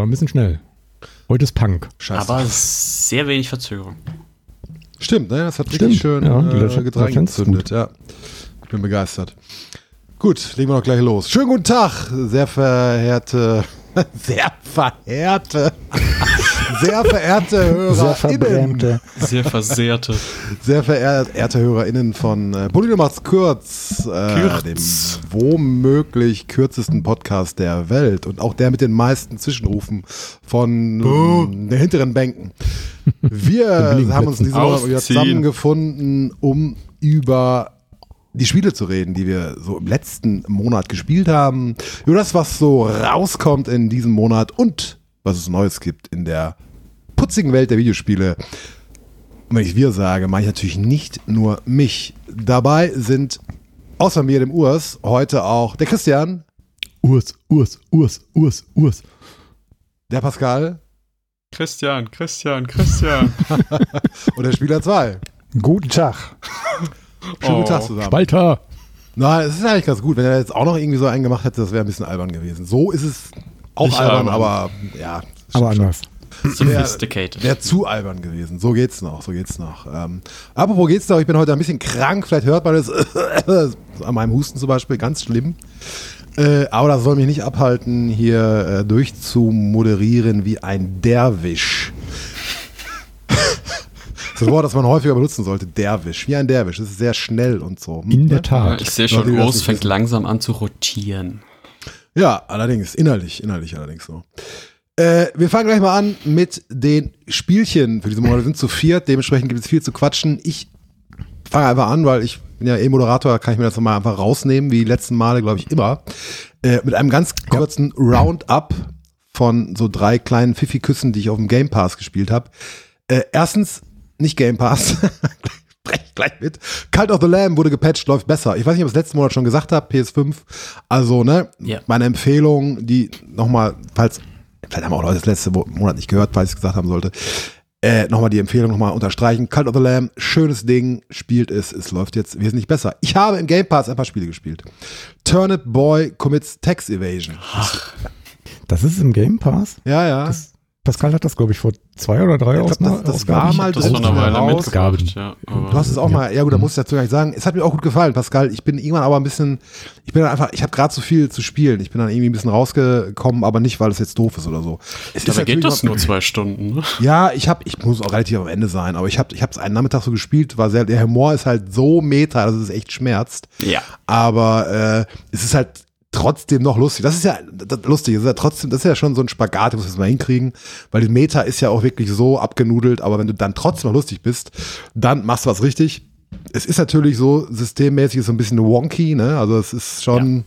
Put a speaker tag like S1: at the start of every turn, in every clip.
S1: war ein bisschen schnell. Heute ist Punk.
S2: Scheiße.
S3: Aber sehr wenig Verzögerung.
S2: Stimmt, ne? Das hat
S1: Stimmt,
S2: richtig schön
S1: ja, die
S2: äh, Getränk gezündet. Ja. Ich bin begeistert. Gut, legen wir noch gleich los. Schönen guten Tag, sehr verehrte, sehr verehrte, sehr verehrte HörerInnen.
S1: Sehr.
S3: Sehr versehrte.
S2: Sehr verehrte HörerInnen von äh, Polino macht's kurz, äh,
S3: Kürz.
S2: dem womöglich kürzesten Podcast der Welt und auch der mit den meisten Zwischenrufen von ähm, den hinteren Bänken. Wir haben uns diese Woche wieder zusammengefunden, um über die Spiele zu reden, die wir so im letzten Monat gespielt haben, über das, was so rauskommt in diesem Monat und was es Neues gibt in der putzigen Welt der Videospiele. Und wenn ich wir sage, meine ich natürlich nicht nur mich. Dabei sind außer mir, dem Urs, heute auch der Christian,
S1: Urs, Urs, Urs, Urs, Urs.
S2: der Pascal
S3: Christian, Christian, Christian.
S2: und der Spieler 2.
S1: Guten Tag.
S2: Schönen guten Tag
S3: Oh.
S2: zusammen.
S1: Spalter.
S2: Na, es ist eigentlich ganz gut. Wenn er jetzt auch noch irgendwie so einen gemacht hätte, das wäre ein bisschen albern gewesen. So ist es auch
S3: Nicht
S2: albern,
S3: albern.
S2: aber ja.
S1: Aber anders.
S3: Sophisticated.
S2: Wäre zu albern gewesen. So geht's noch, so geht's noch. Ähm, apropos geht's noch, ich bin heute ein bisschen krank, vielleicht hört man es an meinem Husten zum Beispiel, ganz schlimm. Äh, aber das soll mich nicht abhalten, hier äh, durchzumoderieren wie ein Derwisch. das ist ein Wort, das man häufiger benutzen sollte, Derwisch, wie ein Derwisch. Das ist sehr schnell und so.
S1: In der
S3: Ja,
S1: Tat.
S3: ich sehe schon, Urs fängt langsam an zu rotieren.
S2: Ja, allerdings, innerlich, innerlich allerdings so. Äh, wir fangen gleich mal an mit den Spielchen für diese Monate. Wir sind zu viert, dementsprechend gibt es viel zu quatschen. Ich fange einfach an, weil ich bin ja eh Moderator, kann ich mir das nochmal einfach rausnehmen, wie die letzten Male, glaube ich, immer. Äh, mit einem ganz kurzen Roundup von so drei kleinen Pfiffi-Küssen, die ich auf dem Game Pass gespielt habe. Äh, erstens, nicht Game Pass. Brech gleich mit. Cult of the Lamb wurde gepatcht, läuft besser. Ich weiß nicht, ob ich das letzten Monat schon gesagt habe, PS5. Also, ne,
S3: Ja.
S2: meine Empfehlung, die nochmal, falls, vielleicht haben auch Leute das letzte Mo- Monat nicht gehört, falls ich es gesagt haben sollte, äh, nochmal die Empfehlung nochmal unterstreichen. Cult of the Lamb, schönes Ding, spielt es, es läuft jetzt wesentlich besser. Ich habe im Game Pass ein paar Spiele gespielt. Turnip Boy commits Tax Evasion.
S1: Das ist im Game Pass.
S2: Ja, ja.
S1: Das, Pascal hat das, glaube ich, vor zwei oder drei
S2: Ich glaub,
S1: Ausma-
S2: das- das
S1: Ausgaben.
S2: war mal
S3: Das
S2: drin.
S3: ja.
S2: Du hast es auch mal, ja gut, da muss ich dazu gar nicht sagen. Es hat mir auch gut gefallen, Pascal. Ich bin irgendwann aber ein bisschen, ich bin dann einfach, ich habe gerade zu viel zu spielen. Ich bin dann irgendwie ein bisschen rausgekommen, aber nicht, weil es jetzt doof ist oder so. Es
S3: Dabei geht das
S2: mal-
S3: nur zwei Stunden. Ne?
S2: Ja, ich habe, ich muss auch relativ am Ende sein, aber ich habe, ich habe es einen Nachmittag so gespielt, war sehr, der Humor ist halt so meta, dass es echt schmerzt.
S3: Ja.
S2: Aber äh, es ist halt trotzdem noch lustig. Das ist ja das lustig. Das ist ja trotzdem, das ist ja schon so ein Spagat, du musst das mal hinkriegen, weil die Meta ist ja auch wirklich so abgenudelt, aber wenn du dann trotzdem noch lustig bist, dann machst du was richtig. Es ist natürlich so systemmäßig so ein bisschen wonky, ne? Also es ist schon,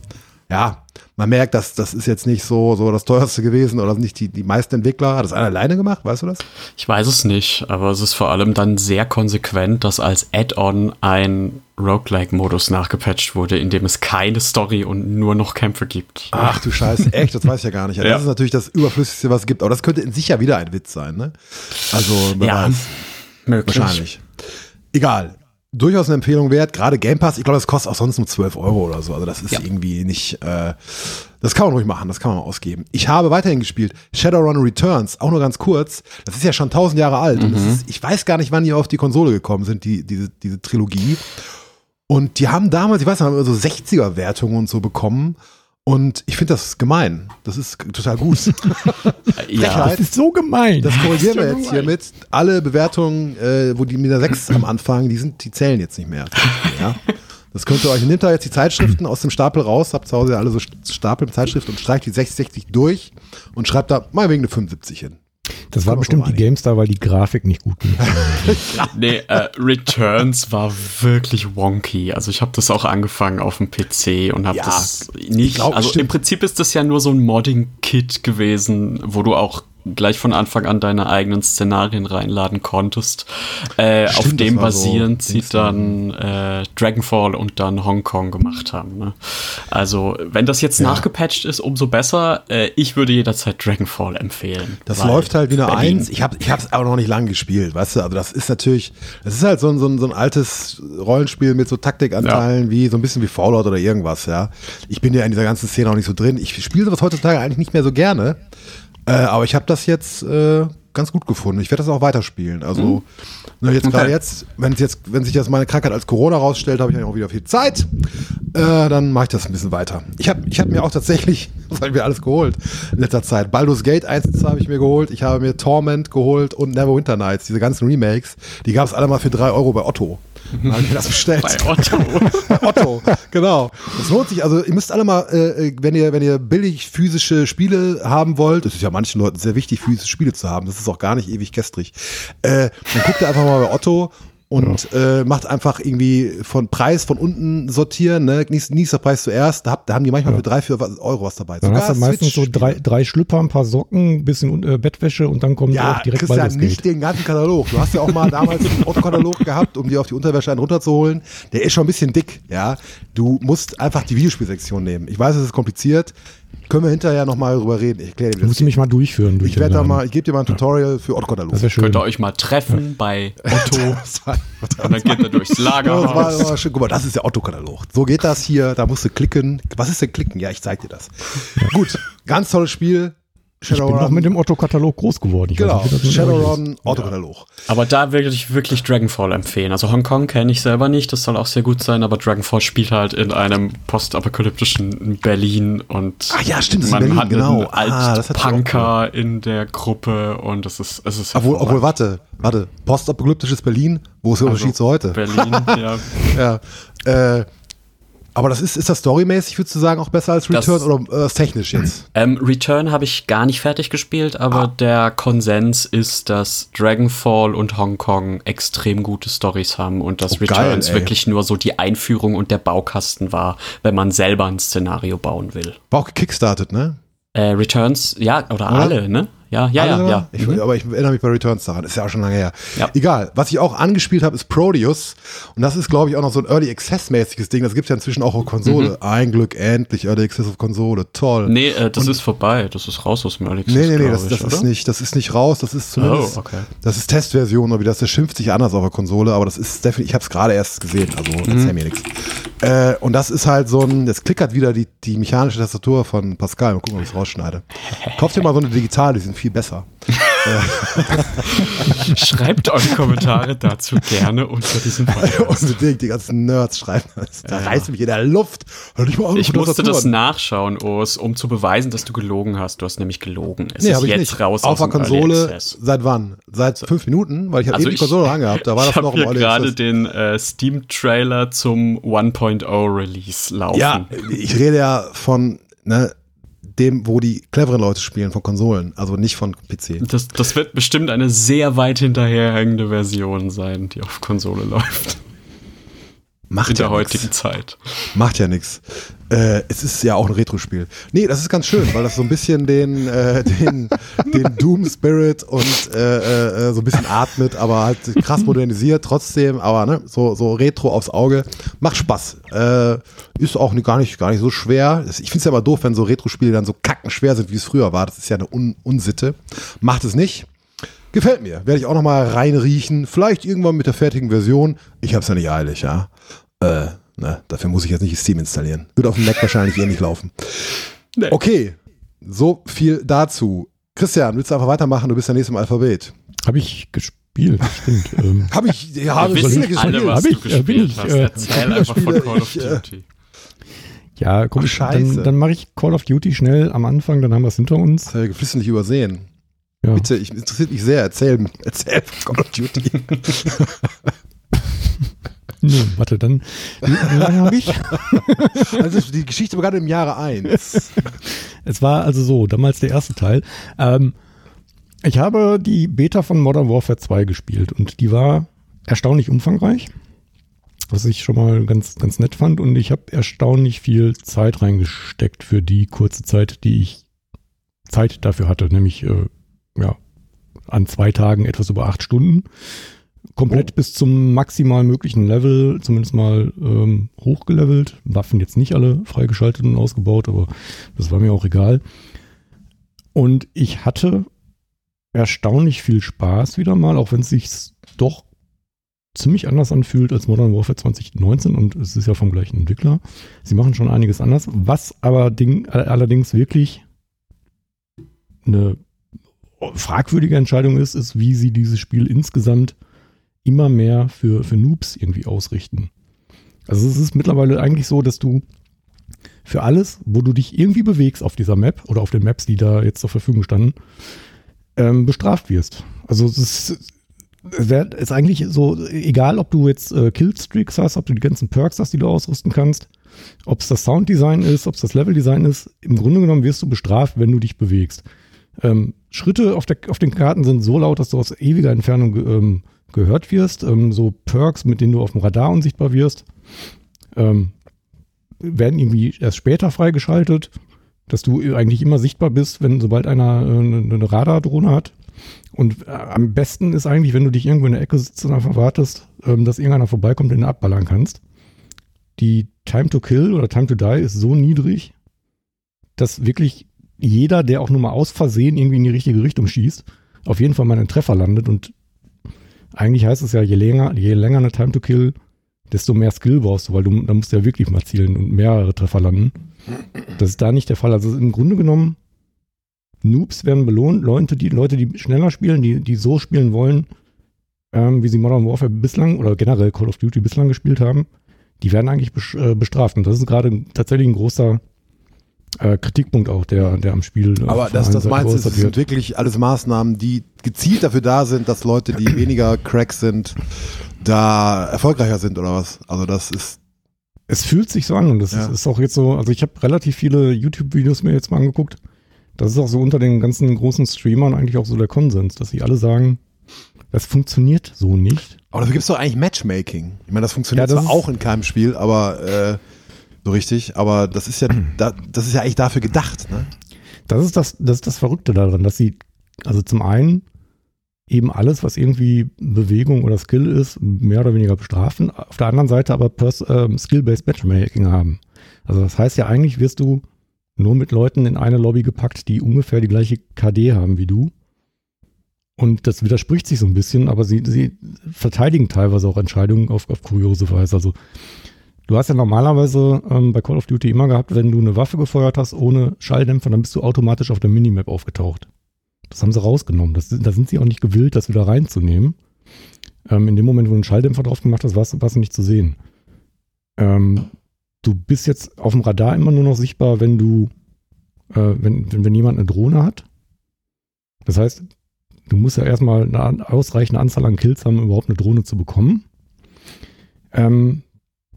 S2: ja, man merkt, dass das ist jetzt nicht so, so das teuerste gewesen oder nicht die, die meisten Entwickler. Hat das einer alleine gemacht, weißt du das?
S3: Ich weiß es nicht, aber es ist vor allem dann sehr konsequent, dass als Add-on ein Roguelike-Modus nachgepatcht wurde, in dem es keine Story und nur noch Kämpfe gibt.
S2: Ach du Scheiße, echt, das weiß ich ja gar nicht. Ja,
S3: Ja.
S2: Das ist natürlich das Überflüssigste, was es gibt. Aber das könnte in sich ja wieder ein Witz sein, ne? Also,
S3: Ja,
S2: weiß.
S3: möglich.
S2: Wahrscheinlich. Egal. Durchaus eine Empfehlung wert. Gerade Game Pass, ich glaube, das kostet auch sonst nur 12 Euro oder so. Also das ist
S3: Ja.
S2: irgendwie nicht, äh, das kann man ruhig machen, das kann man ausgeben. Ich habe weiterhin gespielt. Shadowrun Returns, auch nur ganz kurz. Das ist ja schon tausend Jahre alt. Und
S3: Mhm.
S2: ist, ich weiß gar nicht, wann die auf die Konsole gekommen sind, die, diese, diese Trilogie. Und die haben damals, ich weiß nicht, haben so 60er-Wertungen und so bekommen. Und ich finde das gemein. Das ist total gut.
S3: Ja,
S1: Das ist so gemein.
S2: Das korrigieren wir
S1: ist ja
S2: jetzt hiermit. Alle Bewertungen, äh, wo die mit der 6 am Anfang, die sind, die zählen jetzt nicht mehr. Ja? Das könnt ihr euch, nehmt da jetzt die Zeitschriften aus dem Stapel raus, habt zu Hause ja alle so Stapel mit Zeitschriften und streicht die 60, 60 durch und schreibt da mal wegen eine 75 hin.
S1: Das war bestimmt die GameStar, weil die Grafik nicht gut war.
S3: nee, äh, Returns war wirklich wonky. Also ich habe das auch angefangen auf dem PC und habe
S2: Ja,
S3: das
S2: ich
S3: nicht.
S2: glaub,
S3: also
S2: stimmt.
S3: im Prinzip ist das ja nur so ein Modding-Kit gewesen, wo du auch gleich von Anfang an deine eigenen Szenarien reinladen konntest. Äh,
S2: Stimmt,
S3: auf dem
S2: war so
S3: basierend sie dann äh, Dragonfall und dann Hongkong gemacht haben. Ne? Also, wenn das jetzt
S2: Ja.
S3: nachgepatcht ist, umso besser. Äh, ich würde jederzeit Dragonfall empfehlen.
S2: Das läuft halt wie eine
S3: Berlin.
S2: Eins. Ich habe ich hab's aber noch nicht lang gespielt, weißt du? Also das ist natürlich, das ist halt so ein, so ein, so ein altes Rollenspiel mit so Taktikanteilen, wie so ein bisschen wie Fallout oder irgendwas, ja. Ich bin ja in dieser ganzen Szene auch nicht so drin. Ich spiele sowas heutzutage eigentlich nicht mehr so gerne. Äh, aber ich habe das jetzt äh, ganz gut gefunden. Ich werde das auch weiterspielen. Also ne, jetzt gerade
S3: Okay.
S2: jetzt, wenn es jetzt, wenn sich jetzt meine Krankheit als Corona rausstellt, habe ich auch wieder viel Zeit. Äh, dann mache ich das ein bisschen weiter. Ich habe ich hab mir auch tatsächlich, was habe ich mir alles geholt in letzter Zeit? Baldur's Gate 1 und 2 habe ich mir geholt. Ich habe mir Torment geholt und Neverwinter Nights, diese ganzen Remakes. Die gab es alle mal für drei Euro bei Otto. Dann habe ich mir das bestellt.
S3: Bei Otto.
S2: Otto, genau. Das lohnt sich. Also ihr müsst alle mal, äh, wenn ihr, wenn ihr billig physische Spiele haben wollt, das ist ja manchen Leuten sehr wichtig, physische Spiele zu haben. Das ist auch gar nicht ewig gestrig. Äh, dann guckt ihr einfach mal bei Otto und äh, macht einfach irgendwie von Preis von unten sortieren, ne? Niedrigster Preis zuerst. Da, habt, da haben die manchmal für drei, vier Euro was dabei.
S1: Dann hast du meistens so drei, drei Schlüpper, ein paar Socken, ein bisschen äh, Bettwäsche und dann kommt
S2: Ja,
S1: auch direkt
S2: kriegst ja
S1: Baldur's
S2: nicht den ganzen Katalog. Du hast ja auch mal damals einen Autokatalog gehabt, um dir auf die Unterwäsche einen runterzuholen. Der ist schon ein bisschen dick, ja. Du musst einfach die Videospielsektion nehmen. Ich weiß, es ist kompliziert. Können wir hinterher nochmal drüber reden. Ich erkläre dir, wie
S1: Du
S2: das
S1: musst du mich mal durchführen. Durch
S2: Ich werde da mal, ich gebe dir mal ein Tutorial für Autokatalog.
S1: Das wäre schön.
S3: Könnt ihr euch mal treffen bei Otto
S2: Das war-
S3: und dann geht er durchs
S2: das war,
S3: Lagerhaus.
S2: das war schön. Guck mal, das ist der Autokatalog. So geht das hier. Da musst du klicken. Was ist denn klicken? Ja, ich zeig dir das. Gut, ganz tolles Spiel.
S1: Ich bin auch mit dem Otto-Katalog groß geworden. Ich
S2: Genau,
S1: das
S2: Shadowrun,
S1: ist.
S2: Autokatalog.
S3: Aber da würde ich wirklich Dragonfall empfehlen. Also Hongkong kenne ich selber nicht, das soll auch sehr gut sein, aber Dragonfall spielt halt in einem postapokalyptischen Berlin und
S2: Ah ja, stimmt, das ist
S3: man
S2: in Berlin,
S3: hat
S2: genau.
S3: einen
S2: Ah, das
S3: Alt-Punker in der Gruppe und es ist, es ist
S2: Obwohl, obwohl, warte, warte. Postapokalyptisches Berlin, wo ist der Unterschied zu heute?
S3: Berlin, ja.
S2: Ja. Äh, aber das ist, ist das storymäßig, würdest du sagen, auch besser als
S3: Das-
S2: Return oder äh, technisch jetzt?
S3: Ähm, Return habe ich gar nicht fertig gespielt, aber
S2: Ah.
S3: der Konsens ist, dass Dragonfall und Hongkong extrem gute Stories haben und dass
S2: Oh, geil,
S3: Returns
S2: ey.
S3: wirklich nur so die Einführung und der Baukasten war, wenn man selber ein Szenario bauen will.
S2: War auch gekickstartet, ne?
S3: Äh, Returns, ja, oder,
S2: Oder?
S3: alle, ne? Ja, ja, ja, ja.
S2: Ich,
S3: Mhm.
S2: Aber ich erinnere mich bei Returns daran, ist ja auch schon lange her.
S3: Ja.
S2: Egal, was ich auch angespielt habe, ist Proteus. Und das ist, glaube ich, auch noch so ein Early Access-mäßiges Ding. Das gibt es ja inzwischen auch auf Konsole. Ein Glück, endlich Early Access auf Konsole. Toll.
S3: Mhm. Nee, äh, das ist vorbei. Das ist raus aus dem Early Access,
S2: Nee, nee, nee, das, das ist nicht, das ist nicht raus, das ist zumindest,
S3: Oh, okay.
S2: das ist Testversion oder wie das, das schimpft sich anders auf der Konsole, aber das ist definitiv, ich habe es gerade erst gesehen, also
S3: Mhm.
S2: erzähl mir nichts. Äh, und das ist halt so ein, das klickert wieder die, die mechanische Tastatur von Pascal, mal gucken, ob ich es rausschneide. Kauft dir mal so eine digitale, die sind viel besser.
S3: Schreibt eure Kommentare dazu gerne unter diesem Podcast.
S2: Unbedingt, die ganzen Nerds schreiben das. Da
S3: Ja.
S2: reißt mich in der Luft. Hör dich mal an,
S3: Ich musste das
S2: Tastaturen.
S3: nachschauen, Urs, um zu beweisen, dass du gelogen hast. Du hast nämlich gelogen. Es
S2: Nee,
S3: ist
S2: ich
S3: jetzt
S2: nicht.
S3: raus
S2: Auf
S3: aus
S2: der Konsole, seit wann? Seit fünf Minuten? Weil ich habe
S3: Also
S2: eben die
S3: ich-
S2: Konsole angehabt, da war
S3: ich
S2: das noch im Early
S3: gerade den äh, Steam-Trailer zum 1.0 Release laufen.
S2: Ja, ich rede ja von ne, dem, wo die cleveren Leute spielen, von Konsolen, also nicht von PC.
S3: Das, das wird bestimmt eine sehr weit hinterherhängende Version sein, die auf Konsole läuft.
S2: Macht
S3: In der
S2: ja
S3: heutigen
S2: nix.
S3: Zeit.
S2: Macht ja nichts. Äh, es ist ja auch ein Retro-Spiel. Nee, das ist ganz schön, weil das so ein bisschen den, äh, den, den Doom-Spirit und äh, äh, so ein bisschen atmet, aber halt krass modernisiert trotzdem, aber ne, so, so Retro aufs Auge. Macht Spaß. Äh, ist auch gar, nicht, gar nicht so schwer. Ich finde es ja immer doof, wenn so Retro-Spiele dann so kackenschwer sind, wie es früher war. Das ist ja eine Un Unsitte. Macht es nicht. Gefällt mir. Werde ich auch noch mal reinriechen. Vielleicht irgendwann mit der fertigen Version. Ich habe es ja nicht eilig, ja. Äh, ne, dafür muss ich jetzt nicht Steam installieren. Wird auf dem Mac wahrscheinlich eh nicht laufen.
S3: Nee.
S2: Okay, so viel dazu. Christian, willst du einfach weitermachen? Du bist der nächste im Alphabet.
S1: Habe ich gespielt, stimmt. ähm,
S2: Habe ich, ja, habe ich
S3: alle,
S2: gespielt.
S3: was
S1: Hab
S3: du
S1: ich, äh, bin
S3: gespielt
S1: ich,
S3: hast.
S1: äh,
S3: Erzähl einfach von Call of
S2: ich, äh,
S3: Duty.
S1: ja, komm,
S2: Ach, scheiße.
S1: dann, dann mache ich Call of Duty schnell am Anfang, dann haben wir es hinter uns.
S2: Das habe ich geflissentlich übersehen.
S1: Ja.
S2: Bitte, ich interessiert mich sehr. Erzähl, erzähl von Call of Duty.
S1: Nee, warte, dann. Wie, lange habe ich?
S2: Also die Geschichte begann im Jahre 1.
S1: Es war also so, damals der erste Teil. Ähm, ich habe die Beta von Modern Warfare 2 gespielt und die war erstaunlich umfangreich, was ich schon mal ganz, ganz nett fand und ich habe erstaunlich viel Zeit reingesteckt für die kurze Zeit, die ich Zeit dafür hatte, nämlich äh, ja, an zwei Tagen etwas über acht Stunden. Komplett
S2: Oh.
S1: bis zum maximal möglichen Level, zumindest mal ähm, hochgelevelt. Waffen jetzt nicht alle freigeschaltet und ausgebaut, aber das war mir auch egal. Und ich hatte erstaunlich viel Spaß wieder mal, auch wenn es sich doch ziemlich anders anfühlt als Modern Warfare 2019 und es ist ja vom gleichen Entwickler. Sie machen schon einiges anders, was aber ding, allerdings wirklich eine fragwürdige Entscheidung ist, ist, wie sie dieses Spiel insgesamt immer mehr für, für Noobs irgendwie ausrichten. Also es ist mittlerweile eigentlich so, dass du für alles, wo du dich irgendwie bewegst auf dieser Map oder auf den Maps, die da jetzt zur Verfügung standen, ähm, bestraft wirst. Also es ist, es wär, ist eigentlich so, egal ob du jetzt äh, Killstreaks hast, ob du die ganzen Perks hast, die du ausrüsten kannst, ob es das Sounddesign ist, ob es das Leveldesign ist, im Grunde genommen wirst du bestraft, wenn du dich bewegst. Ähm, Schritte auf, der, auf den Karten sind so laut, dass du aus ewiger Entfernung ähm, gehört wirst. Ähm, so Perks, mit denen du auf dem Radar unsichtbar wirst, ähm, werden irgendwie erst später freigeschaltet, dass du eigentlich immer sichtbar bist, wenn sobald einer äh, eine, Radardrohne hat. Und äh, am besten ist eigentlich, wenn du dich irgendwo in der Ecke sitzt und einfach wartest, ähm, dass irgendeiner vorbeikommt, den du abballern kannst. Die Time to Kill oder Time to Die ist so niedrig, dass wirklich jeder, der auch nur mal aus Versehen irgendwie in die richtige Richtung schießt, auf jeden Fall mal einen Treffer landet. Und eigentlich heißt es ja, je länger, je länger eine Time to Kill, desto mehr Skill brauchst du, weil du, da musst du ja wirklich mal zielen und mehrere Treffer landen. Das ist da nicht der Fall. Also im Grunde genommen, Noobs werden belohnt, Leute, die, Leute, die schneller spielen, die, die so spielen wollen, ähm, wie sie Modern Warfare bislang oder generell Call of Duty bislang gespielt haben, die werden eigentlich äh, bestraft. Und das ist gerade tatsächlich ein großer äh, Kritikpunkt auch, der, der am Spiel. äh,
S2: Aber das, das meinst du, es sind wirklich alles Maßnahmen, die gezielt dafür da sind, dass Leute, die weniger Cracks sind, da erfolgreicher sind oder was? Also das ist,
S1: Es fühlt sich so an und das
S2: Ja.
S1: ist, ist auch jetzt so, also ich habe relativ viele YouTube-Videos mir jetzt mal angeguckt. Das ist auch so unter den ganzen großen Streamern eigentlich auch so der Konsens, dass sie alle sagen, das funktioniert so nicht.
S2: aber dafür gibt's doch eigentlich Matchmaking. Ich meine, das funktioniert
S1: Ja, das
S2: auch in keinem Spiel, aber äh, so richtig, aber das ist ja, da, das ist ja eigentlich dafür gedacht, ne?
S1: Das ist das, das ist das Verrückte daran, dass sie, also zum einen eben alles, was irgendwie Bewegung oder Skill ist, mehr oder weniger bestrafen, auf der anderen Seite aber ähm, Skill-Based Matchmaking haben. Also das heißt ja eigentlich wirst du nur mit Leuten in eine Lobby gepackt, die ungefähr die gleiche KD haben wie du. Und das widerspricht sich so ein bisschen, aber sie, sie verteidigen teilweise auch Entscheidungen auf, auf kuriose Weise. Also du hast ja normalerweise ähm, bei Call of Duty immer gehabt, wenn du eine Waffe gefeuert hast ohne Schalldämpfer, dann bist du automatisch auf der Minimap aufgetaucht. Das haben sie rausgenommen. Das, da sind sie auch nicht gewillt, das wieder reinzunehmen. Ähm, in dem Moment, wo du einen Schalldämpfer drauf gemacht hast, warst, warst du nicht zu sehen. Ähm, du bist jetzt auf dem Radar immer nur noch sichtbar, wenn du, äh, wenn, wenn, wenn jemand eine Drohne hat. Das heißt, du musst ja erstmal eine ausreichende Anzahl an Kills haben, um überhaupt eine Drohne zu bekommen. Ähm,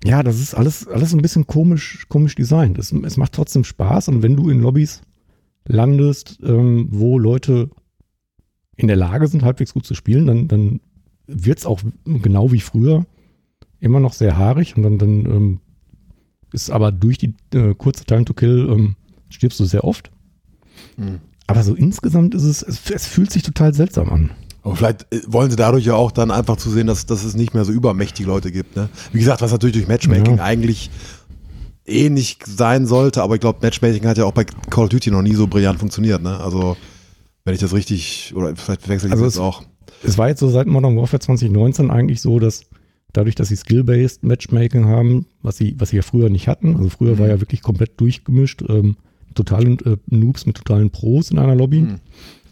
S1: ja, das ist alles, alles ein bisschen komisch, komisch designt. Es, es macht trotzdem Spaß und wenn du in Lobbys landest, ähm, wo Leute in der Lage sind, halbwegs gut zu spielen, dann, dann wird es auch genau wie früher immer noch sehr haarig und dann, dann ähm, ist aber durch die äh, kurze Time to Kill ähm, stirbst du sehr oft.
S2: Mhm.
S1: Aber so insgesamt ist es, es, es fühlt sich total seltsam an.
S2: Aber vielleicht äh, wollen sie dadurch ja auch dann einfach zu sehen, dass, dass es nicht mehr so übermächtige Leute gibt. Ne? Wie gesagt, was natürlich durch Matchmaking
S1: Ja.
S2: eigentlich eh nicht sein sollte, aber ich glaube, Matchmaking hat ja auch bei Call of Duty noch nie so brillant funktioniert. Ne? Also, wenn ich das richtig, oder vielleicht verwechsel ich
S1: Also
S2: das
S1: es-
S2: auch.
S1: Es war jetzt so seit Modern Warfare 2019 eigentlich so, dass dadurch, dass sie Skill-Based Matchmaking haben, was sie, was sie ja früher nicht hatten, also früher
S2: Mhm.
S1: war ja wirklich komplett durchgemischt, ähm, totalen äh, Noobs mit totalen Pros in einer Lobby.
S2: Mhm.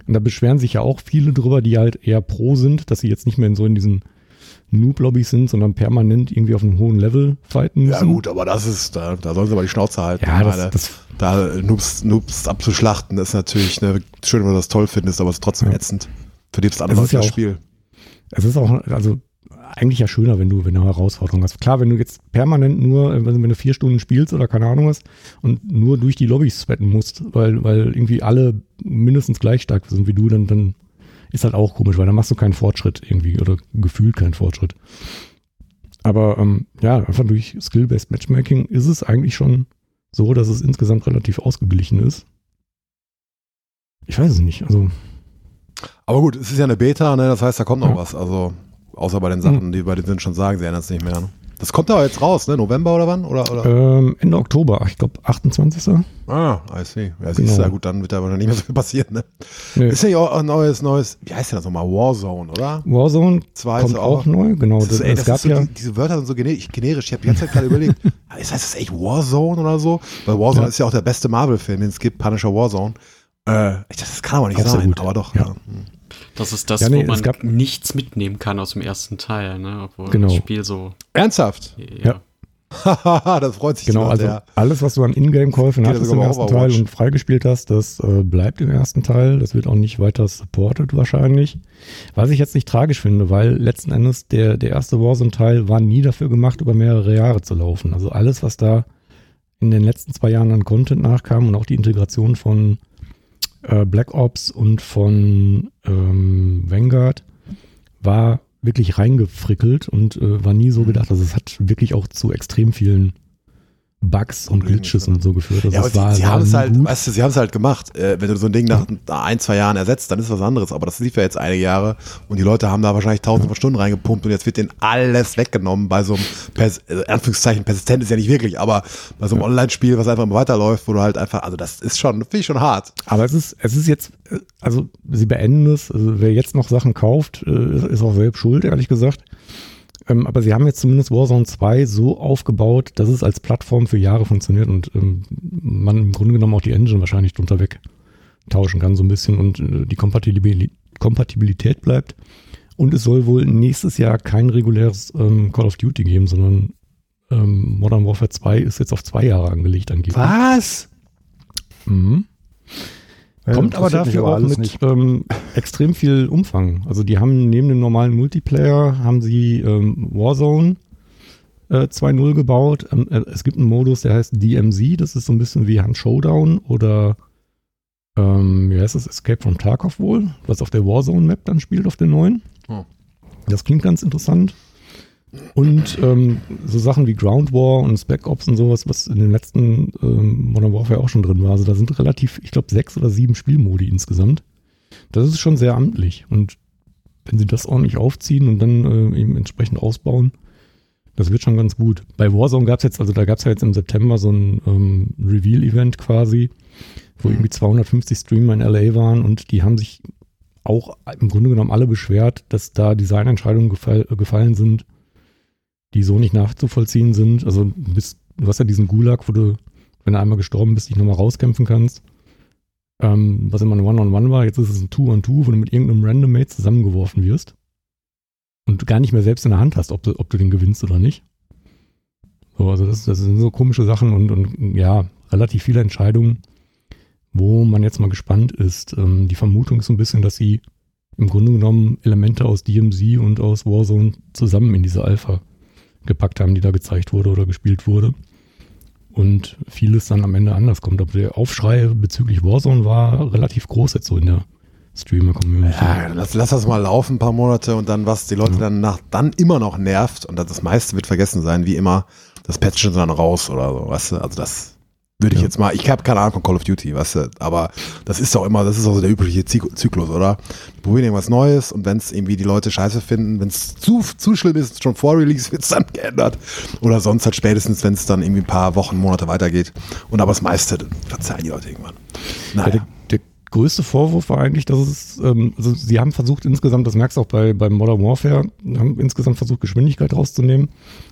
S1: Und da beschweren sich ja auch viele drüber, die halt eher Pro sind, dass sie jetzt nicht mehr in so in diesen Noob-Lobbys sind, sondern permanent irgendwie auf einem hohen Level fighten
S2: Ja
S1: müssen.
S2: gut, aber das ist, da, da sollen sie aber die Schnauze halten.
S1: Ja, das,
S2: meine,
S1: das,
S2: da Noobs, Noobs abzuschlachten, ist natürlich ne, schön, wenn du das toll findest, aber es ist trotzdem
S1: Ja.
S2: ätzend.
S1: Es
S2: Leute
S1: ist ja
S2: das
S1: auch-
S2: Spiel.
S1: Es ist auch, also eigentlich ja schöner, wenn du, wenn du Herausforderungen hast. Klar, wenn du jetzt permanent nur, äh, wenn, wenn du vier Stunden spielst oder keine Ahnung was und nur durch die Lobbys sweaten musst, weil, weil irgendwie alle mindestens gleich stark sind wie du, dann, dann ist halt auch komisch, weil dann machst du keinen Fortschritt irgendwie oder gefühlt keinen Fortschritt. Aber ähm, ja, einfach durch Skill-Based Matchmaking ist es eigentlich schon so, dass es insgesamt relativ ausgeglichen ist. Ich weiß es nicht, also
S2: Aber gut, es ist ja eine Beta, ne? das heißt, da kommt noch
S1: Ja.
S2: was. Also, außer bei den Sachen, die bei den sind schon sagen, sie ändern es nicht mehr. Ne? Das kommt aber jetzt raus, ne? November oder wann? Oder, oder?
S1: Ähm, Ende Oktober, ich glaube 28.
S2: Ah, I see. Ja, siehst du,
S1: Genau.
S2: ja gut, dann wird da wahrscheinlich nicht mehr so viel passieren, ne?
S1: Nee.
S2: Ist ja auch ein neues, neues, wie heißt denn das nochmal? Warzone, oder?
S1: Warzone
S2: Zwei
S1: kommt
S2: ist
S1: auch,
S2: auch-
S1: neu, genau.
S2: Das
S1: Das,
S2: ist, ey,
S1: es
S2: das
S1: gab
S2: so,
S1: ja,
S2: die, diese Wörter sind so gene- generisch. Ich habe die ganze Zeit gerade überlegt, ist heißt das echt Warzone oder so? Weil Warzone
S1: Ja.
S2: ist ja auch der beste Marvel-Film, den es gibt, Punisher Warzone. Äh, ich dachte, das kann aber nicht
S1: Auch
S2: sein, aber doch.
S1: Ja.
S2: Ja.
S3: Das ist das,
S1: Ja, nee,
S3: wo man
S1: gab-
S3: nichts mitnehmen kann aus dem ersten Teil, ne? Obwohl
S1: Genau.
S3: das Spiel so.
S2: Ernsthaft?
S3: Ja.
S2: Hahaha, das freut sich
S1: genau,
S2: jemand,
S1: also
S2: der-
S1: alles, was du an Ingame-Käufen
S2: ja
S1: hattest im ersten Teil
S2: Overwatch.
S1: und freigespielt hast, das äh, bleibt im ersten Teil. Das wird auch nicht weiter supported wahrscheinlich. Was ich jetzt nicht tragisch finde, weil letzten Endes der, der erste Warzone-Teil war nie dafür gemacht, über mehrere Jahre zu laufen. Also alles, was da in den letzten zwei Jahren an Content nachkam und auch die Integration von äh, Black Ops und von ähm, Vanguard war wirklich reingefrickelt und äh, war nie so
S2: Mhm.
S1: gedacht. Also es hat wirklich auch zu extrem vielen Bugs und Glitches und so geführt. Also
S2: Ja, aber sie,
S1: war,
S2: sie haben es halt,
S1: gut.
S2: weißt du, sie haben es halt gemacht. Äh, wenn du so ein Ding nach ein, zwei Jahren ersetzt, dann ist was anderes. Aber das lief ja jetzt einige Jahre und die Leute haben da wahrscheinlich tausende von Stunden reingepumpt und jetzt wird denen alles weggenommen bei so einem, Pers äh, Anführungszeichen, persistent ist ja nicht wirklich, aber bei so einem Online-Spiel, was einfach immer weiterläuft, wo du halt einfach, also das ist schon, finde ich schon hart.
S1: Aber es ist, es ist jetzt, äh, also sie beenden es. Also wer jetzt noch Sachen kauft, äh, ist- ist auch selbst schuld, ehrlich gesagt. Ähm, aber sie haben jetzt zumindest Warzone 2 so aufgebaut, dass es als Plattform für Jahre funktioniert und ähm, man im Grunde genommen auch die Engine wahrscheinlich drunter weg tauschen kann so ein bisschen und äh, die Kompatibil Kompatibilität bleibt. Und es soll wohl nächstes Jahr kein reguläres ähm, Call of Duty geben, sondern ähm, Modern Warfare 2 ist jetzt auf zwei Jahre angelegt angeblich.
S2: Was?
S1: Mhm.
S4: Ja,
S1: Kommt aber dafür auch
S4: alles
S1: mit ähm, extrem viel Umfang. Also die haben neben dem normalen Multiplayer haben sie ähm, Warzone äh, 2.0 gebaut. Ähm, äh, es gibt einen Modus, der heißt DMZ. Das ist so ein bisschen wie Hand Showdown oder ähm, wie heißt das? Escape from Tarkov wohl, was auf der Warzone-Map dann spielt, auf der neuen.
S2: Oh.
S1: Das klingt ganz interessant. Und ähm, so Sachen wie Ground War und Spec Ops und sowas, was in den letzten ähm, Modern Warfare auch schon drin war. Also da sind relativ, ich glaube, sechs oder sieben Spielmodi insgesamt. Das ist schon sehr amtlich. Und wenn sie das ordentlich aufziehen und dann äh, eben entsprechend ausbauen, das wird schon ganz gut. Bei Warzone gab es jetzt, also da gab es ja jetzt im September so ein ähm, Reveal-Event quasi, wo irgendwie 250 Streamer in LA waren und die haben sich auch im Grunde genommen alle beschwert, dass da Designentscheidungen gefall, gefallen sind, die so nicht nachzuvollziehen sind. Also du, bist, du hast ja diesen Gulag, wo du, wenn du einmal gestorben bist, dich nochmal rauskämpfen kannst. Ähm, was immer ein One-on-One war, jetzt ist es ein Two-on-Two, wo du mit irgendeinem Randommate zusammengeworfen wirst und gar nicht mehr selbst in der Hand hast, ob du, ob du den gewinnst oder nicht. So, also das, das sind so komische Sachen und, und ja, relativ viele Entscheidungen, wo man jetzt mal gespannt ist. Ähm, die Vermutung ist so ein bisschen, dass sie im Grunde genommen Elemente aus DMZ und aus Warzone zusammen in diese Alpha gepackt haben, die da gezeigt wurde oder gespielt wurde. Und vieles dann am Ende anders kommt. Aber der Aufschrei bezüglich Warzone war relativ groß jetzt so in der Streamer-Community.
S2: Ja, lass, lass das mal laufen, ein paar Monate und dann, was die Leute
S1: Ja.
S2: dann nach, dann immer noch nervt und das, meiste wird vergessen sein, wie immer, das Patchen dann raus oder so, weißt du, also das würde ich
S1: Ja.
S2: jetzt mal, ich habe keine Ahnung von Call of Duty, weißt du, aber das ist doch immer, das ist auch so der übliche Zyk- Zyklus, oder? Die probieren irgendwas Neues und wenn es irgendwie die Leute scheiße finden, wenn es zu, zu schlimm ist, schon vor Release wird es dann geändert oder sonst halt spätestens, wenn es dann irgendwie ein paar Wochen, Monate weitergeht und aber das meiste dann verzeihen die Leute irgendwann.
S1: Ja,
S2: Naja.
S1: der, der größte Vorwurf war eigentlich, dass es, ähm, also sie haben versucht insgesamt, das merkst du auch bei, bei Modern Warfare, haben insgesamt versucht, Geschwindigkeit rauszunehmen.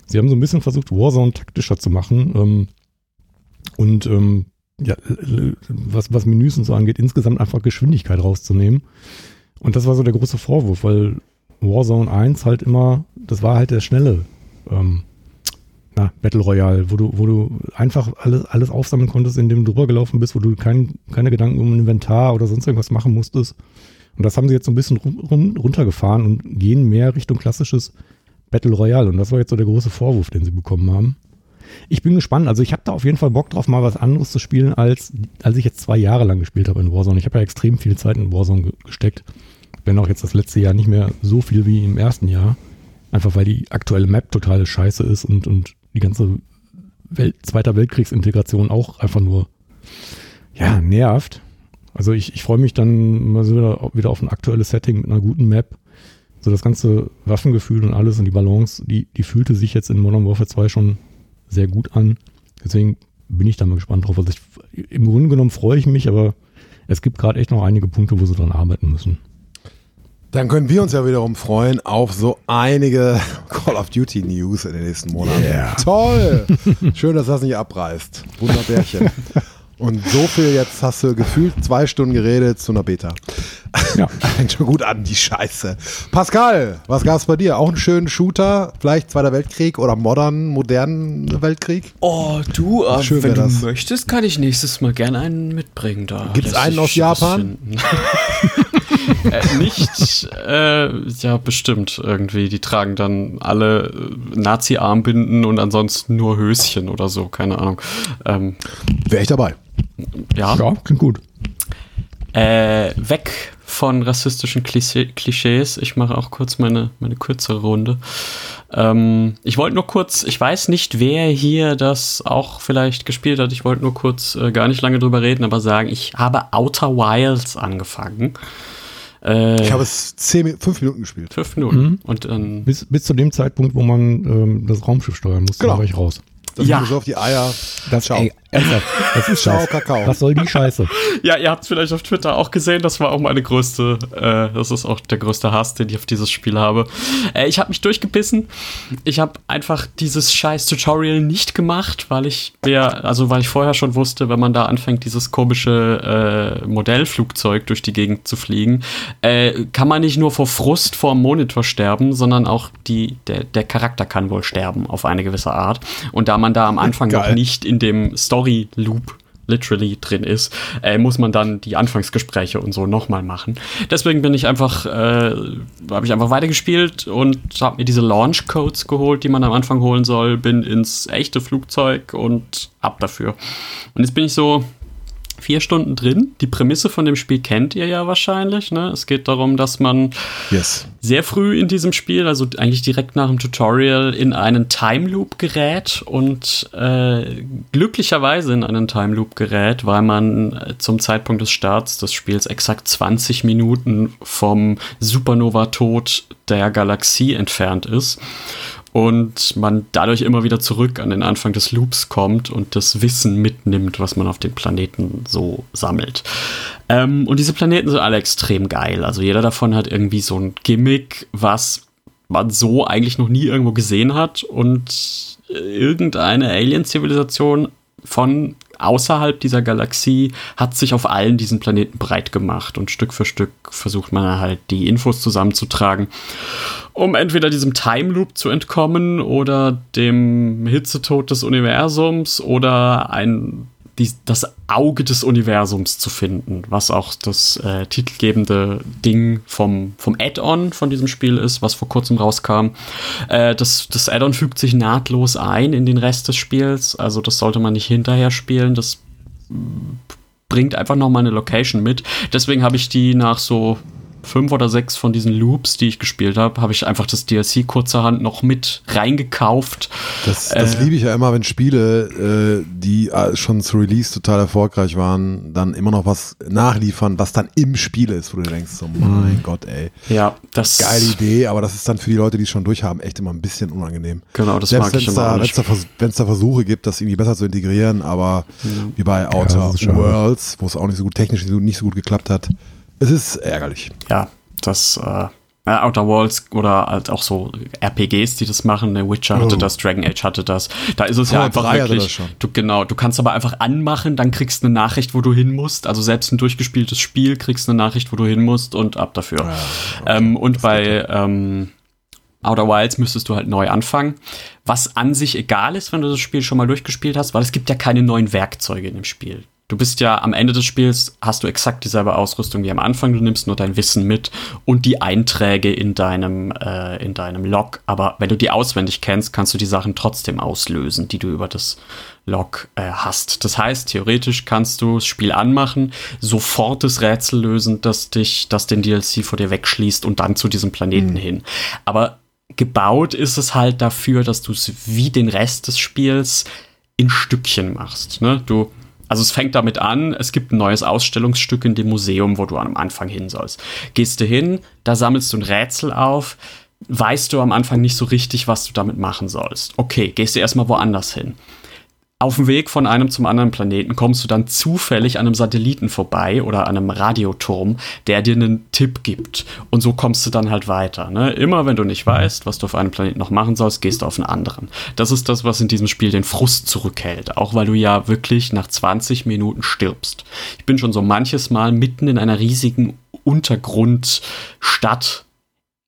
S1: Sie haben so ein bisschen versucht, Warzone taktischer zu machen. Ähm, und ähm, ja, was, was Menüs und so angeht, insgesamt einfach Geschwindigkeit rauszunehmen. Und das war so der große Vorwurf, weil Warzone 1 halt immer, das war halt der schnelle ähm, na, Battle Royale, wo du, wo du einfach alles, alles aufsammeln konntest, indem du drüber gelaufen bist, wo du kein, keine Gedanken um Inventar oder sonst irgendwas machen musstest. Und das haben sie jetzt so ein bisschen run, runtergefahren und gehen mehr Richtung klassisches Battle Royale. Und das war jetzt so der große Vorwurf, den sie bekommen haben. Ich bin gespannt. Also ich habe da auf jeden Fall Bock drauf, mal was anderes zu spielen, als, als ich jetzt zwei Jahre lang gespielt habe in Warzone. Ich habe ja extrem viel Zeit in Warzone ge gesteckt. Wenn auch jetzt das letzte Jahr nicht mehr so viel wie im ersten Jahr. Einfach weil die aktuelle Map total scheiße ist und, und die ganze Welt, Zweiter Weltkriegsintegration auch einfach nur ja, nervt. Also ich, ich freue mich dann mal wieder, wieder auf ein aktuelles Setting mit einer guten Map. So das ganze Waffengefühl und alles und die Balance, die, die fühlte sich jetzt in Modern Warfare 2 schon sehr gut an. Deswegen bin ich da mal gespannt drauf. Also ich, im Grunde genommen freue ich mich, aber es gibt gerade echt noch einige Punkte, wo sie dran arbeiten müssen.
S2: Dann können wir uns ja wiederum freuen auf so einige Call of Duty News in den nächsten Monaten.
S1: Yeah.
S2: Toll! Schön, dass das nicht abreißt. Wunderbärchen. Und so viel jetzt hast du gefühlt zwei Stunden geredet zu einer Beta.
S1: Ja.
S2: Fängt schon gut an, die Scheiße. Pascal, was gab's bei dir? Auch einen schönen Shooter? Vielleicht Zweiter Weltkrieg oder modern, modernen Weltkrieg?
S3: Oh, du, äh,
S2: Schön
S3: wenn du
S2: das.
S3: möchtest, kann ich nächstes Mal gerne einen mitbringen. Da
S2: Gibt's einen aus Japan?
S3: äh, nicht, äh, ja, bestimmt irgendwie. Die tragen dann alle äh, Nazi-Armbinden und ansonsten nur Höschen oder so, keine Ahnung. Ähm,
S2: Wäre ich dabei.
S3: Ja.
S1: Ja, klingt gut.
S3: Äh, weg von rassistischen Klischee Klischees. Ich mache auch kurz meine, meine kürzere Runde. Ähm, ich wollte nur kurz, ich weiß nicht, wer hier das auch vielleicht gespielt hat. Ich wollte nur kurz äh, gar nicht lange drüber reden, aber sagen, ich habe Outer Wilds angefangen. Äh,
S2: Ich habe es zehn, fünf Minuten gespielt.
S3: fünf Minuten. Und dann.
S1: Bis, bis zu dem Zeitpunkt, wo man ähm, das Raumschiff steuern muss,
S2: Genau.
S1: war ich raus.
S2: Das
S3: Ja.
S2: so auf die Eier.
S1: Das,
S2: Ciao.
S1: ey, ernsthaft, das ist
S2: Ciao,
S1: Scheiße.
S2: Kakao.
S1: Was soll die Scheiße?
S3: Ja, ihr habt es vielleicht auf Twitter auch gesehen. Das war auch meine größte, äh, das ist auch der größte Hass, den ich auf dieses Spiel habe. Äh, ich habe mich durchgebissen. Ich habe einfach dieses scheiß Tutorial nicht gemacht, weil ich mir, also weil ich vorher schon wusste, wenn man da anfängt, dieses komische äh, Modellflugzeug durch die Gegend zu fliegen, äh, kann man nicht nur vor Frust vor dem Monitor sterben, sondern auch die, der, der Charakter kann wohl sterben auf eine gewisse Art. Und da man da am Anfang noch
S2: Geil.
S3: nicht in dem Story-Loop literally drin ist, äh, muss man dann die Anfangsgespräche und so nochmal machen. Deswegen bin ich einfach, äh, habe ich einfach weitergespielt und habe mir diese Launch Codes geholt, die man am Anfang holen soll, bin ins echte Flugzeug und ab dafür. Und jetzt bin ich so vier Stunden drin. Die Prämisse von dem Spiel kennt ihr ja wahrscheinlich. Ne? Es geht darum, dass man
S2: Yes.
S3: sehr früh in diesem Spiel, also eigentlich direkt nach dem Tutorial, in einen Time Loop gerät und äh, glücklicherweise in einen Time Loop gerät, weil man äh, zum Zeitpunkt des Starts des Spiels exakt 20 Minuten vom Supernova-Tod der Galaxie entfernt ist und man dadurch immer wieder zurück an den Anfang des Loops kommt und das Wissen mitnimmt, was man auf dem Planeten so sammelt. Ähm, und diese Planeten sind alle extrem geil. Also jeder davon hat irgendwie so ein Gimmick, was man so eigentlich noch nie irgendwo gesehen hat und äh, irgendeine Alien-Zivilisation von außerhalb dieser Galaxie hat sich auf allen diesen Planeten breit gemacht und Stück für Stück versucht man halt die Infos zusammenzutragen, um entweder diesem Time Loop zu entkommen oder dem Hitzetod des Universums oder ein die, das Auge des Universums zu finden, was auch das äh, titelgebende Ding vom, vom Add-on von diesem Spiel ist, was vor kurzem rauskam. Äh, das das Add-on fügt sich nahtlos ein in den Rest des Spiels, also das sollte man nicht hinterher spielen, das mm, bringt einfach noch mal eine Location mit. Deswegen habe ich die nach so fünf oder sechs von diesen Loops, die ich gespielt habe, habe ich einfach das DLC kurzerhand noch mit reingekauft.
S2: Das, das
S3: Äh.
S2: liebe ich ja immer, wenn Spiele, äh, die äh, schon zu Release total erfolgreich waren, dann immer noch was nachliefern, was dann im Spiel ist, wo du denkst, so mein Gott, ey,
S3: Ja, das
S2: geile Idee, aber das ist dann für die Leute, die es schon durchhaben, echt immer ein bisschen unangenehm.
S3: Genau, das
S2: Selbst
S3: mag
S2: wenn
S3: ich
S2: es
S3: immer
S2: wenn's
S3: nicht.
S2: da, Vers- da Versuche gibt, das irgendwie besser zu integrieren, aber wie bei Outer
S1: schade.
S2: Worlds, wo es auch nicht so gut technisch nicht so gut geklappt hat, es ist ärgerlich.
S3: Ja, das äh, äh, Outer Worlds oder halt auch so RPGs, die das machen. Der Witcher hatte
S2: Oh.
S3: das, Dragon Age hatte das. Da ist es ja
S2: Fallout
S3: einfach
S2: 3 hatte
S3: wirklich.
S2: das.
S3: Du, genau, du kannst aber einfach anmachen, dann kriegst du eine Nachricht, wo du hin musst. Also selbst ein durchgespieltes Spiel kriegst eine Nachricht, wo du hin musst und ab dafür. ähm, und bei ähm, Outer Wilds müsstest du halt neu anfangen. Was an sich egal ist, wenn du das Spiel schon mal durchgespielt hast, weil es gibt ja keine neuen Werkzeuge in dem Spiel. Du bist ja am Ende des Spiels, hast du exakt dieselbe Ausrüstung wie am Anfang. Du nimmst nur dein Wissen mit und die Einträge in deinem, äh, in deinem Log. Aber wenn du die auswendig kennst, kannst du die Sachen trotzdem auslösen, die du über das Log äh, hast. Das heißt, theoretisch kannst du das Spiel anmachen, sofort das Rätsel lösen, das dich, das den DLC vor dir wegschließt und dann zu diesem Planeten hin. Aber gebaut ist es halt dafür, dass du es wie den Rest des Spiels in Stückchen machst. Ne? Du, Also es fängt damit an, es gibt ein neues Ausstellungsstück in dem Museum, wo du am Anfang hin sollst. Gehst du hin, da sammelst du ein Rätsel auf, weißt du am Anfang nicht so richtig, was du damit machen sollst. Okay, gehst du erstmal woanders hin. Auf dem Weg von einem zum anderen Planeten kommst du dann zufällig an einem Satelliten vorbei oder an einem Radioturm, der dir einen Tipp gibt. Und so kommst du dann halt weiter. Ne? Immer wenn du nicht weißt, was du auf einem Planeten noch machen sollst, gehst du auf einen anderen. Das ist das, was in diesem Spiel den Frust zurückhält. Auch weil du ja wirklich nach 20 Minuten stirbst. Ich bin schon so manches Mal mitten in einer riesigen Untergrundstadt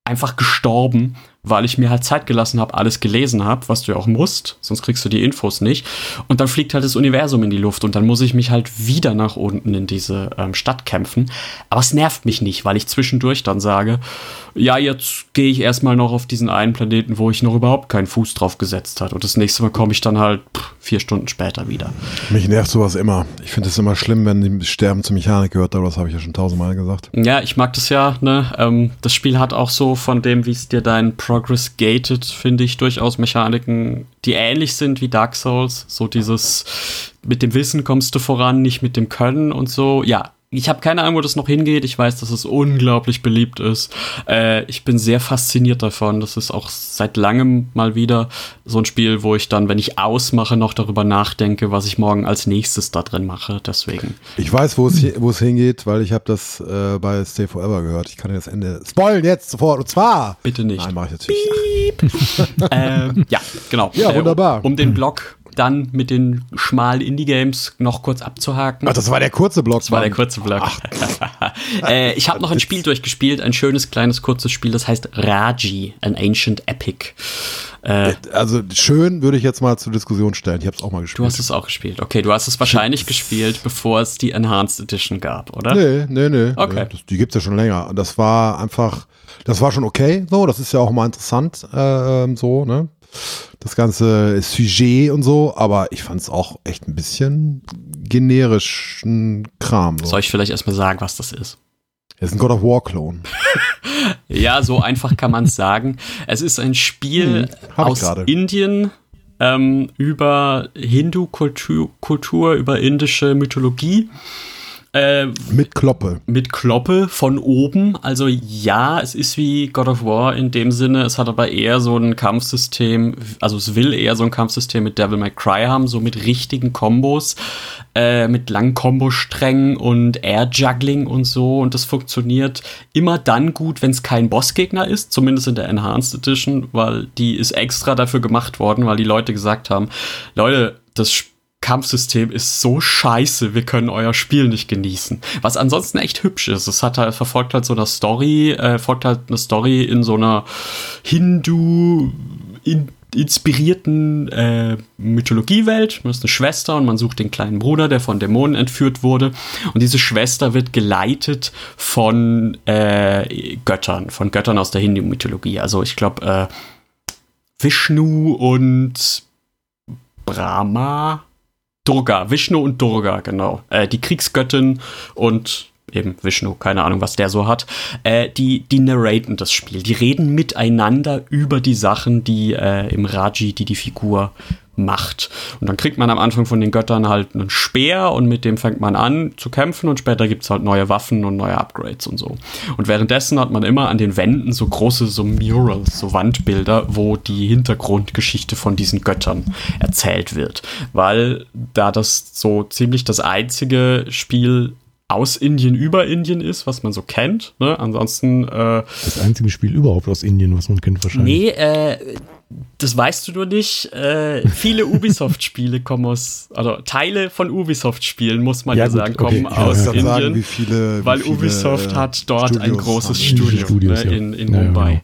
S3: einfach gestorben weil ich mir halt Zeit gelassen habe, alles gelesen habe, was du ja auch musst, sonst kriegst du die Infos nicht. Und dann fliegt halt das Universum in die Luft und dann muss ich mich halt wieder nach unten in diese ähm, Stadt kämpfen. Aber es nervt mich nicht, weil ich zwischendurch dann sage, ja, jetzt gehe ich erstmal noch auf diesen einen Planeten, wo ich noch überhaupt keinen Fuß drauf gesetzt hat. Und das nächste Mal komme ich dann halt pff, vier Stunden später wieder.
S2: Mich nervt sowas immer. Ich finde es immer schlimm, wenn die Sterben zur Mechanik gehört, aber das habe ich ja schon tausendmal gesagt.
S3: Ja, ich mag das ja, ne? Ähm, das Spiel hat auch so von dem, wie es dir dein Pro Progress Gated finde ich durchaus Mechaniken, die ähnlich sind wie Dark Souls. So dieses mit dem Wissen kommst du voran, nicht mit dem Können und so. Ja, ich habe keine Ahnung, wo das noch hingeht. Ich weiß, dass es unglaublich beliebt ist. Äh, ich bin sehr fasziniert davon. Das ist auch seit langem mal wieder so ein Spiel, wo ich dann, wenn ich ausmache, noch darüber nachdenke, was ich morgen als nächstes da drin mache. Deswegen.
S2: Ich weiß, wo es, wo es hingeht, weil ich habe das äh, bei Stay Forever gehört. Ich kann dir das Ende spoilen jetzt sofort. Und zwar.
S3: Bitte nicht.
S2: Nein, mache ich natürlich.
S3: ähm, ja, genau.
S2: Ja, wunderbar.
S3: Äh, um den Blog dann mit den schmalen Indie-Games noch kurz abzuhaken.
S2: Ach, das war der kurze Block.
S3: Das war der kurze Block. äh, ich habe noch ein Spiel durchgespielt, ein schönes, kleines, kurzes Spiel, das heißt Raji, an Ancient Epic.
S2: Äh, also schön würde ich jetzt mal zur Diskussion stellen. Ich habe es auch mal gespielt.
S3: Du hast es auch gespielt. Okay, du hast es wahrscheinlich Sch gespielt, bevor es die Enhanced Edition gab, oder?
S2: Nee, nee, nee.
S3: Okay.
S2: Das, die gibt's ja schon länger. Das war einfach, das war schon okay. So, das ist ja auch mal interessant. Äh, ähm, so, ne? Das ganze Sujet und so, aber ich fand es auch echt ein bisschen generischen Kram. So.
S3: Soll ich vielleicht erstmal sagen, was das ist?
S2: Es ist ein God of War Klon.
S3: ja, so einfach kann man es sagen. Es ist ein Spiel hm, aus Indien ähm, über Hindu-Kultur, Kultur, über indische Mythologie.
S2: Äh, mit Kloppe.
S3: Mit Kloppe von oben. Also ja, es ist wie God of War in dem Sinne. Es hat aber eher so ein Kampfsystem, also es will eher so ein Kampfsystem mit Devil May Cry haben, so mit richtigen Kombos, äh, mit langen Kombosträngen und Air-Juggling und so. Und das funktioniert immer dann gut, wenn es kein Bossgegner ist, zumindest in der Enhanced Edition, weil die ist extra dafür gemacht worden, weil die Leute gesagt haben, Leute, das Spiel Kampfsystem ist so scheiße, wir können euer Spiel nicht genießen. Was ansonsten echt hübsch ist. Es hat halt, verfolgt halt so eine Story, äh, folgt halt eine Story in so einer Hindu, in, inspirierten äh, Mythologiewelt. Man ist eine Schwester und man sucht den kleinen Bruder, der von Dämonen entführt wurde. Und diese Schwester wird geleitet von äh, Göttern, von Göttern aus der Hindu-Mythologie. Also ich glaube, äh, Vishnu und Brahma Durga, Vishnu und Durga, genau. Äh, die Kriegsgöttin und eben Vishnu, keine Ahnung, was der so hat, äh, die, die narraten das Spiel. Die reden miteinander über die Sachen, die äh, im Raji, die die Figur macht. Und dann kriegt man am Anfang von den Göttern halt einen Speer und mit dem fängt man an zu kämpfen und später gibt es halt neue Waffen und neue Upgrades und so. Und währenddessen hat man immer an den Wänden so große so Murals, so Wandbilder, wo die Hintergrundgeschichte von diesen Göttern erzählt wird. Weil da das so ziemlich das einzige Spiel aus Indien über Indien ist, was man so kennt. Ne? Ansonsten. Äh,
S1: das einzige Spiel überhaupt aus Indien, was man kennt, wahrscheinlich.
S3: Nee, äh, das weißt du nur nicht. Äh, viele Ubisoft-Spiele kommen aus, also Teile von Ubisoft-Spielen, muss man ja, ja gut, sagen, kommen okay. aus ja, Indien. Sagen,
S2: wie viele, wie
S3: weil
S2: viele,
S3: Ubisoft
S2: äh,
S3: hat dort
S2: Studios
S3: ein großes
S2: haben.
S3: Studio
S1: Studios,
S3: ne, in, in Mumbai.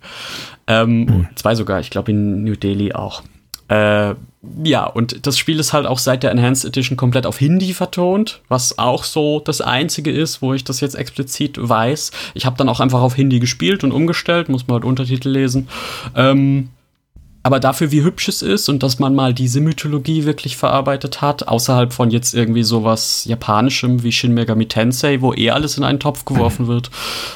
S3: Genau. Ähm, mhm. Zwei sogar, ich glaube in New Delhi auch. Äh, ja, und das Spiel ist halt auch seit der Enhanced Edition komplett auf Hindi vertont, was auch so das Einzige ist, wo ich das jetzt explizit weiß. Ich habe dann auch einfach auf Hindi gespielt und umgestellt, muss man halt Untertitel lesen. Ähm, aber dafür, wie hübsch es ist und dass man mal diese Mythologie wirklich verarbeitet hat, außerhalb von jetzt irgendwie sowas Japanischem wie Shin Megami Tensei, wo eh alles in einen Topf geworfen wird,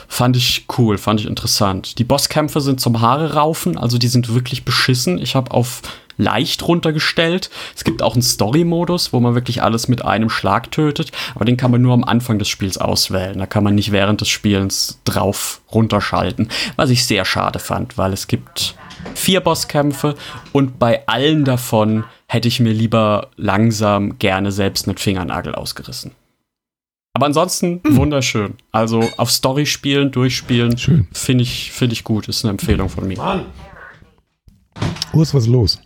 S3: fand ich cool, fand ich interessant. Die Bosskämpfe sind zum Haare raufen, also die sind wirklich beschissen. Ich habe auf leicht runtergestellt. Es gibt auch einen Story-Modus, wo man wirklich alles mit einem Schlag tötet, aber den kann man nur am Anfang des Spiels auswählen. Da kann man nicht während des Spielens drauf runterschalten, was ich sehr schade fand, weil es gibt vier Bosskämpfe und bei allen davon hätte ich mir lieber langsam gerne selbst einen Fingernagel ausgerissen. Aber ansonsten mhm. wunderschön. Also auf Story spielen, durchspielen, finde ich, find ich gut. Ist eine Empfehlung von mir. Mann.
S1: Urs, was ist los?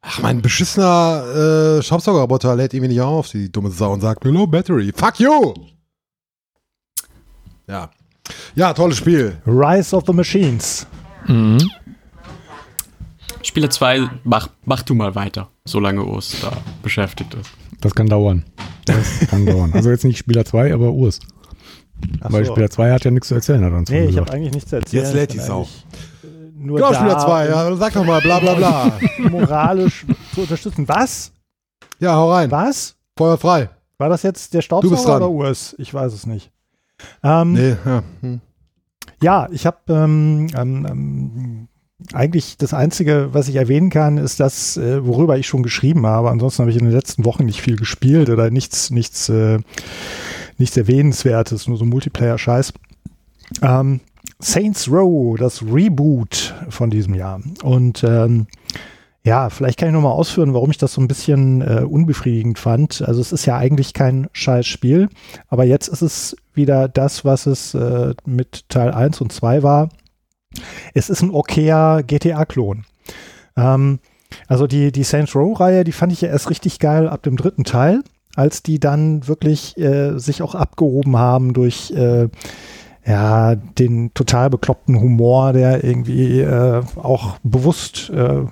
S2: Ach, mein beschissener äh, Staubsaugerroboter lädt irgendwie nicht auf, die dumme Sau, und sagt, no battery. Fuck you! Ja. Ja, tolles Spiel.
S4: Rise of the Machines. Mhm.
S3: Spiele 2, mach, mach du mal weiter, solange Urs da beschäftigt ist.
S1: Das kann dauern. Das kann dauern. Also jetzt nicht Spieler 2, aber Urs. Ach Weil so. Spieler 2 hat ja nichts zu erzählen, hat
S4: uns Nee, ich habe eigentlich nichts zu erzählen.
S2: Jetzt lädt die Sau nur ja, Spieler 2, ja, sag doch mal, bla bla bla.
S4: moralisch zu unterstützen. Was?
S2: Ja, hau rein.
S4: Was?
S2: Feuer frei.
S4: War das jetzt der Staubsauger oder Urs? Ich weiß es nicht. Ähm, nee, ja. Hm. Ja, ich habe ähm, ähm, ähm, eigentlich das Einzige, was ich erwähnen kann, ist das, äh, worüber ich schon geschrieben habe. Ansonsten habe ich in den letzten Wochen nicht viel gespielt oder nichts, nichts, äh, nichts Erwähnenswertes, nur so Multiplayer-Scheiß. Ähm, Saints Row, das Reboot von diesem Jahr. Und ähm, ja, vielleicht kann ich nochmal ausführen, warum ich das so ein bisschen äh, unbefriedigend fand. Also es ist ja eigentlich kein scheiß Spiel, aber jetzt ist es wieder das, was es äh, mit Teil 1 und 2 war. Es ist ein okayer GTA-Klon. Ähm, also die, die Saints Row-Reihe, die fand ich ja erst richtig geil ab dem dritten Teil, als die dann wirklich äh, sich auch abgehoben haben durch äh, ja, den total bekloppten Humor, der irgendwie äh, auch bewusst äh,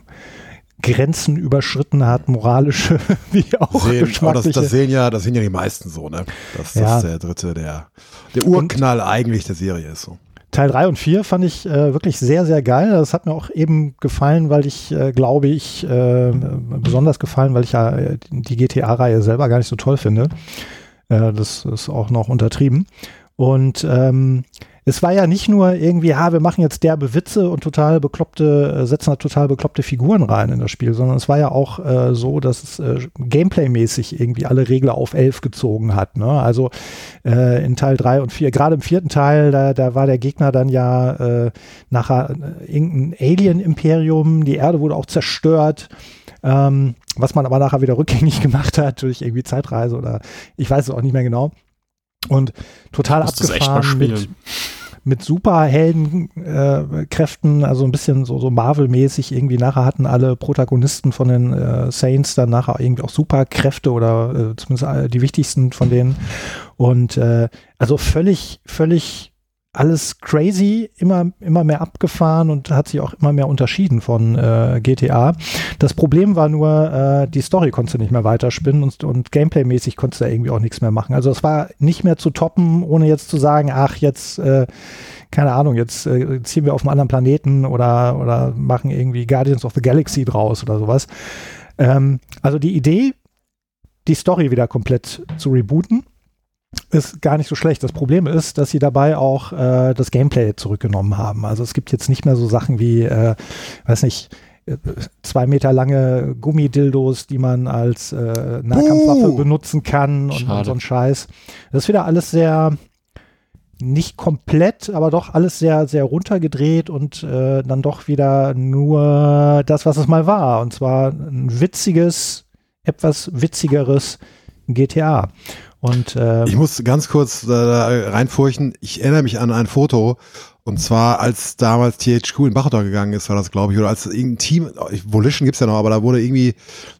S4: Grenzen überschritten hat, moralische wie auch
S2: sehen, geschmackliche. Das, das, sehen ja, das sehen ja die meisten so, ne? Dass ja. das der dritte, der, der Urknall und eigentlich der Serie ist so.
S4: Teil 3 und 4 fand ich äh, wirklich sehr, sehr geil. Das hat mir auch eben gefallen, weil ich, äh, glaube ich, äh, besonders gefallen, weil ich ja äh, die GTA-Reihe selber gar nicht so toll finde. Äh, das ist auch noch untertrieben. Und ähm, es war ja nicht nur irgendwie, ja, wir machen jetzt derbe Witze und total bekloppte, äh, setzen da total bekloppte Figuren rein in das Spiel, sondern es war ja auch äh, so, dass es äh, Gameplay-mäßig irgendwie alle Regler auf elf gezogen hat. Ne? Also äh, in Teil drei und vier, gerade im vierten Teil, da, da war der Gegner dann ja äh, nachher äh, irgendein Alien-Imperium, die Erde wurde auch zerstört. Ähm, was man aber nachher wieder rückgängig gemacht hat durch irgendwie Zeitreise oder ich weiß es auch nicht mehr genau. Und total abgefahren mit, mit Superheldenkräften, äh, also ein bisschen so, so Marvel-mäßig. Irgendwie nachher hatten alle Protagonisten von den äh, Saints dann nachher irgendwie auch Superkräfte oder äh, zumindest die wichtigsten von denen. Und äh, also völlig, völlig alles crazy, immer, immer mehr abgefahren und hat sich auch immer mehr unterschieden von äh, GTA. Das Problem war nur, äh, die Story konntest du nicht mehr weiterspinnen und, und Gameplay-mäßig konntest du da irgendwie auch nichts mehr machen. Also es war nicht mehr zu toppen, ohne jetzt zu sagen, ach, jetzt, äh, keine Ahnung, jetzt äh, ziehen wir auf einen anderen Planeten oder, oder machen irgendwie Guardians of the Galaxy draus oder sowas. Ähm, also die Idee, die Story wieder komplett zu rebooten, ist gar nicht so schlecht. Das Problem ist, dass sie dabei auch äh, das Gameplay zurückgenommen haben. Also es gibt jetzt nicht mehr so Sachen wie, äh, weiß nicht, äh, zwei Meter lange Gummidildos, die man als äh, Nahkampfwaffe uh, benutzen kann und, und, so ein Scheiß. Das ist wieder alles sehr nicht komplett, aber doch alles sehr, sehr runtergedreht und äh, dann doch wieder nur das, was es mal war. Und zwar ein witziges, etwas witzigeres GTA. Und, äh,
S2: ich muss ganz kurz äh, reinfurchen. Ich erinnere mich an ein Foto. Und zwar, als damals THQ in Bachota gegangen ist, war das, glaube ich, oder als irgendein Team, Volition gibt's ja noch, aber da wurde irgendwie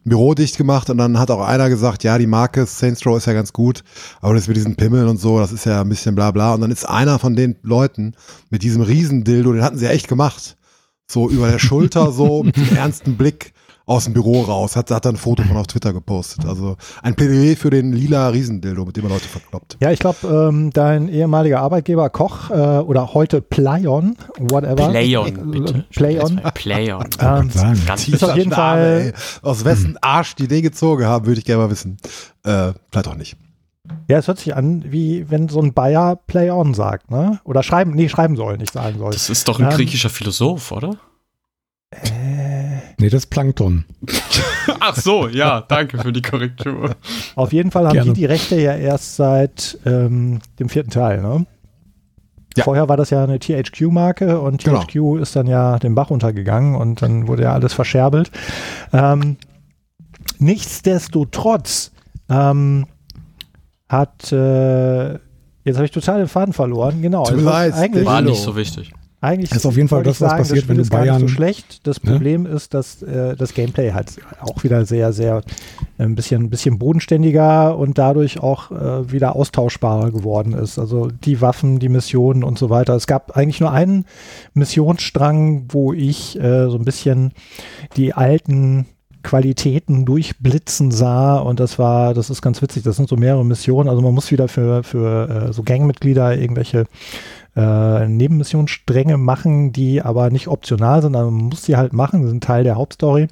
S2: ein Büro dicht gemacht und dann hat auch einer gesagt, ja, die Marke Saints Row ist ja ganz gut, aber das mit diesen Pimmeln und so, das ist ja ein bisschen bla bla. Und dann ist einer von den Leuten mit diesem Riesendildo, den hatten sie ja echt gemacht. So über der Schulter, so mit einem ernsten Blick aus dem Büro raus, hat, hat dann ein Foto von auf Twitter gepostet. Also ein Plädoyer für den lila Riesendildo, mit dem man Leute verkloppt.
S4: Ja, ich glaube, ähm, dein ehemaliger Arbeitgeber Koch äh, oder heute Playon, whatever.
S3: Playon, äh, bitte.
S4: Playon.
S3: Playon.
S4: Ähm, Ganz ist auf jeden Fall.
S2: Ey. Aus wessen Arsch die den gezogen haben, würde ich gerne mal wissen. Äh, vielleicht auch nicht.
S4: Ja, es hört sich an, wie wenn so ein Bayer Play On sagt, ne? Oder schreiben, nee, schreiben soll, nicht sagen soll.
S3: Das ist doch ein ähm, griechischer Philosoph, oder?
S4: Äh
S1: Nee, das ist Plankton.
S3: Ach so, ja, danke für die Korrektur.
S4: Auf jeden Fall haben
S1: Gerne.
S4: die die Rechte ja erst seit ähm, dem vierten Teil, ne?
S2: Ja.
S4: Vorher war das ja eine THQ-Marke und
S2: Genau.
S4: THQ ist dann ja den Bach runtergegangen und dann wurde ja alles verscherbelt. Ähm, nichtsdestotrotz ähm, hat, äh, jetzt habe ich total den Faden verloren, genau.
S2: Tut
S4: also
S2: leid,
S4: eigentlich,
S3: War nicht so wichtig.
S4: Eigentlich
S1: Das ist auf jeden Fall das, was
S4: sagen,
S1: passiert,
S4: das
S1: wenn du
S4: ist gar nicht
S1: Bayern-
S4: so schlecht. Das
S1: Ne?
S4: Problem ist, dass äh, das Gameplay halt auch wieder sehr, sehr äh, ein bisschen, ein bisschen bodenständiger und dadurch auch äh, wieder austauschbarer geworden ist. Also die Waffen, die Missionen und so weiter. Es gab eigentlich nur einen Missionsstrang, wo ich äh, so ein bisschen die alten Qualitäten durchblitzen sah und das war, das ist ganz witzig, das sind so mehrere Missionen, also man muss wieder für, für äh, so Gangmitglieder irgendwelche äh, Nebenmissionsstränge machen, die aber nicht optional sind, man muss die halt machen, sind Teil der Hauptstory.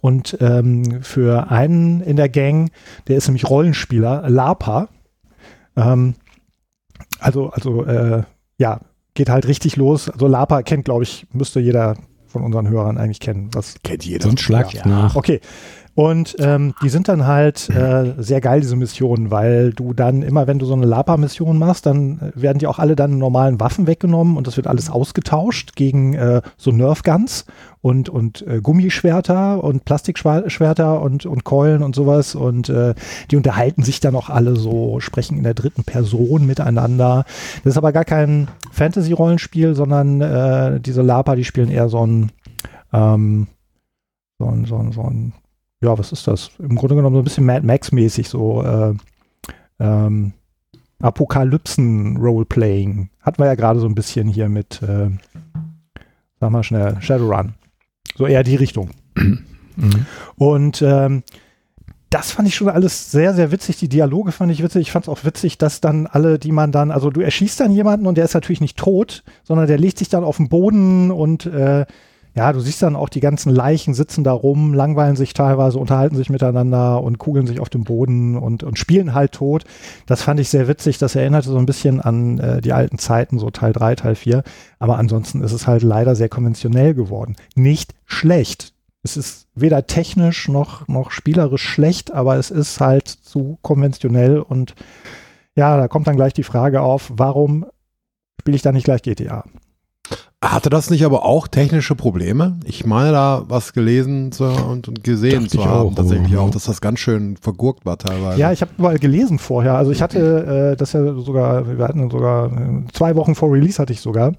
S4: Und ähm, für einen in der Gang, der ist nämlich Rollenspieler, Lapa, ähm, also, also äh, ja, geht halt richtig los. Also Lapa kennt, glaube ich, müsste jeder von unseren Hörern eigentlich kennen, was
S2: Kennt jeder.
S1: Sonst schlagt
S4: Ja.
S1: nach.
S4: Okay. Und ähm, die sind dann halt äh, sehr geil, diese Missionen, weil du dann immer, wenn du so eine Lapa-Mission machst, dann äh, werden dir auch alle deine normalen Waffen weggenommen und das wird alles ausgetauscht gegen äh, so Nerf-Guns und, und äh, Gummischwerter und Plastikschwerter und, und Keulen und sowas. Und äh, die unterhalten sich dann auch alle so, sprechen in der dritten Person miteinander. Das ist aber gar kein Fantasy-Rollenspiel, sondern äh, diese Lapa, die spielen eher so ein ähm, so ein, so ein, so ein, ja, was ist das? Im Grunde genommen so ein bisschen Mad Max-mäßig, so äh, ähm, Apokalypsen-Roleplaying. Hatten wir ja gerade so ein bisschen hier mit, äh, sag mal schnell, Shadowrun. So eher die Richtung.
S1: Mhm.
S4: Und ähm, das fand ich schon alles sehr, sehr witzig. Die Dialoge fand ich witzig. Ich fand es auch witzig, dass dann alle, die man dann, also du erschießt dann jemanden und der ist natürlich nicht tot, sondern der legt sich dann auf den Boden und äh, ja, du siehst dann auch die ganzen Leichen sitzen da rum, langweilen sich teilweise, unterhalten sich miteinander und kugeln sich auf dem Boden und, und spielen halt tot. Das fand ich sehr witzig. Das erinnerte so ein bisschen an äh, die alten Zeiten, so Teil 3, Teil 4. Aber ansonsten ist es halt leider sehr konventionell geworden. Nicht schlecht. Es ist weder technisch noch, noch spielerisch schlecht, aber es ist halt zu konventionell und ja, da kommt dann gleich die Frage auf, warum spiele ich da nicht gleich GTA?
S2: Hatte das nicht aber auch technische Probleme? Ich meine da was gelesen zu, und, und gesehen
S1: Dachte
S2: zu haben,
S1: auch,
S2: tatsächlich auch, dass das ganz schön vergurkt war teilweise.
S4: Ja, ich habe überall gelesen vorher. Also ich hatte äh, das ja sogar, wir hatten sogar äh, zwei Wochen vor Release hatte ich sogar.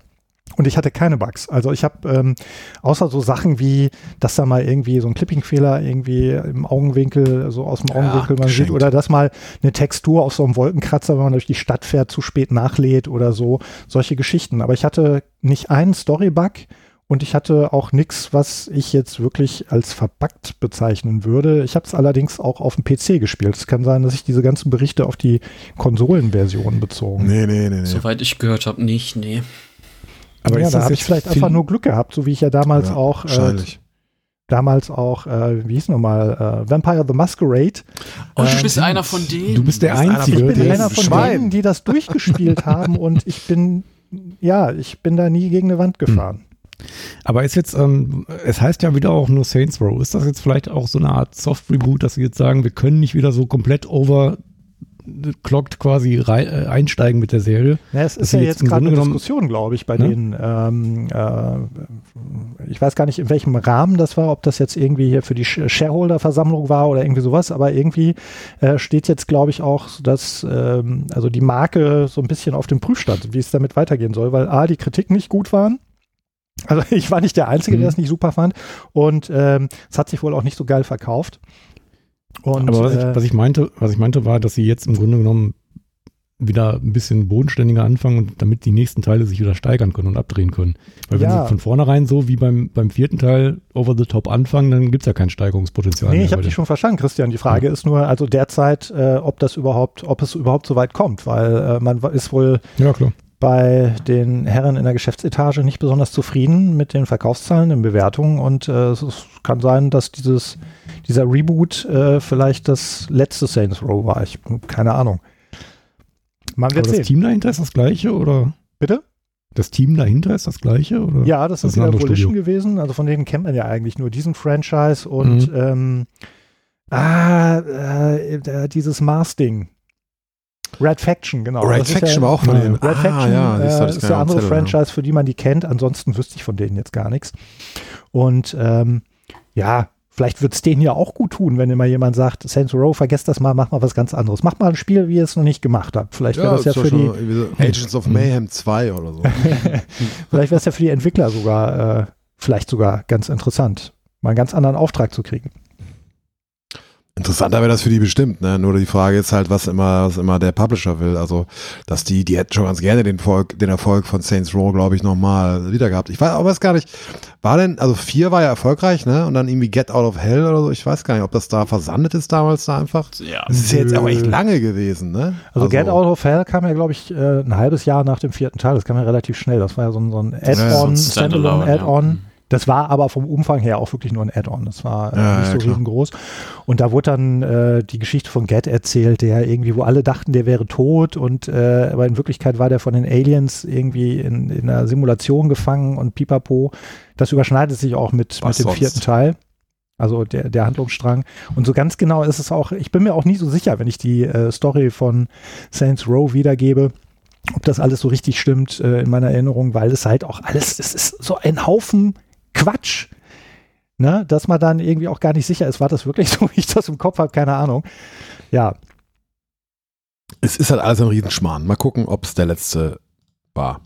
S4: Und ich hatte keine Bugs. Also ich habe ähm, außer so Sachen wie, dass da mal irgendwie so ein Clipping-Fehler irgendwie im Augenwinkel, so aus dem
S2: Ja,
S4: Augenwinkel man
S2: geschenkt.
S4: sieht, oder dass mal eine Textur auf so einem Wolkenkratzer, wenn man durch die Stadt fährt, zu spät nachlädt oder so. Solche Geschichten. Aber ich hatte nicht einen Story-Bug und ich hatte auch nichts, was ich jetzt wirklich als verbuggt bezeichnen würde. Ich habe es allerdings auch auf dem PC gespielt. Es kann sein, dass ich diese ganzen Berichte auf die Konsolenversion bezogen
S2: Nee, nee, nee, nee.
S3: Soweit ich gehört habe, nicht, nee.
S1: Aber
S4: ja, da habe ich vielleicht
S1: viel-
S4: einfach nur Glück gehabt, so wie ich ja damals
S2: Ja,
S4: auch, äh,
S2: Wahrscheinlich.
S4: damals auch, äh, wie hieß nochmal, äh, Vampire the Masquerade.
S3: Oh, du
S4: Ähm,
S3: bist einer von denen.
S1: Du bist der
S2: bist einer
S1: Einzige,
S2: von
S4: Ich bin
S2: der
S4: einer von
S2: Schwein.
S4: denen, die das durchgespielt haben und ich bin, ja, ich bin da nie gegen eine Wand gefahren.
S1: Aber ist jetzt, ähm, es heißt ja wieder auch nur Saints Row. Ist das jetzt vielleicht auch so eine Art Soft-Reboot, dass sie jetzt sagen, wir können nicht wieder so komplett overclocked quasi rei- äh, einsteigen mit der Serie?
S4: Ja, es
S1: Das
S4: ist ja
S1: jetzt
S4: gerade eine Diskussion, glaube ich, bei
S1: Ne?
S4: den, ähm, äh, ich weiß gar nicht, in welchem Rahmen das war, ob das jetzt irgendwie hier für die Sh- Shareholder-Versammlung war oder irgendwie sowas, aber irgendwie äh, steht jetzt, glaube ich, auch, dass ähm, also die Marke so ein bisschen auf dem Prüfstand, wie es damit weitergehen soll, weil A, die Kritiken nicht gut waren. Also ich war nicht der Einzige, der
S1: Mhm.
S4: es nicht super fand und ähm, es hat sich wohl auch nicht so geil verkauft. Und,
S1: Aber was,
S4: äh,
S1: ich, was ich meinte, was ich meinte, war, dass sie jetzt im Grunde genommen wieder ein bisschen bodenständiger anfangen und damit die nächsten Teile sich wieder steigern können und abdrehen können. Weil wenn
S4: Ja.
S1: sie von vornherein so wie beim, beim vierten Teil over the top anfangen, dann gibt es ja kein Steigerungspotenzial.
S4: Nee,
S1: mehr
S4: ich habe dich schon verstanden, Christian. Die Frage ist nur, also derzeit, äh, ob das überhaupt, ob es überhaupt so weit kommt, weil äh, man ist wohl
S1: Ja, klar.
S4: Bei den Herren in der Geschäftsetage nicht besonders zufrieden mit den Verkaufszahlen, den Bewertungen und äh, es ist, kann sein, dass dieses, dieser Reboot äh, vielleicht das letzte Saints Row war. Ich keine Ahnung. Man
S1: Aber
S4: wird
S1: das
S4: sehen.
S1: Team dahinter ist das gleiche oder?
S4: Bitte?
S1: Das Team dahinter ist das gleiche? Oder?
S4: Ja, das ist
S1: ein
S4: wieder Volition gewesen. Also von denen kennt man ja eigentlich nur diesen Franchise und
S1: Mhm.
S4: ähm, ah, äh, dieses Mars-Ding. Red Faction, genau.
S2: Red
S4: Das
S2: Faction
S4: ja,
S2: war auch von
S1: Ah,
S2: denen.
S4: Red Faction
S2: ja, du,
S4: äh,
S2: das
S4: ist
S2: ich
S4: andere
S2: ja.
S4: Franchise, für die man die kennt. Ansonsten wüsste ich von denen jetzt gar nichts. Und ähm, ja, vielleicht wird es denen ja auch gut tun, wenn immer jemand sagt, Saints Row, vergesst das mal, mach mal was ganz anderes. Mach mal ein Spiel, wie ihr es noch nicht gemacht habt. Vielleicht wäre das ja
S2: ist doch
S4: für die,
S2: so Agents of Mayhem 2 oder so.
S4: vielleicht wäre es ja für die Entwickler sogar, äh, vielleicht sogar ganz interessant, mal einen ganz anderen Auftrag zu kriegen.
S2: Interessanter wäre das für die bestimmt, ne? Nur die Frage ist halt, was immer, was immer der Publisher will. Also, dass die, die hätten schon ganz gerne den, Volk, den Erfolg von Saints Row, glaube ich, nochmal wieder gehabt. Ich weiß, aber gar nicht, war denn, also vier war ja erfolgreich, ne? Und dann irgendwie Get Out of Hell oder so. Ich weiß gar nicht, ob das da versandet ist damals da einfach.
S3: Ja.
S2: Das ist ja jetzt aber echt lange gewesen, ne?
S4: Also, Get Out of Hell kam ja, glaube ich, äh, ein halbes Jahr nach dem vierten Teil. Das kam ja relativ schnell. Das war ja so ein, so ein
S2: Ja, ja.
S4: Add-on,
S3: So ein Standalone,
S4: Standalone-Add-on.
S3: ja.
S4: Das war aber vom Umfang her auch wirklich nur ein Add-on. Das war äh,
S2: Ja,
S4: nicht
S2: ja,
S4: so
S2: klar.
S4: riesengroß. Und da wurde dann äh, die Geschichte von Get erzählt, der irgendwie, wo alle dachten, der wäre tot und äh, aber in Wirklichkeit war der von den Aliens irgendwie in, in einer Simulation gefangen und pipapo. Das überschneidet sich auch mit,
S2: Was
S4: mit dem
S2: sonst?
S4: vierten Teil. Also der, der Handlungsstrang. Und so ganz genau ist es auch, ich bin mir auch nie so sicher, wenn ich die äh, Story von Saints Row wiedergebe, ob das alles so richtig stimmt äh, in meiner Erinnerung, weil es halt auch alles, es ist so ein Haufen Quatsch, ne, dass man dann irgendwie auch gar nicht sicher ist, war das wirklich so, wie ich das im Kopf habe, keine Ahnung. Ja,
S2: Es ist halt alles ein Riesenschmarrn. Mal gucken, ob es der letzte war.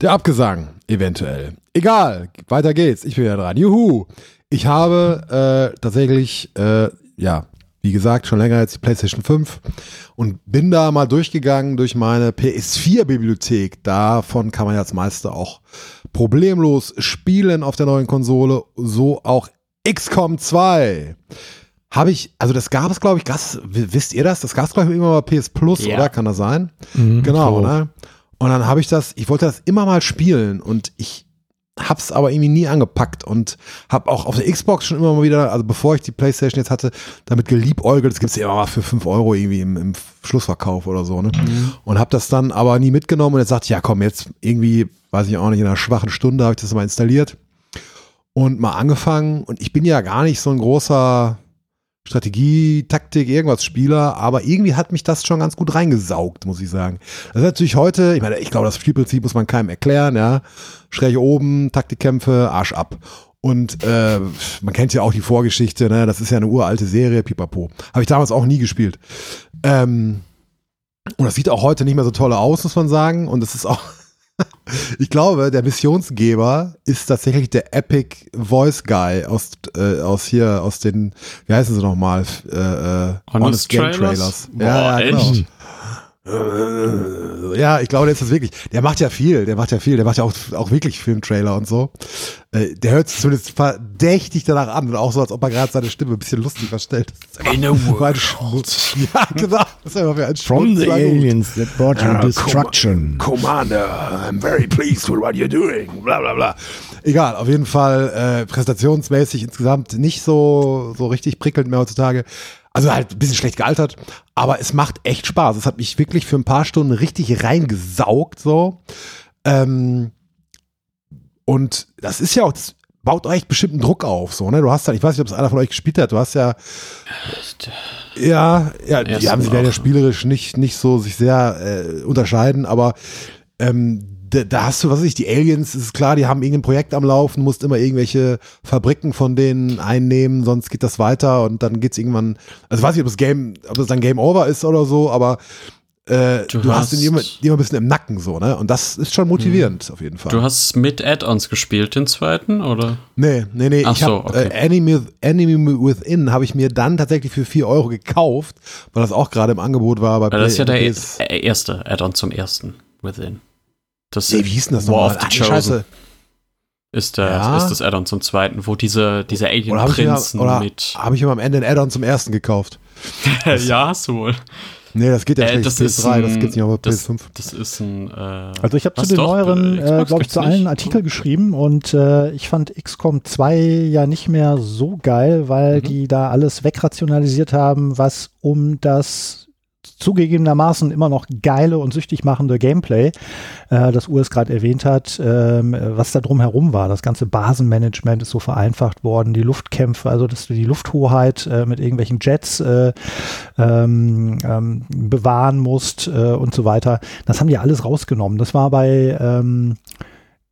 S2: Der Abgesang, eventuell. Egal, weiter geht's. Ich bin ja dran. Juhu! Ich habe äh, tatsächlich, äh, ja, wie gesagt, schon länger jetzt die PlayStation 5 und bin da mal durchgegangen durch meine PS4-Bibliothek. Davon kann man ja als Meister auch problemlos spielen auf der neuen Konsole. So auch XCOM 2. Habe ich, also das gab es, glaube ich, das, wisst ihr das? Das gab es, glaube ich, immer mal PS Plus,
S3: Ja.
S2: oder? Kann das sein?
S1: Mhm,
S2: Genau,
S1: so.
S2: ne? Und dann habe ich das, ich wollte das immer mal spielen und ich hab's aber irgendwie nie angepackt und hab auch auf der Xbox schon immer mal wieder, also bevor ich die Playstation jetzt hatte, damit geliebäugelt, das gibt's ja immer mal für 5 Euro irgendwie im, im Schlussverkauf oder so, ne? Und hab das dann aber nie mitgenommen und jetzt sagte ich, ja komm, jetzt irgendwie, weiß ich auch nicht, in einer schwachen Stunde habe ich das mal installiert und mal angefangen. Und ich bin ja gar nicht so ein großer Strategie, Taktik, irgendwas Spieler, aber irgendwie hat mich das schon ganz gut reingesaugt, muss ich sagen. Das ist natürlich heute, ich meine, ich glaube, das Spielprinzip muss man keinem erklären, ja. Schräg oben, Taktikkämpfe, Arsch ab. Und äh, man kennt ja auch die Vorgeschichte, ne? Das ist ja eine uralte Serie, pipapo. Habe ich damals auch nie gespielt. Ähm, und das sieht auch heute nicht mehr so toll aus, muss man sagen. Und es ist auch, ich glaube, der Missionsgeber ist tatsächlich der Epic Voice Guy aus, äh, aus hier, aus den, wie heißen sie nochmal? Äh, äh,
S3: Honest Trailers?
S2: Ja, ja,
S3: Boah,
S2: genau.
S3: echt?
S2: Ja, ich glaube, der ist das wirklich. Der macht ja viel, der macht ja viel, der macht ja auch, auch wirklich Filmtrailer und so. Äh, Der hört sich zumindest verdächtig danach an und auch so, als ob er gerade seine Stimme ein bisschen lustig verstellt.
S3: In a world.
S2: Schmutz. Ja, genau. Das ist einfach wie ein
S1: From the aliens that brought you destruction.
S2: Commander, I'm very pleased with what you're doing. Bla bla bla. Egal, auf jeden Fall äh, präsentationsmäßig insgesamt nicht so, so richtig prickelnd mehr heutzutage. Also halt ein bisschen schlecht gealtert, aber es macht echt Spaß. Es hat mich wirklich für ein paar Stunden richtig reingesaugt so. Ähm, und das ist ja auch, das baut echt bestimmten Druck auf, so, ne? Du hast ja, ich weiß nicht, ob es einer von euch gespielt hat, du hast ja, ja, ja, die haben sich ja spielerisch nicht, nicht so sich sehr äh, unterscheiden, aber ähm, da, da hast du, was weiß ich, die Aliens, ist klar, die haben irgendein Projekt am Laufen, musst immer irgendwelche Fabriken von denen einnehmen, sonst geht das weiter und dann geht's irgendwann, also weiß ich, ob das Game, ob das dann Game Over ist oder so, aber äh, du,
S3: Du
S2: hast den
S3: hast-
S2: immer, immer ein bisschen im Nacken so, ne? Und das ist schon motivierend auf jeden Fall.
S3: Du hast mit Add-ons gespielt, den zweiten, oder?
S2: Nee, nee, nee.
S3: Ach
S2: ich
S3: so,
S2: hab,
S3: okay.
S2: äh, Enemy, Enemy Within habe ich mir dann tatsächlich für 4 Euro gekauft, weil das auch gerade im Angebot war bei
S3: Weil das ist ja der e- äh, erste Add-on zum ersten Within. Das
S2: Nee, wie hieß denn das
S3: War
S2: nochmal?
S3: of the Chosen
S2: Scheiße.
S3: ist, der,
S2: Ja.
S3: ist das Add-on zum zweiten, wo diese, diese
S2: habe
S3: Alien-Prinzen
S2: oder
S3: mit.
S2: hab ich mir am Ende ein Add-on zum ersten gekauft?
S3: ja, hast du wohl.
S2: Nee, das geht ja
S3: Äh,
S2: schlecht.
S3: das ist
S2: PS3, das
S3: ein-
S2: gibt's nicht auf der
S3: das,
S2: PS5.
S3: das ist ein. Äh,
S4: Also ich habe zu den
S3: doch,
S4: neueren,
S3: äh,
S4: äh, glaube ich, zu allen
S3: nicht?
S4: Artikel geschrieben und äh, ich fand XCOM 2 ja nicht mehr so geil, weil
S3: Mhm.
S4: die da alles wegrationalisiert haben, was um das zugegebenermaßen immer noch geile und süchtig machende Gameplay, äh, das Urs gerade erwähnt hat, ähm, was da drumherum war. Das ganze Basenmanagement ist so vereinfacht worden, die Luftkämpfe, also dass du die Lufthoheit äh, mit irgendwelchen Jets äh, ähm, ähm, bewahren musst äh, und so weiter. Das haben die alles rausgenommen. Das war bei ähm,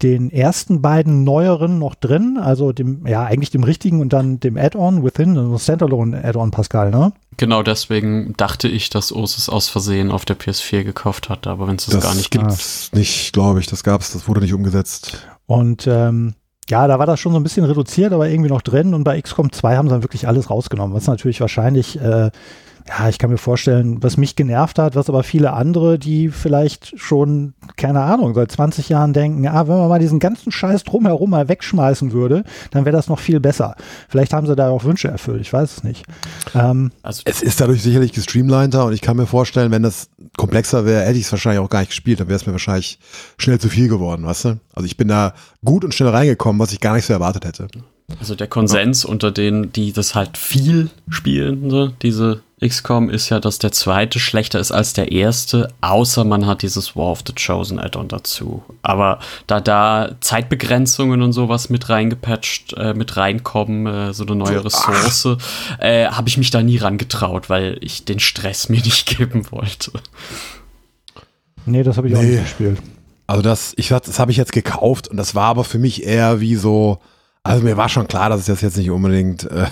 S4: den ersten beiden neueren noch drin, also dem, ja, eigentlich dem richtigen und dann dem Add-on Within, also Standalone Add-on Pascal, ne?
S3: Genau deswegen dachte ich, dass es aus Versehen auf der PS4 gekauft hat, aber wenn es das,
S2: Das
S3: gar nicht
S2: gibt
S3: gibt.
S2: es nicht, glaube ich. Das gab's, das wurde nicht umgesetzt.
S4: Und ähm, ja, da war das schon so ein bisschen reduziert, aber irgendwie noch drin. Und bei XCOM 2 haben sie dann wirklich alles rausgenommen, was natürlich wahrscheinlich, äh, ja, ich kann mir vorstellen, was mich genervt hat, was aber viele andere, die vielleicht schon, keine Ahnung, seit 20 Jahren denken, ah, wenn man mal diesen ganzen Scheiß drumherum mal wegschmeißen würde, dann wäre das noch viel besser. Vielleicht haben sie da auch Wünsche erfüllt, ich weiß es nicht. Ähm,
S3: Also
S2: Es ist dadurch sicherlich gestreamliner und ich kann mir vorstellen, wenn das komplexer wäre, hätte ich es wahrscheinlich auch gar nicht gespielt. Dann wäre es mir wahrscheinlich schnell zu viel geworden, weißt du? Also ich bin da gut und schnell reingekommen, was ich gar nicht so erwartet hätte.
S3: Also der Konsens unter denen, die das halt viel spielen, diese XCOM, ist ja, dass der zweite schlechter ist als der erste, außer man hat dieses War of the Chosen Add-on dazu. Aber da da Zeitbegrenzungen und sowas mit reingepatcht, äh, mit reinkommen, äh, so eine neue Ressource, äh, habe ich mich da nie rangetraut, weil ich den Stress mir nicht geben wollte.
S4: nee, das habe ich auch
S2: Nee.
S4: nicht gespielt.
S2: Also das, ich das habe ich jetzt gekauft und das war aber für mich eher wie so, also mir war schon klar, dass ich das jetzt nicht unbedingt äh,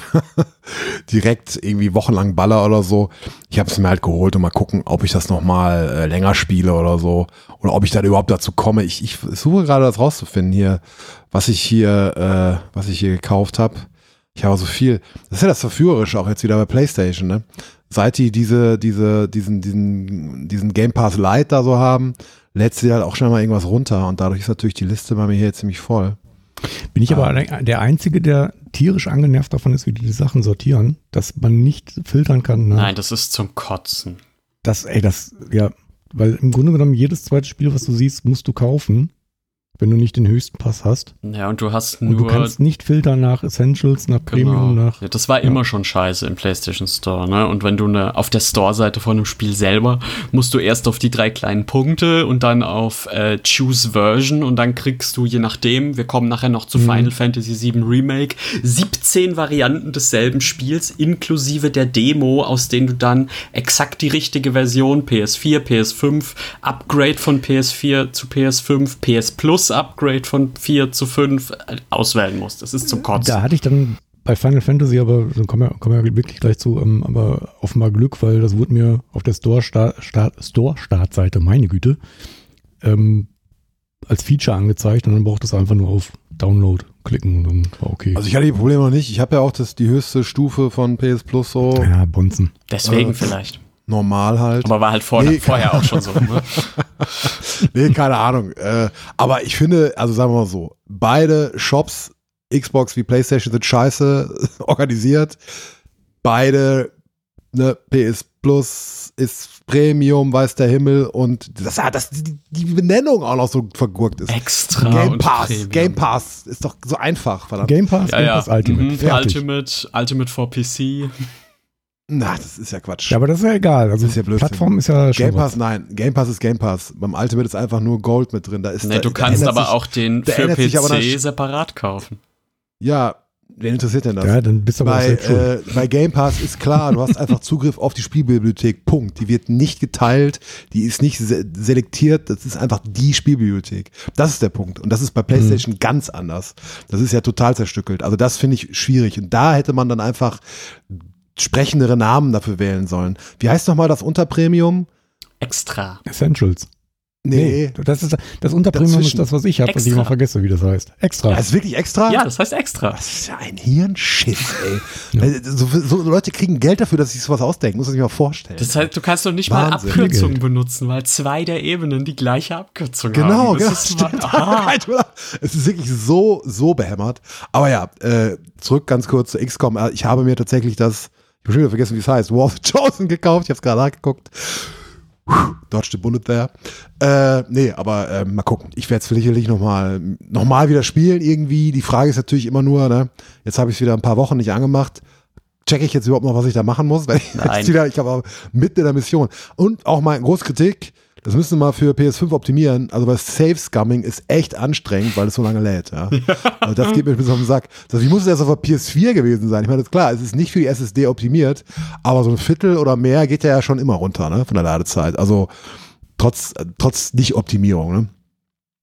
S2: direkt irgendwie wochenlang baller oder so. Ich habe es mir halt geholt und mal gucken, ob ich das noch mal äh, länger spiele oder so oder ob ich dann überhaupt dazu komme. Ich, ich suche gerade das rauszufinden hier, was ich hier, äh, was ich hier gekauft habe. Ich habe so viel. Das ist ja das Verführerische auch jetzt wieder bei PlayStation, ne? Seit die diese, diese, diesen, diesen, diesen Game Pass Lite da so haben, lädt sie halt auch schnell mal irgendwas runter und dadurch ist natürlich die Liste bei mir hier ziemlich voll.
S1: Bin ich aber
S2: Ah.
S1: der- Einzige, der tierisch angenervt davon ist, wie die die Sachen sortieren, dass man nicht filtern kann. Ne?
S3: Nein, das ist zum Kotzen.
S1: Das, ey, das, ja, weil im Grunde genommen jedes zweite Spiel, was du siehst, musst du kaufen, wenn du nicht den höchsten Pass hast.
S3: Ja, und du hast
S1: Und
S3: nur
S1: du kannst nicht filtern nach Essentials, nach Premium, nach.
S3: Genau. Ja, das war immer schon scheiße im PlayStation Store, ne? Und wenn du ne, auf der Store-Seite von einem Spiel selber musst du erst auf die drei kleinen Punkte und dann auf äh, Choose Version und dann kriegst du, je nachdem, wir kommen nachher noch zu Final Fantasy VII Remake, 17 Varianten desselben Spiels, inklusive der Demo, aus denen du dann exakt die richtige Version PS4, PS5, Upgrade von PS4 zu PS5, PS Plus Upgrade von 4 zu 5 äh, auswählen musst. Das ist zum Kotzen.
S1: Da hatte ich dann bei Final Fantasy, aber da kommen wir, kommen wir wirklich gleich zu, ähm, aber offenbar Glück, weil das wurde mir auf der Store-Startseite, Store Startseite, meine Güte, ähm, als Feature angezeigt und dann braucht es einfach nur auf Download klicken und dann war okay.
S2: Also ich hatte die Probleme noch nicht. Ich habe ja auch das, die höchste Stufe von PS Plus so
S1: ja, Bonzen.
S3: Deswegen
S2: Äh,
S3: vielleicht.
S2: Normal halt.
S3: Aber war halt vor,
S2: Nee,
S3: vorher auch schon so. Ne?
S2: nee, keine Ahnung. Äh, aber ich finde, also sagen wir mal so, beide Shops, Xbox wie PlayStation, sind scheiße organisiert. Beide, ne, PS Plus ist Premium, weiß der Himmel und das, ah, dass die, Benennung auch noch so vergurkt ist.
S3: Extra
S2: Game Pass. Game Pass ist doch so einfach, verdammt.
S1: Game Pass,
S3: Ja,
S1: Game
S3: ja.
S1: Pass Ultimate.
S3: Mhm. Ultimate, Ultimate for PC.
S2: Na, das ist ja Quatsch.
S1: Ja, aber das ist ja egal. Also
S2: Das ist ja Blödsinn.
S1: Plattform ist ja schon
S2: Game
S1: was.
S2: Pass, nein, Game Pass ist Game Pass. Beim Ultimate ist einfach nur Gold mit drin. Da ist
S3: Nee,
S2: da,
S3: du kannst aber
S2: sich-
S3: auch den für PC separat kaufen.
S2: Ja, wen interessiert denn das?
S1: Ja, dann bist du aber
S2: bei, äh, bei Game Pass ist klar, du hast einfach Zugriff auf die Spielbibliothek. Punkt. Die wird nicht geteilt, die ist nicht se selektiert, das ist einfach die Spielbibliothek. Das ist der Punkt. Und das ist bei PlayStation
S1: Mhm.
S2: ganz anders. Das ist ja total zerstückelt. Also das finde ich schwierig. Und da hätte man dann einfach sprechendere Namen dafür wählen sollen. Wie heißt nochmal das Unterpremium?
S3: Extra.
S1: Essentials.
S2: Nee.
S1: das ist das Unterpremium ist
S2: Dazwischen.
S1: das, was ich habe, was ich immer vergesse, wie das heißt. Extra.
S2: Das ist wirklich extra?
S3: Ja, das heißt extra.
S2: Das ist ja ein Hirnschiss, ey.
S1: Ja.
S2: Äh, So, so Leute kriegen Geld dafür, dass sie sich sowas ausdenken. Muss man sich mal vorstellen.
S3: Das heißt, du kannst doch nicht mal
S2: Wahnsinn.
S3: Abkürzungen
S1: Geld.
S3: benutzen, weil zwei der Ebenen die gleiche Abkürzung
S2: Genau,
S3: haben.
S2: genau.
S3: Das ist
S2: stimmt.
S3: Aha.
S2: es ist wirklich so, so behämmert. Aber ja, äh, zurück ganz kurz zu XCOM. Äh, Ich habe mir tatsächlich das, ich habe schon wieder vergessen, wie es heißt, War of the Chosen gekauft. Ich habe es gerade nachgeguckt. Dodge the Bullet there. Äh, nee, aber äh, mal gucken. Ich werde es sicherlich nochmal noch mal wieder spielen irgendwie. Die Frage ist natürlich immer nur, ne, jetzt habe ich es wieder ein paar Wochen nicht angemacht. checke ich jetzt überhaupt noch, was ich da machen muss? Weil ich, wieder, ich habe mitten in der Mission. Und auch mal große Kritik, das müssen wir mal für PS5 optimieren. Also bei Safe Scumming ist echt anstrengend, weil es so lange lädt. Ja. Also das geht mir ein bisschen auf den Sack. Also wie muss es erst auf der PS4 gewesen sein? Ich meine, das ist klar, es ist nicht für die SSD optimiert, aber so ein Viertel oder mehr geht ja schon immer runter, ne? Von der Ladezeit. Also trotz, trotz Nicht-Optimierung, ne?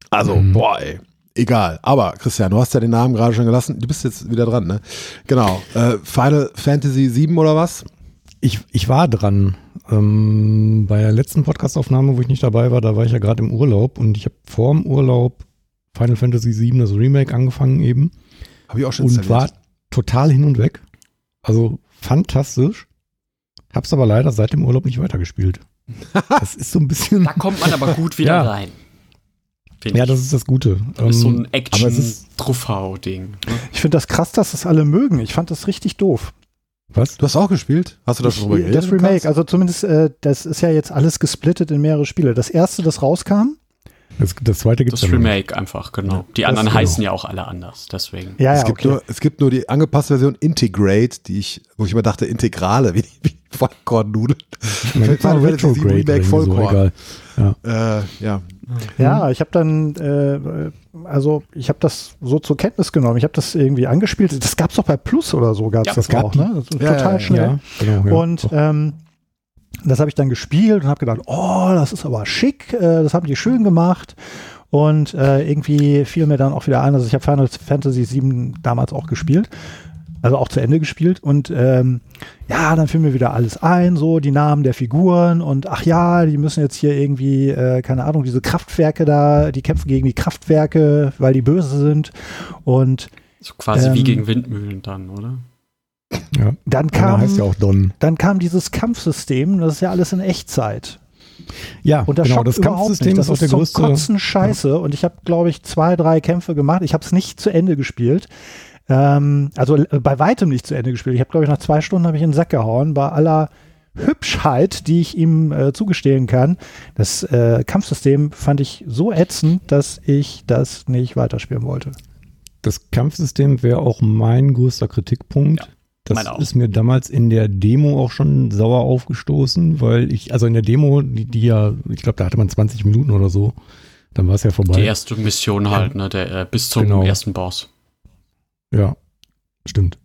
S2: Also,
S1: Mhm.
S2: boah, ey. Egal. Aber, Christian, du hast ja den Namen gerade schon gelassen. Du bist jetzt wieder dran, ne? Genau. Äh, Final Fantasy 7 oder was?
S1: Ich, ich war dran. Ähm, bei der letzten Podcastaufnahme, wo ich nicht dabei war, da war ich ja gerade im Urlaub und ich habe vor dem Urlaub Final Fantasy VII, das Remake, angefangen eben
S2: Habe ich auch schon
S1: und war total hin und weg. Also fantastisch. Hab's aber leider seit dem Urlaub nicht weitergespielt. Das ist so ein bisschen.
S3: Da kommt man aber gut wieder
S1: Ja.
S3: rein.
S1: Ja, das ist das Gute.
S3: Das ist so
S1: Ähm,
S3: ein
S1: aber es ist-
S3: Action-Truffau-Ding.
S4: Ich finde das krass, dass das alle mögen. Ich fand das richtig doof.
S1: Was?
S2: Du hast auch gespielt? Hast du das schon geredet?
S4: Das Remake, also zumindest, äh, das ist ja jetzt alles gesplittet in mehrere Spiele. Das erste, das rauskam,
S1: Das, das zweite gibt's
S3: Das
S1: ja noch nicht.
S3: Remake einfach, genau. Die
S4: Das-
S3: anderen
S1: genau.
S3: heißen ja auch alle anders, deswegen.
S4: ja,
S2: es,
S4: ja,
S2: gibt
S4: okay.
S2: nur, es gibt nur die angepasste Version Integrate, die ich, wo ich immer dachte, Integrale, wie, wie Vollkornnudeln. Final Fantasy Remake
S1: so,
S2: Vollkorn.
S1: egal. Ja.
S2: Äh, ja.
S4: Ja, ich habe dann, äh, also ich habe das so zur Kenntnis genommen. Ich habe das irgendwie angespielt. Das gab's doch bei Plus oder so, gab's
S3: Ja,
S4: das
S1: es gab
S4: auch,
S1: die.
S4: ne? Das total schnell.
S1: Ja, genau, ja.
S4: Und ähm, das habe ich dann gespielt und habe gedacht, oh, das ist aber schick, äh, das haben die schön gemacht. Und äh, irgendwie fiel mir dann auch wieder ein, also ich habe Final Fantasy VII damals auch gespielt, also auch zu Ende gespielt. Und ähm, ja, dann fiel mir wieder alles ein, so die Namen der Figuren und ach ja, die müssen jetzt hier irgendwie, äh, keine Ahnung, diese Kraftwerke da, die kämpfen gegen die Kraftwerke, weil die böse sind. Und
S3: So quasi wie
S4: Ähm,
S3: gegen Windmühlen dann, oder?
S1: Ja.
S4: dann kam,
S1: heißt ja auch Don.
S4: dann kam dieses Kampfsystem, das ist ja alles in Echtzeit.
S1: Ja,
S4: Und das
S1: genau, das Kampfsystem
S4: nicht.
S1: ist
S4: Das
S1: auch der
S4: zum
S1: größte.
S4: Kotzen scheiße. Und ich habe, glaube ich, zwei, drei Kämpfe gemacht. Ich habe es nicht zu Ende gespielt. Ähm, also äh, bei weitem nicht zu Ende gespielt. Ich habe, glaube ich, nach zwei Stunden habe ich in den Sack gehauen. Bei aller Hübschheit, die ich ihm äh, zugestehen kann. Das äh, Kampfsystem fand ich so ätzend, dass ich das nicht weiterspielen wollte.
S1: Das Kampfsystem wäre auch mein größter Kritikpunkt.
S3: Ja,
S1: das ist mir damals in der Demo auch schon sauer aufgestoßen, weil ich, also in der Demo, die, die ja, ich glaube, da hatte man 20 Minuten oder so, dann war es ja vorbei.
S3: Die erste Mission halt, ne? Der, äh, bis zum
S1: Genau.
S3: ersten Boss.
S1: Ja, stimmt.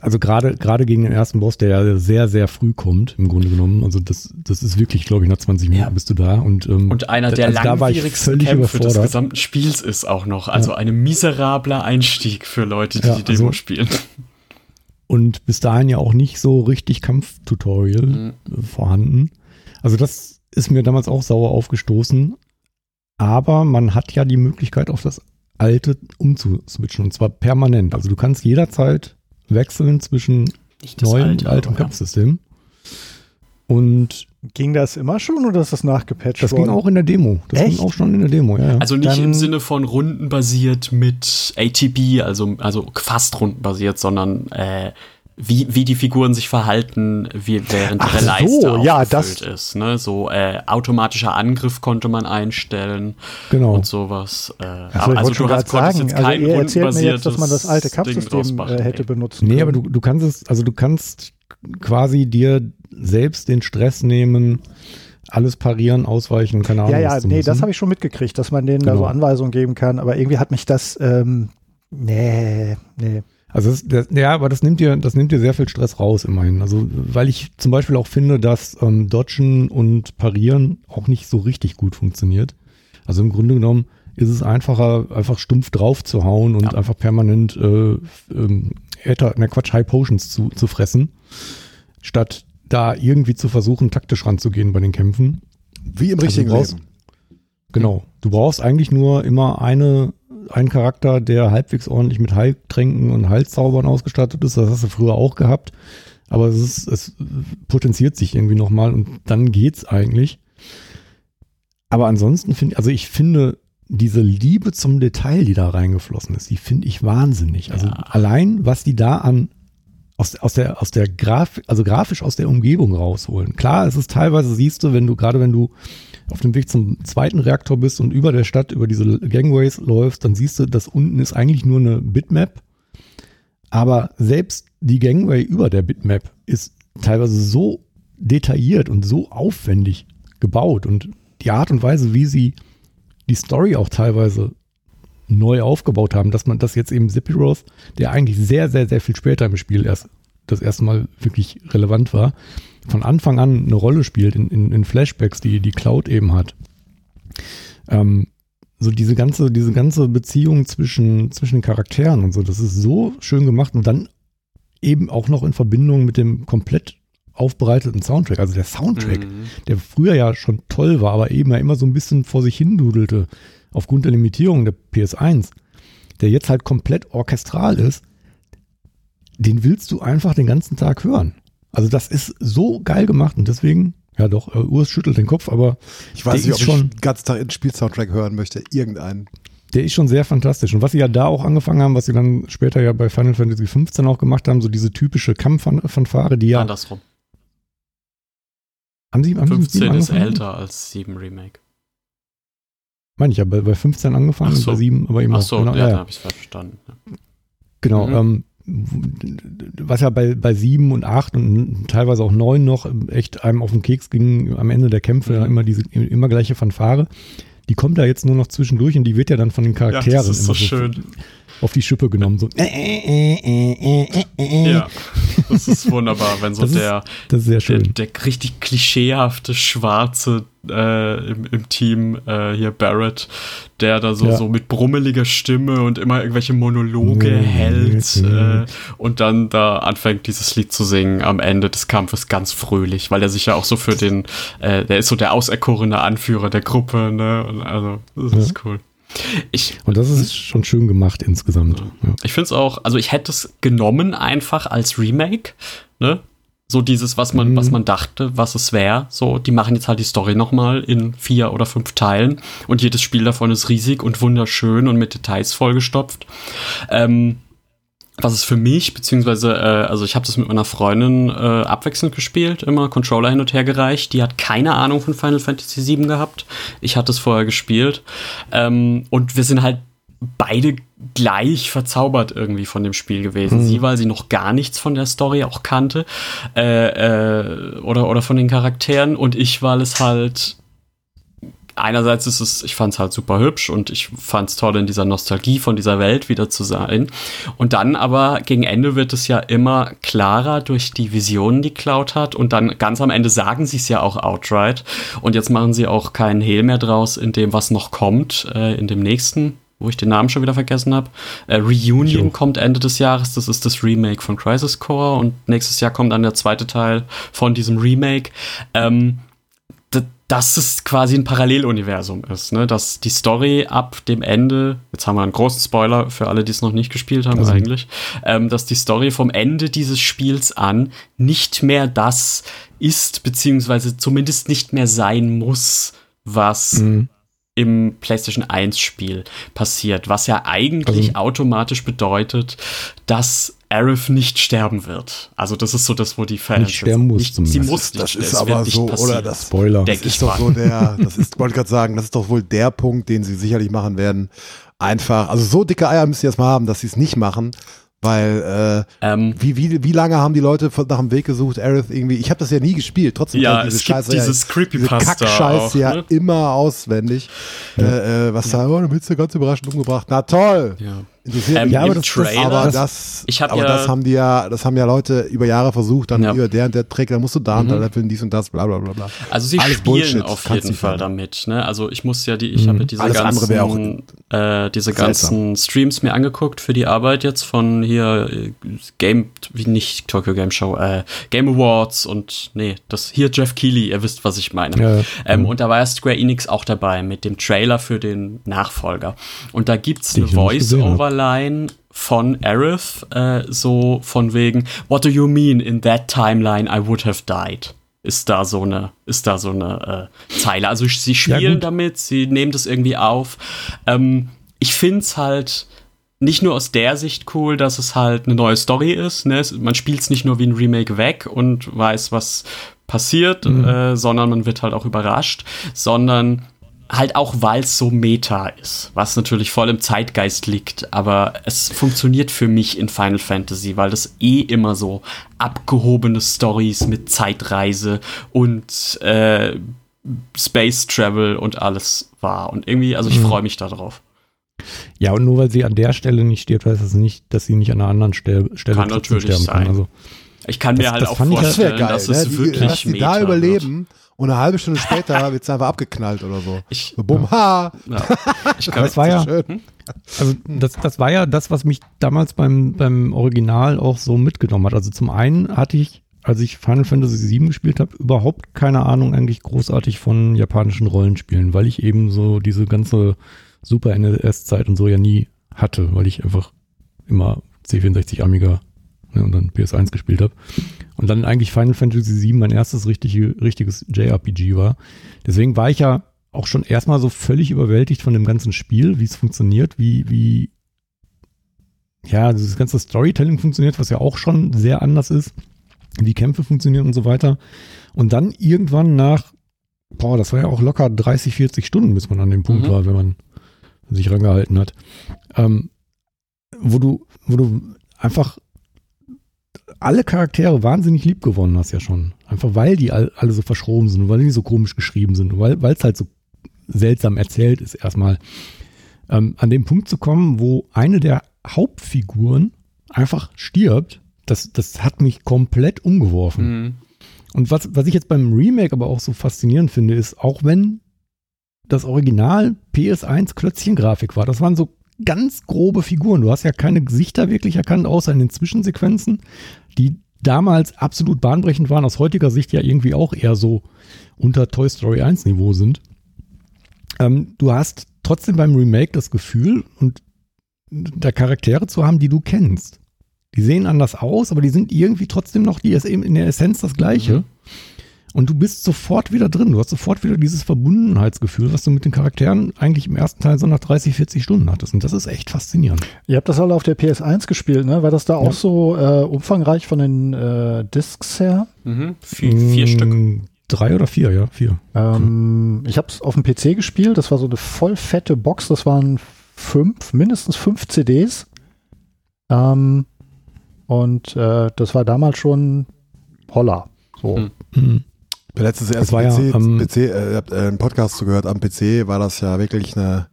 S1: Also gerade gerade gegen den ersten Boss, der ja sehr, sehr früh kommt, im Grunde genommen. Also das, das ist wirklich, glaube ich, nach 20 Minuten
S3: Ja.
S1: bist du da. Und, ähm,
S3: Und einer der
S1: also
S3: langwierigsten Kämpfe des gesamten Spiels ist auch noch. Also ein miserabler Einstieg für Leute, die
S1: Ja,
S3: die Demo
S1: also-
S3: spielen.
S1: Und bis dahin ja auch nicht so richtig Kampftutorial
S3: Mhm.
S1: vorhanden. Also das ist mir damals auch sauer aufgestoßen. Aber man hat ja die Möglichkeit, auf das alte umzuswitchen. Und zwar permanent. Also du kannst jederzeit wechseln zwischen
S3: das
S1: neuem und altem. Kampfsystem. Und
S4: Ging das immer schon oder ist das nachgepatcht
S1: das
S4: worden?
S1: ging auch in der Demo. Das
S4: Echt?
S1: ging auch schon in der Demo, ja. ja.
S3: Also nicht
S4: Dann-
S3: im Sinne von rundenbasiert mit ATB, also, also fast rundenbasiert, sondern äh, wie, wie die Figuren sich verhalten, wie, während
S4: Ach
S3: ihre
S4: so,
S3: Leiste
S4: ja, das-
S3: ist. Ne? So äh, automatischer Angriff konnte man einstellen
S1: genau.
S3: und sowas. Äh,
S4: ich wollte schon gerade sagen,
S3: jetzt
S4: also
S3: kein
S4: ihr erzählt mir jetzt, dass man das alte Kampfsystem äh, hätte
S3: ey.
S4: benutzen
S1: Nee,
S4: können.
S1: aber du, du kannst es, also du kannst quasi dir selbst den Stress nehmen, alles parieren, ausweichen, keine Ahnung.
S4: Ja, ja, nee,
S1: müssen.
S4: das habe ich schon mitgekriegt, dass man denen da
S1: Genau.
S4: so Anweisungen geben kann, aber irgendwie hat mich das, ähm, nee, nee.
S1: Also das, das, ja, aber das nimmt dir, das nimmt dir sehr viel Stress raus immerhin. Also weil ich zum Beispiel auch finde, dass ähm, Dodgen und Parieren auch nicht so richtig gut funktioniert. Also im Grunde genommen ist es einfacher, einfach stumpf drauf zu hauen und
S3: Ja.
S1: einfach permanent äh, ähm, Äther, na Quatsch, High Potions zu, zu fressen, statt da irgendwie zu versuchen, taktisch ranzugehen bei den Kämpfen.
S2: Wie im
S1: Also
S2: richtigen
S1: du brauchst-
S2: Leben.
S1: Genau. Du brauchst eigentlich nur immer eine, einen Charakter, der halbwegs ordentlich mit Heiltränken und Heilzaubern ausgestattet ist. Das hast du früher auch gehabt. Aber es, ist, es potenziert sich irgendwie nochmal und dann geht's eigentlich. Aber ansonsten finde also ich finde diese Liebe zum Detail, die da reingeflossen ist, die finde ich wahnsinnig. Also
S3: Ja.
S1: allein, was die da an aus, aus der, aus der Grafik, also grafisch aus der Umgebung rausholen. Klar, es ist teilweise, siehst du, wenn du, gerade wenn du auf dem Weg zum zweiten Reaktor bist und über der Stadt, über diese Gangways läufst, dann siehst du, dass unten ist eigentlich nur eine Bitmap. Aber selbst die Gangway über der Bitmap ist teilweise so detailliert und so aufwendig gebaut und die Art und Weise, wie sie die Story auch teilweise neu aufgebaut haben, dass man das jetzt eben Sephiroth, der eigentlich sehr, sehr, sehr viel später im Spiel erst das erste Mal wirklich relevant war, von Anfang an eine Rolle spielt in, in, in Flashbacks, die die Cloud eben hat. Ähm, so diese ganze, diese ganze Beziehung zwischen, zwischen den Charakteren und so, das ist so schön gemacht und dann eben auch noch in Verbindung mit dem komplett aufbereiteten Soundtrack. Also der Soundtrack,
S3: Mhm.
S1: der früher ja schon toll war, aber eben ja immer so ein bisschen vor sich hin dudelte, aufgrund der Limitierung der PS1, der jetzt halt komplett orchestral ist, den willst du einfach den ganzen Tag hören. Also das ist so geil gemacht und deswegen, ja doch, äh, Urs schüttelt den Kopf, aber
S2: Ich weiß nicht, ob
S1: ist schon,
S2: ich den ganzen Tag einen Spielsoundtrack hören möchte. Irgendeinen.
S1: der ist schon sehr fantastisch. Und was sie ja da auch angefangen haben, was sie dann später ja bei Final Fantasy 15 auch gemacht haben, so diese typische Kampffanfare, die ja,
S3: Andersrum.
S1: haben sie, haben sie mit
S3: 15
S1: sieben
S3: ist älter als 7 Remake.
S1: Meine ich ja, bei, bei 15 angefangen,
S3: so.
S1: bei 7, aber eben
S3: Ach
S1: auch,
S3: so,
S1: genau,
S3: ja,
S1: ja,
S3: habe ich es falsch verstanden. Ja.
S1: Genau,
S3: Mhm.
S1: ähm, was ja bei, bei sieben und acht und teilweise auch neun noch echt einem auf den Keks ging am Ende der Kämpfe
S3: Mhm.
S1: ja immer diese immer gleiche Fanfare. Die kommt da jetzt nur noch zwischendurch und die wird ja dann von den Charakteren
S3: Ja, das ist so
S1: immer
S3: schön.
S1: Auf die Schippe genommen. So. äh, äh, äh.
S3: Ja, das ist wunderbar, wenn so
S1: Das ist
S3: der,
S1: ist sehr
S3: der, der richtig klischeehafte Schwarze äh, im, im Team, äh, hier Barrett, der da so,
S1: Ja.
S3: so mit brummeliger Stimme und immer irgendwelche Monologe
S1: Mhm.
S3: hält äh, und dann da anfängt, dieses Lied zu singen am Ende des Kampfes ganz fröhlich, weil er sich ja auch so für den, äh, der ist so der auserkorene Anführer der Gruppe, ne? Und also, das ist cool. Ich,
S1: Und das ist schon schön gemacht insgesamt. Ja.
S3: ich finde es auch, also ich hätte es genommen einfach als Remake, ne? So dieses, was man,
S1: Mhm.
S3: was man dachte, was es wäre. So, die machen jetzt halt die Story nochmal in vier oder fünf Teilen und jedes Spiel davon ist riesig und wunderschön und mit Details vollgestopft. Ähm, was es für mich, beziehungsweise, äh, also ich habe das mit meiner Freundin äh, abwechselnd gespielt, immer Controller hin und her gereicht. Die hat keine Ahnung von Final Fantasy VII gehabt. Ich hatte es vorher gespielt. Ähm, und wir sind halt beide gleich verzaubert irgendwie von dem Spiel gewesen. Sie, weil sie noch gar nichts von der Story auch kannte äh, äh, oder, oder von den Charakteren und ich, weil es halt einerseits ist es, ich fand es halt super hübsch und ich fand es toll, in dieser Nostalgie von dieser Welt wieder zu sein. Und dann aber gegen Ende wird es ja immer klarer durch die Visionen, die Cloud hat. Und dann ganz am Ende sagen sie es ja auch outright. Und jetzt machen sie auch keinen Hehl mehr draus in dem, was noch kommt, äh, in dem nächsten. Wo ich den Namen schon wieder vergessen habe. Äh, Reunion
S1: Jo.
S3: kommt Ende des Jahres. Das ist das Remake von Crisis Core. Und nächstes Jahr kommt dann der zweite Teil von diesem Remake. Ähm, dass es quasi ein Paralleluniversum ist, ne? dass die Story ab dem Ende, jetzt haben wir einen großen Spoiler für alle, die es noch nicht gespielt haben
S1: Also-
S3: eigentlich, ähm, dass die Story vom Ende dieses Spiels an nicht mehr das ist, beziehungsweise zumindest nicht mehr sein muss, was
S1: Mhm.
S3: im PlayStation 1 Spiel passiert, was ja eigentlich
S1: Also-
S3: automatisch bedeutet, dass Aerith nicht sterben wird. Also das ist so das, wo die Fans
S1: Nicht sterben muss
S3: nicht, sie muss nicht,
S2: Das ist
S3: es
S2: aber so, oder das
S1: Spoiler.
S2: Das
S3: ich
S2: ist doch
S3: mal.
S2: so der, das ist, wollte gerade sagen, das ist doch wohl der Punkt, den sie sicherlich machen werden. Einfach, also so dicke Eier müssen sie erstmal haben, dass sie es nicht machen, weil äh,
S3: Ähm,
S2: wie, wie, wie lange haben die Leute von- nach dem Weg gesucht, Aerith irgendwie, ich habe das ja nie gespielt, trotzdem
S3: Ja,
S2: kennt
S3: es gibt
S2: Scheiße
S3: dieses
S2: ja, diese
S3: Creepypasta
S2: Kackscheiß
S3: auch,
S2: ja
S3: ne?
S2: immer auswendig. Äh, äh, was da, oh, du bist ja ganz überraschend umgebracht. Na toll!
S3: ja.
S2: Interessiert
S3: Ähm,
S2: mich
S1: Ja, aber
S3: im
S1: das-
S3: Trailer,
S2: aber das,
S3: Ich hab
S2: aber
S3: ja-
S2: das haben die ja, das haben ja Leute über Jahre versucht, dann
S3: Ja.
S2: über der und der Trick, dann musst du da und da leveln, dies und das, bla bla bla bla.
S3: also sie
S2: Alles
S3: spielen
S2: Bullshit,
S3: auf jeden Fall damit. Ne? Also ich muss ja die, ich habe ja diese
S2: Alles wär auch
S3: ganzen, äh, diese
S2: seltsam.
S3: ganzen Streams mir angeguckt für die Arbeit jetzt von hier äh, Game, wie nicht Tokyo Game Show, äh, Game Awards und nee, das hier Jeff Keighley, ihr wisst, was ich meine.
S1: Ja.
S3: Ähm, Und da war ja Square Enix auch dabei mit dem Trailer für den Nachfolger. Und da gibt's
S1: Den
S3: eine
S1: ich
S3: Voice-Over-Line von Aerith, äh, so von wegen, What do you mean in that timeline I would have died? Ist da so eine, ist da so eine äh, Zeile. Also sie spielen
S1: gut.
S3: damit, sie nehmen das irgendwie auf. Ähm, ich find's halt nicht nur aus der Sicht cool, dass es halt eine neue Story ist. Ne? Es- Man spielt es nicht nur wie ein Remake weg und weiß, was passiert,
S1: Mhm.
S3: äh, sondern man wird halt auch überrascht, sondern halt auch, weil es so meta ist, was natürlich voll im Zeitgeist liegt, aber es funktioniert für mich in Final Fantasy, weil das eh immer so abgehobene Stories mit Zeitreise und äh, Space Travel und alles war. Und irgendwie, also ich
S1: Mhm.
S3: freue mich darauf.
S1: Ja, und nur weil sie an der Stelle nicht stirbt, heißt das nicht, dass sie nicht an einer anderen Stelle, Stelle
S3: Kann natürlich
S1: sterben kann.
S3: sein.
S1: Also,
S3: Ich kann mir
S1: Das-
S3: halt
S1: das
S3: auch vorstellen,
S2: geil,
S3: dass
S2: ne?
S3: es
S2: Die,
S3: wirklich
S2: dass die da
S3: meta
S2: überleben und eine halbe Stunde später wird es einfach abgeknallt oder so.
S3: Ich,
S2: So, bumm, ha!
S3: ja, ich
S1: aber
S3: kann,
S1: es war ja,
S2: Schön.
S1: also das, das war ja das, was mich damals beim, beim Original auch so mitgenommen hat. Also zum einen hatte ich, als ich Final Fantasy VII gespielt habe, überhaupt keine Ahnung eigentlich großartig von japanischen Rollenspielen, weil ich eben so diese ganze Super NES-Zeit und so ja nie hatte, weil ich einfach immer C64 Amiga ne, und dann PS1 gespielt habe. Und dann eigentlich Final Fantasy VII mein erstes richtige, richtiges JRPG war. Deswegen war ich ja auch schon erstmal so völlig überwältigt von dem ganzen Spiel, wie es funktioniert, wie, wie, ja, dieses ganze Storytelling funktioniert, was ja auch schon sehr anders ist, wie Kämpfe funktionieren und so weiter. Und dann irgendwann nach, boah, das war ja auch locker 30, 40 Stunden, bis man an dem Punkt
S3: Mhm.
S1: war, wenn man sich rangehalten hat, ähm, wo du, wo du einfach alle Charaktere wahnsinnig lieb gewonnen hast ja schon. Einfach weil die all, alle so verschroben sind weil die so komisch geschrieben sind weil es halt so seltsam erzählt ist erstmal. Ähm, an dem Punkt zu kommen, wo eine der Hauptfiguren einfach stirbt, das, das hat mich komplett umgeworfen.
S3: Mhm.
S1: Und was, was ich jetzt beim Remake aber auch so faszinierend finde, ist, auch wenn das Original PS1 Klötzchen-Grafik war, das waren so ganz grobe Figuren. Du hast ja keine Gesichter wirklich erkannt, außer in den Zwischensequenzen, die damals absolut bahnbrechend waren, aus heutiger Sicht ja irgendwie auch eher so unter Toy Story 1 Niveau sind. Ähm, du hast trotzdem beim Remake das Gefühl und da Charaktere zu haben, die du kennst. Die sehen anders aus, aber die sind irgendwie trotzdem noch die in der Essenz das gleiche.
S3: Mhm.
S1: Und du bist sofort wieder drin. Du hast sofort wieder dieses Verbundenheitsgefühl, was du mit den Charakteren eigentlich im ersten Teil so nach 30, 40 Stunden hattest. Und das ist echt faszinierend.
S4: Ihr habt das alle auf der PS1 gespielt, ne? War das da auch
S1: Ja.
S4: so äh, umfangreich von den äh, Discs her?
S3: Mhm. Vier, vier Stück.
S1: Mm, Drei oder vier, ja, vier.
S4: Ähm, Ich habe es auf dem PC gespielt. Das war so eine voll fette Box. Das waren fünf, mindestens fünf CDs. Ähm, und äh, das war damals schon Holla. So.
S3: Hm.
S1: Mhm.
S2: Letztens erst
S1: war ja
S2: PC,
S1: am-
S2: PC äh, äh, einen Podcast zugehört. Am PC war das ja wirklich eine,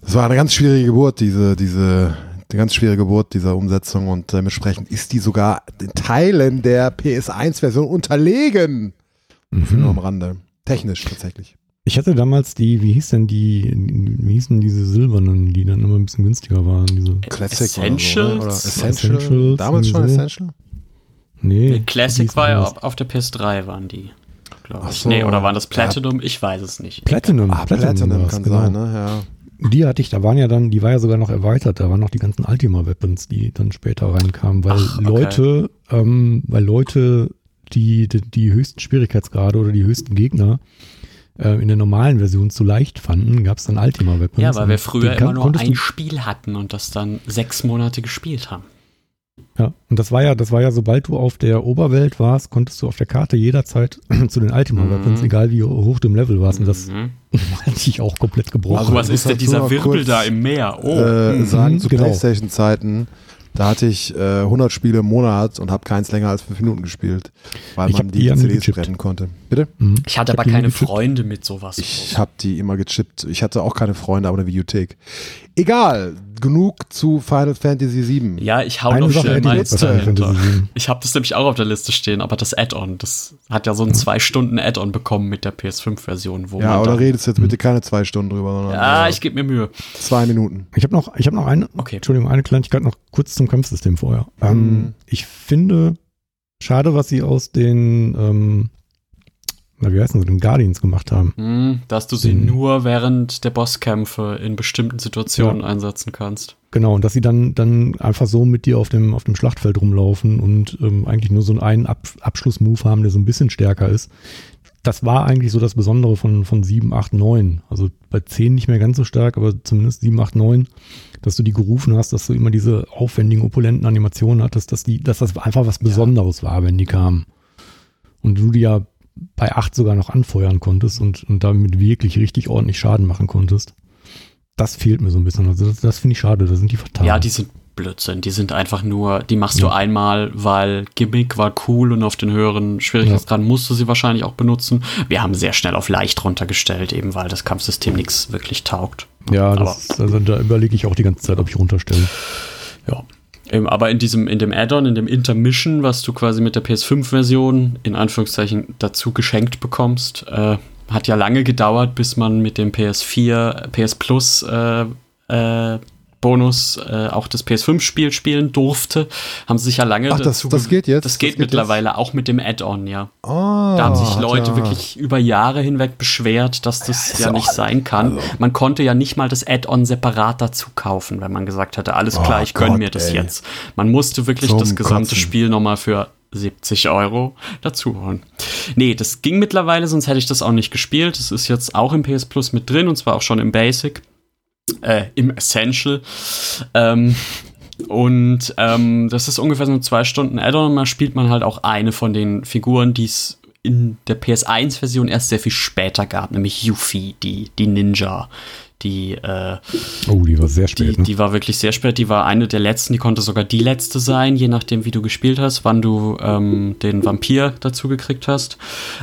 S2: das war eine ganz schwierige Geburt, diese, diese, eine ganz schwierige Geburt dieser Umsetzung und dementsprechend ist die sogar in Teilen der PS1-Version unterlegen. Für nur am
S1: Mhm.
S2: Rande. Technisch tatsächlich.
S1: Ich hatte damals die, wie hieß denn die, wie hießen diese silbernen, die dann immer ein bisschen günstiger waren? Diese,
S2: Classic
S3: Essentials?
S2: oder, so, ne? oder Essential.
S1: Essentials,
S2: Damals schon
S1: so.
S2: Essential?
S1: nee.
S3: Der Classic war ja auf der PS3 waren die, glaube ich.
S2: so.
S3: Nee, oder waren das Platinum? Ich weiß es nicht.
S1: Platinum.
S2: Ah, Platinum
S1: war's,
S2: kann
S1: genau.
S2: sein, ne? Ja.
S1: Die hatte ich, da waren ja dann, die war ja sogar noch erweitert, da waren noch die ganzen Ultima Weapons, die dann später reinkamen, weil
S3: Ach, okay.
S1: Leute, ähm, weil Leute die, die, die höchsten Schwierigkeitsgrade oder die höchsten Gegner äh, in der normalen Version zu leicht fanden, gab es dann Ultima Weapons.
S3: Ja, weil wir früher immer nur ein Spiel hatten und das dann sechs Monate gespielt haben.
S1: Ja, und das war ja, das war ja, sobald du auf der Oberwelt warst, konntest du auf der Karte jederzeit zu den Ultima
S3: Mhm.
S1: Weapons, egal wie hoch du im Level warst. Und das
S3: Mhm.
S1: hatte ich auch komplett gebrochen.
S2: Also
S3: was
S2: muss
S3: ist denn dieser Wirbel
S2: kurz,
S3: da im Meer? Oh.
S2: äh,
S1: Mhm,
S2: sagen zu
S1: genau.
S2: Playstation-Zeiten, da hatte ich äh, 100 Spiele im Monat und habe keins länger als fünf Minuten gespielt, weil
S1: Ich
S2: man die,
S1: die
S2: CDs brennen konnte. Bitte?
S1: Mhm.
S3: ich hatte
S1: hab
S3: aber keine
S1: gechippt.
S3: Freunde mit sowas.
S2: Ich habe die immer gechippt. Ich hatte auch keine Freunde, aber eine Videothek. Egal, genug zu Final Fantasy VII.
S3: ja, ich hau
S1: Eine
S3: noch
S1: Sache
S3: schnell
S1: ich
S3: meins dahinter. Ich habe das nämlich auch auf der Liste stehen, aber das Add-on, das hat ja so ein zwei Stunden Add-on bekommen mit der PS5-Version, wo
S2: Ja,
S3: dann,
S2: redest du jetzt bitte keine zwei Stunden drüber, sondern
S3: Ja,
S2: äh,
S3: ich gebe mir Mühe.
S2: zwei Minuten.
S1: Ich habe noch, ich habe noch eine,
S3: Okay.
S1: Entschuldigung, eine Kleinigkeit noch kurz zum Kampfsystem vorher.
S2: Mhm.
S1: Ähm, ich finde schade, was sie aus den, ähm, na, wie heißen sie, den Guardians gemacht haben.
S3: Hm, dass du sie
S1: Mhm.
S3: nur während der Bosskämpfe in bestimmten Situationen
S1: Ja.
S3: einsetzen kannst.
S1: Genau, und dass sie dann, dann einfach so mit dir auf dem, auf dem Schlachtfeld rumlaufen und ähm, eigentlich nur so einen Ab Abschlussmove haben, der so ein bisschen stärker ist. Das war eigentlich so das Besondere von, von 7, 8, 9. Also bei 10 nicht mehr ganz so stark, aber zumindest 7, 8, 9, dass du die gerufen hast, dass du immer diese aufwendigen, opulenten Animationen hattest, dass die, dass das einfach was Besonderes war, wenn die kamen. Und du die ja bei 8 sogar noch anfeuern konntest und, und damit wirklich richtig ordentlich Schaden machen konntest. Das fehlt mir so ein bisschen. Also das, das finde ich schade, da sind die vertan.
S3: Ja, die sind Blödsinn. Die sind einfach nur, die machst du
S1: Ja.
S3: einmal, weil Gimmick war cool und auf den höheren Schwierigkeitsgraden musst du sie wahrscheinlich auch benutzen. Wir haben sehr schnell auf leicht runtergestellt, eben weil das Kampfsystem nichts wirklich taugt.
S1: ja, das, also da überlege ich auch die ganze Zeit, ob ich runterstelle.
S3: Ja. Ähm, Aber in diesem, in dem Add-on, in dem Intermission, was du quasi mit der PS5-Version in Anführungszeichen dazu geschenkt bekommst, äh, hat ja lange gedauert, bis man mit dem PS4, PS Plus äh, äh, Bonus äh, auch das PS5-Spiel spielen durfte. Haben sie sich ja lange
S2: Ach, das- das geht jetzt?
S3: Das
S2: Das
S3: geht,
S2: geht
S3: mittlerweile auch mit dem Add-on, ja.
S2: Ah,
S3: Da haben sich Leute
S2: ja.
S3: wirklich über Jahre hinweg beschwert, dass das ja, nicht sein kann.
S2: also
S3: Man konnte ja nicht mal das Add-on separat dazu kaufen, wenn man gesagt hätte, alles
S2: Oh
S3: klar, ich gönn
S2: Gott,
S3: mir das
S2: ey.
S3: jetzt. Man musste wirklich
S2: Zum
S3: das gesamte
S2: Kotzen.
S3: Spiel nochmal für 70 Euro dazu holen. Nee, das ging mittlerweile, sonst hätte ich das auch nicht gespielt. Das ist jetzt auch im PS Plus mit drin und zwar auch schon im Basic, äh, im Essential. Ähm, und ähm, das ist ungefähr so zwei Stunden Add-on da spielt man halt auch eine von den Figuren, die es in der PS1-Version erst sehr viel später gab, nämlich Yuffie, die, die Ninja. Die, äh,
S1: Oh, die war sehr
S3: die,
S1: spät. ne?
S3: die war wirklich sehr spät. Die war eine der letzten, die konnte sogar die letzte sein, je nachdem, wie du gespielt hast, wann du ähm, den Vampir dazu gekriegt hast.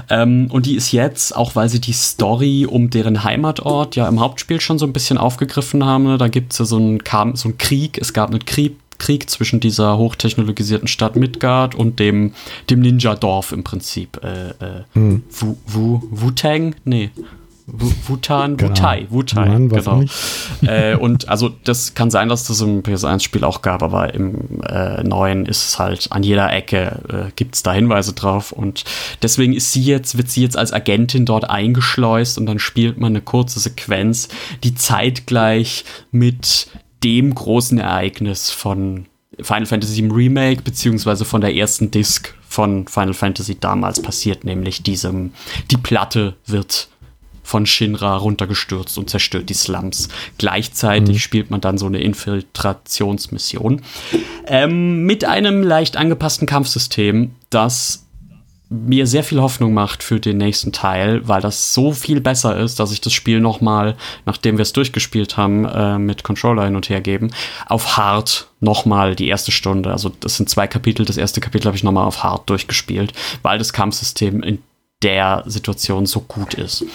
S3: Ähm, und die ist jetzt, auch weil sie die Story um deren Heimatort ja im Hauptspiel schon so ein bisschen aufgegriffen haben, ne? da gibt es ja so einen, kam, so einen Krieg. Es gab einen Krieg. Krieg zwischen dieser hochtechnologisierten Stadt Midgard und dem, dem Ninja-Dorf im Prinzip. Äh, äh,
S1: Hm.
S3: Wu, Wu, Wu-Tang? Nee. Wu- Wutan?
S1: Keine
S3: Wutai. Wutai. Genau. äh, und also das kann sein, dass das im PS1-Spiel auch gab, aber im äh, neuen ist es halt an jeder Ecke äh, gibt es da Hinweise drauf und deswegen ist sie jetzt, wird sie jetzt als Agentin dort eingeschleust und dann spielt man eine kurze Sequenz, die zeitgleich mit dem großen Ereignis von Final Fantasy VII Remake beziehungsweise von der ersten Disc von Final Fantasy damals passiert, nämlich diesem, die Platte wird von Shinra runtergestürzt und zerstört die Slums. Gleichzeitig spielt man dann so eine Infiltrationsmission ähm, mit einem leicht angepassten Kampfsystem, das mir sehr viel Hoffnung macht für den nächsten Teil, weil das so viel besser ist, dass ich das Spiel nochmal, nachdem wir es durchgespielt haben, äh, mit Controller hin und her geben, auf Hard nochmal die erste Stunde. Also das sind zwei Kapitel. Das erste Kapitel habe ich nochmal auf Hard durchgespielt, weil das Kampfsystem in der Situation so gut ist.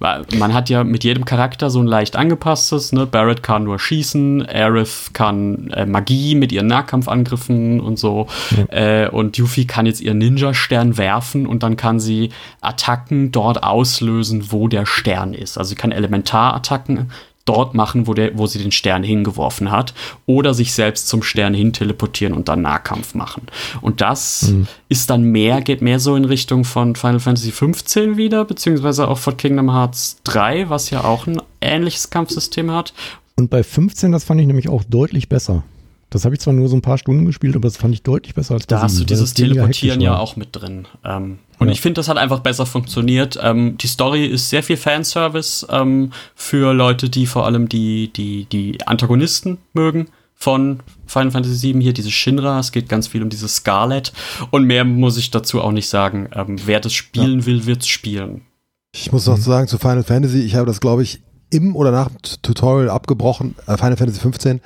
S3: Man hat ja mit jedem Charakter so ein leicht angepasstes, ne? Barrett kann nur schießen, Aerith kann äh, Magie mit ihren Nahkampfangriffen und so. Äh, und Yuffie kann jetzt ihren Ninja-Stern werfen und dann kann sie Attacken dort auslösen, wo der Stern ist. Also sie kann Elementarattacken dort machen, wo, der, wo sie den Stern hingeworfen hat, oder sich selbst zum Stern hin teleportieren und dann Nahkampf machen. Und das ist dann mehr, geht mehr so in Richtung von Final Fantasy 15 wieder, beziehungsweise auch von Kingdom Hearts 3, was ja auch ein ähnliches Kampfsystem hat.
S1: Und bei 15, das fand ich nämlich auch deutlich besser. Das habe ich zwar nur so ein paar Stunden gespielt, aber das fand ich deutlich besser als bei
S3: Da hast du
S1: 7, weil
S3: dieses
S1: das weniger
S3: Teleportieren ja auch mit drin. Ähm, und
S1: Ja.
S3: ich finde, das hat einfach besser funktioniert. Ähm, die Story ist sehr viel Fanservice ähm, für Leute, die vor allem die, die, die Antagonisten mögen von Final Fantasy VII hier, diese Shinra. Es geht ganz viel um dieses Scarlet. Und mehr muss ich dazu auch nicht sagen. Ähm, wer das spielen will, wird es spielen.
S2: Ich muss noch sagen zu Final Fantasy, ich habe das, glaube ich, im oder nach dem Tutorial abgebrochen, äh, Final Fantasy 15.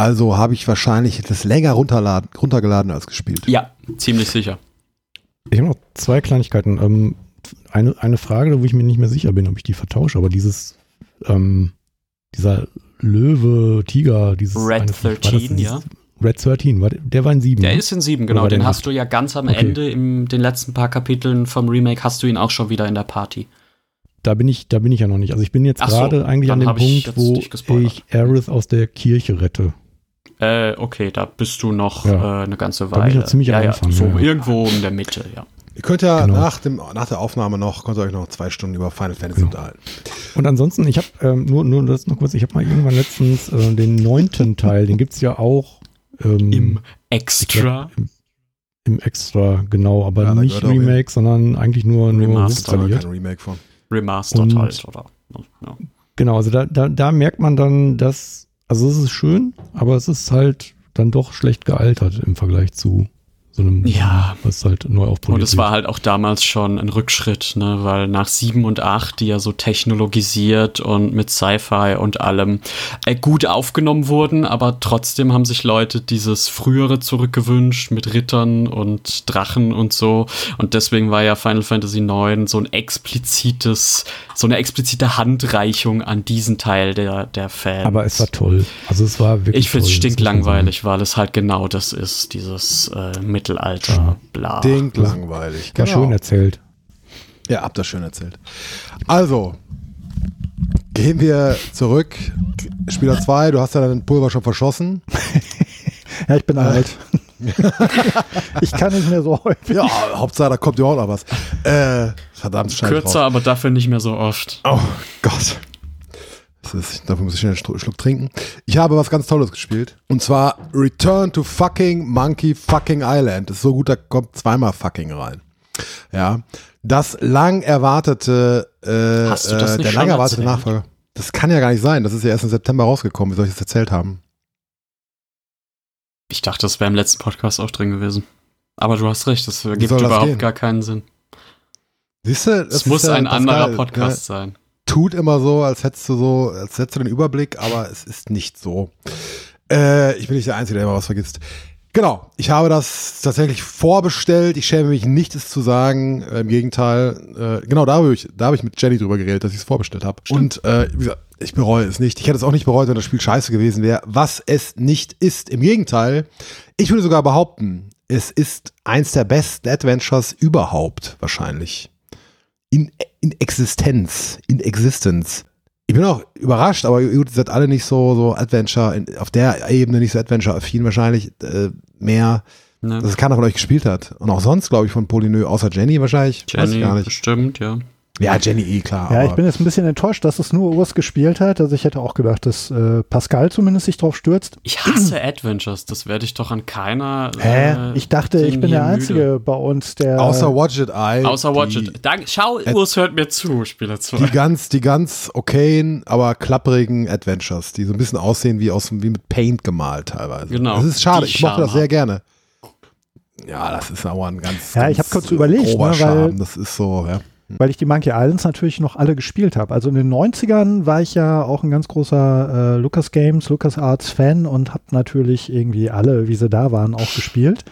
S2: Also habe ich wahrscheinlich das länger runterladen, runtergeladen als gespielt.
S3: Ja, ziemlich sicher.
S1: Ich habe noch zwei Kleinigkeiten. Ähm, eine, eine Frage, wo ich mir nicht mehr sicher bin, ob ich die vertausche, aber dieses, ähm, dieser Löwe, Tiger, dieses
S3: Red
S1: eine- war das
S3: 13,
S1: dieses-
S3: ja.
S1: Red 13, war, der- war in 7.
S3: Der
S1: ne?
S3: ist in sieben,
S1: Oder
S3: genau.
S1: war der
S3: Den hast
S1: acht?
S3: du ja ganz am
S1: Okay.
S3: Ende, in den letzten paar Kapiteln vom Remake, hast du ihn auch schon wieder in der Party.
S1: Da bin ich, da bin ich ja noch nicht. Also ich bin jetzt
S3: Ach so,
S1: gerade eigentlich an dem Punkt, wo ich Aerith aus der Kirche rette.
S3: Äh, okay, da bist du noch
S1: Ja.
S3: äh, eine ganze
S1: Da bin
S3: Weile.
S1: ich noch ziemlich am
S3: ja, ja,
S1: Anfang,
S3: so
S1: ja, ja.
S3: irgendwo in der Mitte, ja.
S2: Ihr könnt ja
S1: Genau.
S2: nach, dem, nach der Aufnahme noch, könnt ihr euch noch zwei Stunden über Final Fantasy
S1: Genau.
S2: unterhalten.
S1: Und ansonsten, ich habe ähm, nur, nur das noch kurz, ich habe mal irgendwann letztens äh, den neunten Teil, den gibt's ja auch ähm,
S3: Im Extra.
S1: Im, im Extra, genau, aber
S2: Ja,
S1: nicht
S2: auch
S1: Remake, sondern eigentlich nur, nur
S2: kein Remake von.
S3: Remastered halt, oder? Ja.
S1: Genau, also da, da, da merkt man dann, dass, also es ist schön, aber es ist halt dann doch schlecht gealtert im Vergleich zu So einem,
S3: Ja.
S1: was halt neu aufpoliert
S3: Und es war halt auch damals schon ein Rückschritt, ne? weil nach 7 und 8, die ja so technologisiert und mit Sci-Fi und allem äh, gut aufgenommen wurden, aber trotzdem haben sich Leute dieses frühere zurückgewünscht mit Rittern und Drachen und so. Und deswegen war ja Final Fantasy IX so ein explizites, so eine explizite Handreichung an diesen Teil der, der Fans.
S1: Aber es war toll. Also es war wirklich
S3: ich finde es stinklangweilig, weil es halt genau das ist, dieses äh, Mittelalter, bla.
S2: Ding langweilig.
S1: sagen. War schön erzählt.
S2: Ja, habt das schön erzählt. Also, gehen wir zurück. Spieler 2, du hast ja deinen Pulver schon verschossen.
S4: Ja, ich bin alt. ich kann nicht mehr so häufig.
S2: Ja, Hauptsache, da kommt ja auch noch was. Äh, verdammt.
S3: Kürzer, aber dafür nicht mehr so oft.
S2: Oh Gott. Das ist, dafür muss ich schnell einen Schluck trinken. Ich habe was ganz Tolles gespielt. Und zwar Return to fucking Monkey fucking Island. Das ist so gut, da kommt zweimal fucking rein. Ja. Das lang erwartete, äh,
S3: Hast du das
S2: äh,
S3: nicht
S2: der lang erwartete
S3: erzählt?
S2: Nachfolger. Das kann ja gar nicht sein. Das ist ja erst im September rausgekommen. Wie soll ich das erzählt haben?
S3: Ich dachte, das wäre im letzten Podcast auch drin gewesen. Aber du hast recht, das ergibt
S2: das
S3: überhaupt
S2: gehen?
S3: gar keinen Sinn.
S2: Siehst du?
S3: Es muss ein
S2: das
S3: anderer
S2: Geile,
S3: Podcast
S2: Ne?
S3: sein.
S2: Tut immer so, als hättest du so, als hättest du den Überblick, aber es ist nicht so. Äh, ich bin nicht der Einzige, der immer was vergisst. Genau, ich habe das tatsächlich vorbestellt. Ich schäme mich nicht, es zu sagen. Äh, Im Gegenteil, äh, genau da habe ich, da habe ich mit Jenny drüber geredet, dass ich es vorbestellt habe. Und äh, wie gesagt, ich bereue es nicht. Ich hätte es auch nicht bereut, wenn das Spiel scheiße gewesen wäre, was es nicht ist. Im Gegenteil, ich würde sogar behaupten, es ist eins der besten Adventures überhaupt, wahrscheinlich. In, in Existenz, in Existence. Ich bin auch überrascht, aber gut, ihr seid alle nicht so, so Adventure, in, auf der Ebene nicht so Adventure-affin wahrscheinlich äh, mehr,
S3: Ne?
S2: dass es keiner von euch gespielt hat. Und auch sonst, glaube ich, von Polynö, außer Jenny wahrscheinlich. Weiß ich
S3: Jenny,
S2: gar nicht.
S3: bestimmt, ja.
S2: Ja, Jenny eh, klar.
S4: Ja, ich bin jetzt ein bisschen enttäuscht, dass es nur Urs gespielt hat. Also ich hätte auch gedacht, dass äh, Pascal zumindest sich drauf stürzt.
S3: Ich hasse Adventures, das werde ich doch an keiner.
S4: Hä?
S3: äh,
S4: ich dachte, ich bin der
S3: müde.
S4: Einzige bei uns, der.
S2: außer Watch It Eye.
S3: Außer Watch It. Dank, schau, Urs hört mir zu, Spieler 2.
S2: Die ganz, die ganz okayen, aber klapprigen Adventures, die so ein bisschen aussehen wie aus wie mit Paint gemalt teilweise.
S3: Genau,
S2: Das ist schade. Ich mochte das sehr gerne. Ja, das ist aber ein ganz.
S4: Ja,
S2: ganz
S4: ich hab kurz überlegt, ne, weil-
S2: Charme. Das ist so, ja.
S4: Weil ich die Monkey Islands natürlich noch alle gespielt habe. Also in den 90ern war ich ja auch ein ganz großer äh, Lucas Games, Lucas Arts Fan und habe natürlich irgendwie alle, wie sie da waren, auch gespielt.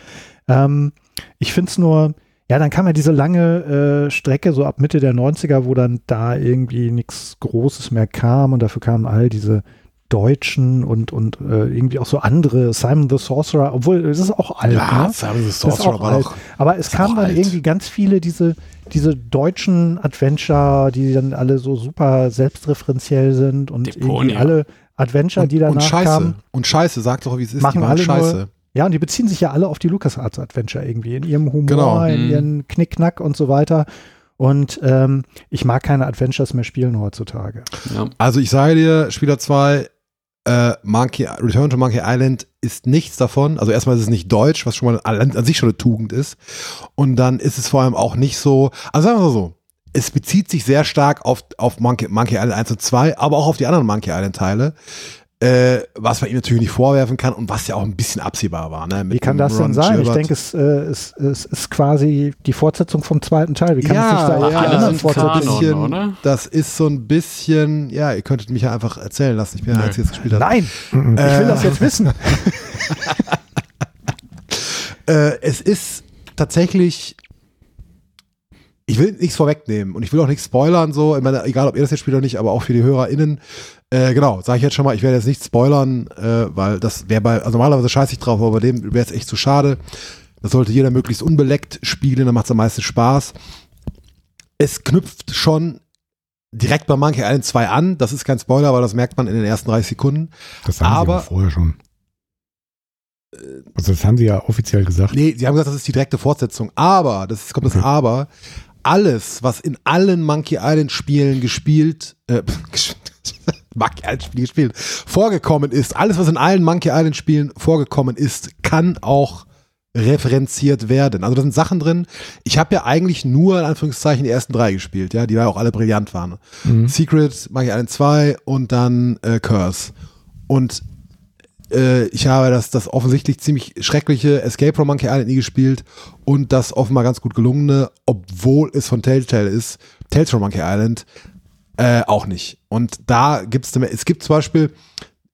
S4: Ähm, ich finde es nur, ja, dann kam ja diese lange äh, Strecke so ab Mitte der 90er, wo dann da irgendwie nichts Großes mehr kam und dafür kamen all diese Deutschen und, und äh, irgendwie auch so andere, Simon the Sorcerer, obwohl das ist auch alt,
S2: Ja,
S4: ne?
S2: Simon the Sorcerer
S4: auch
S2: war
S4: alt.
S2: doch.
S4: Aber es
S2: auch
S4: kamen dann
S2: alt.
S4: irgendwie ganz viele diese, diese deutschen Adventure, die dann alle so super selbstreferenziell sind und irgendwie alle Adventure, die
S2: Und,
S4: danach
S2: und Scheiße.
S4: kamen.
S2: Und Scheiße, sag doch, wie es ist.
S4: Machen
S2: die
S4: alle nur-
S2: Scheiße.
S4: Ja, und die beziehen sich ja alle auf die LucasArts Adventure irgendwie, in ihrem Humor,
S2: Genau.
S4: in
S3: Mhm.
S4: ihren Knickknack und so weiter. Und ähm, ich mag keine Adventures mehr spielen heutzutage.
S3: Ja.
S2: Also ich sage dir, Spieler 2, äh, Monkey, Return to Monkey Island ist nichts davon. Also erstmal ist es nicht deutsch, was schon mal an, an sich schon eine Tugend ist. Und dann ist es vor allem auch nicht so, also sagen wir mal so, es bezieht sich sehr stark auf, auf Monkey, Monkey Island 1 und 2, aber auch auf die anderen Monkey Island Teile. Äh, was man ihm natürlich nicht vorwerfen kann und was ja auch ein bisschen absehbar war. Ne?
S4: Wie kann das denn
S2: Ron
S4: sein? Ich
S2: Gilbert.
S4: denke, es, äh, es, es ist quasi die Fortsetzung vom zweiten Teil. Wie kann
S2: ja,
S4: es sich da
S2: ja, ein
S4: Fortsetzungen
S3: Kanon,
S2: bisschen,
S3: oder?
S2: das ist so ein bisschen, ja, ihr könntet mich ja einfach erzählen lassen. Ich bin der es gespielt hat.
S4: Nein, ich will
S2: Äh,
S4: das jetzt wissen.
S2: Äh, es ist tatsächlich. Ich will nichts vorwegnehmen und ich will auch nichts spoilern, so, ich meine, egal ob ihr das jetzt spielt oder nicht, aber auch für die HörerInnen. Äh, genau, sage ich jetzt schon mal, ich werde jetzt nicht spoilern, äh, weil das wäre bei, also normalerweise scheiße ich drauf, aber bei dem wäre es echt zu schade. Das sollte jeder möglichst unbeleckt spielen, dann macht es am meisten Spaß. Es knüpft schon direkt bei Monkey Island 2 an, das ist kein Spoiler, aber das merkt man in den ersten 30 Sekunden.
S1: Das haben
S2: Aber-
S1: sie auch vorher schon. Also das haben sie ja offiziell gesagt.
S2: Nee, sie haben gesagt, das ist die direkte Fortsetzung. Aber, das ist, kommt das
S1: Okay.
S2: Aber, alles, was in allen Monkey Island Spielen gespielt, äh, Monkey Island Spielen gespielt, vorgekommen ist, alles, was in allen Monkey Island Spielen vorgekommen ist, kann auch referenziert werden. Also da sind Sachen drin. Ich habe ja eigentlich nur in Anführungszeichen die ersten drei gespielt, ja, die ja auch alle brillant waren.
S1: Mhm.
S2: Secret, Monkey Island 2 und dann äh, Curse. Und äh, ich habe das, das offensichtlich ziemlich schreckliche Escape from Monkey Island nie gespielt und das offenbar ganz gut gelungene, obwohl es von Telltale ist, Tales from Monkey Island, äh, auch nicht. Und da gibt es, es gibt zum Beispiel,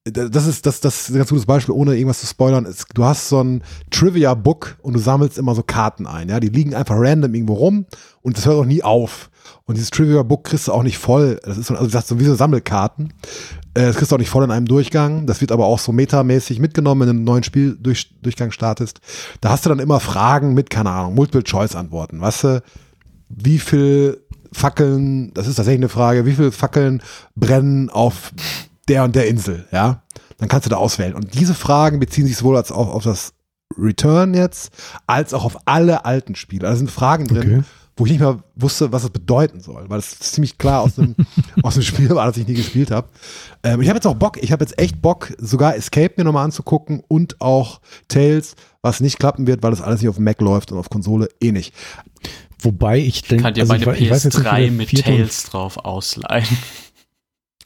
S2: das ist, das, das ist ein ganz gutes Beispiel, ohne irgendwas zu spoilern. Es, du hast so ein Trivia-Book und du sammelst immer so Karten ein, ja. Die liegen einfach random irgendwo rum und das hört auch nie auf. Und dieses Trivia-Book kriegst du auch nicht voll. Das ist so, also das ist so wie so Sammelkarten. Äh, das kriegst du auch nicht voll in einem Durchgang. Das wird aber auch so metamäßig mitgenommen, wenn du einen neuen Spieldurchgang startest. Da hast du dann immer Fragen mit, keine Ahnung, Multiple-Choice-Antworten. Weißt du, wie viel Fackeln, das ist tatsächlich eine Frage, wie viele Fackeln brennen auf der und der Insel, ja? Dann kannst du da auswählen. Und diese Fragen beziehen sich sowohl als auch auf das Return jetzt, als auch auf alle alten Spiele. Da sind Fragen drin,
S1: Okay.
S2: wo ich nicht mehr wusste, was das bedeuten soll, weil es ziemlich klar aus dem, aus dem Spiel war, das ich nie gespielt habe. Ähm, ich habe jetzt auch Bock, ich habe jetzt echt Bock, sogar Escape mir nochmal anzugucken und auch Tales, was nicht klappen wird, weil das alles nicht auf dem Mac läuft und auf Konsole eh nicht.
S1: Wobei ich denke,
S3: Könnt ihr
S1: also
S3: meine
S1: ich, wei- ich weiß jetzt nicht, wie
S3: PS3
S1: der
S3: mit Tails drauf ausleihen.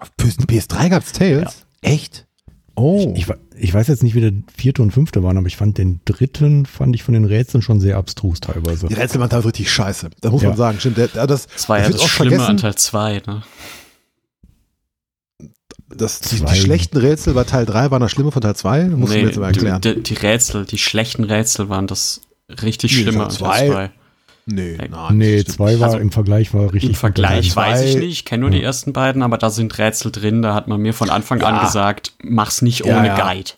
S2: Auf PS3 gab's Tales? Echt? Oh.
S1: Ich, we- ich weiß jetzt nicht, wie der vierte und fünfte waren, aber ich fand den dritten, fand ich von den Rätseln schon sehr abstrus teilweise.
S2: die Rätsel waren teilweise richtig scheiße. Das muss
S1: Ja.
S2: man sagen. Stimmt, der, der- das,
S3: Das war ja das Schlimme
S2: vergessen.
S3: an Teil 2, ne?
S2: das, die,
S1: Zwei.
S2: die schlechten Rätsel bei Teil 3 waren das Schlimme von Teil 2. Das musst du mir jetzt mal erklären.
S3: Die, die Rätsel, die schlechten Rätsel waren das richtig
S2: Nee,
S3: Schlimme
S2: Teil
S3: an
S2: zwei-
S3: Teil 2.
S2: nee,
S3: Nee,
S2: nein.
S1: nee, zwei
S2: nicht.
S1: war
S3: Also,
S1: im Vergleich war richtig.
S3: Im Vergleich
S2: Teil
S3: weiß ich nicht, ich kenne nur die ersten beiden, aber da sind Rätsel drin, da hat man mir von Anfang
S2: Ja.
S3: an gesagt, mach's nicht
S2: Ja,
S3: ohne
S2: ja.
S3: Guide.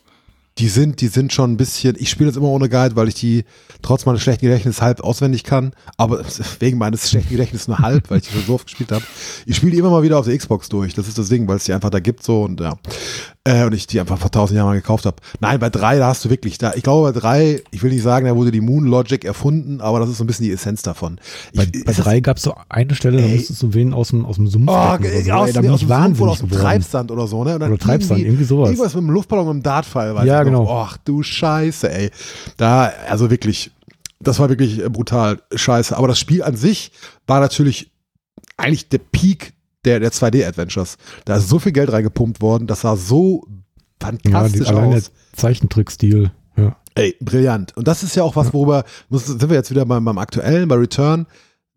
S2: Die sind, die sind schon ein bisschen, ich spiele das immer ohne Guide, weil ich die trotz meines schlechten Gedächtnisses halb auswendig kann, aber wegen meines schlechten Gedächtnisses nur halb, weil ich die schon so oft gespielt habe. Ich spiele die immer mal wieder auf der Xbox durch, das ist das Ding, weil es die einfach da gibt so und ja. Äh, und ich die einfach vor tausend Jahren mal gekauft habe. Nein, bei drei, da hast du wirklich, da, ich glaube bei drei, ich will nicht sagen, da wurde die Moon Logic erfunden, aber das ist so ein bisschen die Essenz davon.
S1: Bei,
S2: Ich-
S1: bei drei gab es so eine Stelle, da
S2: Ey.
S1: musstest du wen aus dem, aus dem Sumpf
S2: Oh,
S1: retten oder so.
S2: aus,
S1: Ey, da
S2: nee,
S1: bin
S2: aus
S1: ich wahnsinnig
S2: aus dem
S1: geworden.
S2: Treibsand oder so, ne?
S1: Oder Treibsand, irgendwie sowas.
S2: Irgendwas mit dem Luftballon und einem Dartpfeil. weiß
S1: Ja,
S2: ich noch.
S1: genau.
S2: Ach du Scheiße, ey. Da, also wirklich, das war wirklich äh, brutal scheiße. Aber das Spiel an sich war natürlich eigentlich der Peak der, der 2D-Adventures. Da ist so viel Geld reingepumpt worden, das sah so
S1: Ja,
S2: fantastisch
S1: die, allein der
S2: aus.
S1: Zeichentrickstil. Ja.
S2: Ey, brillant. Und das ist ja auch was, worüber, muss, sind wir jetzt wieder beim, beim aktuellen, bei Return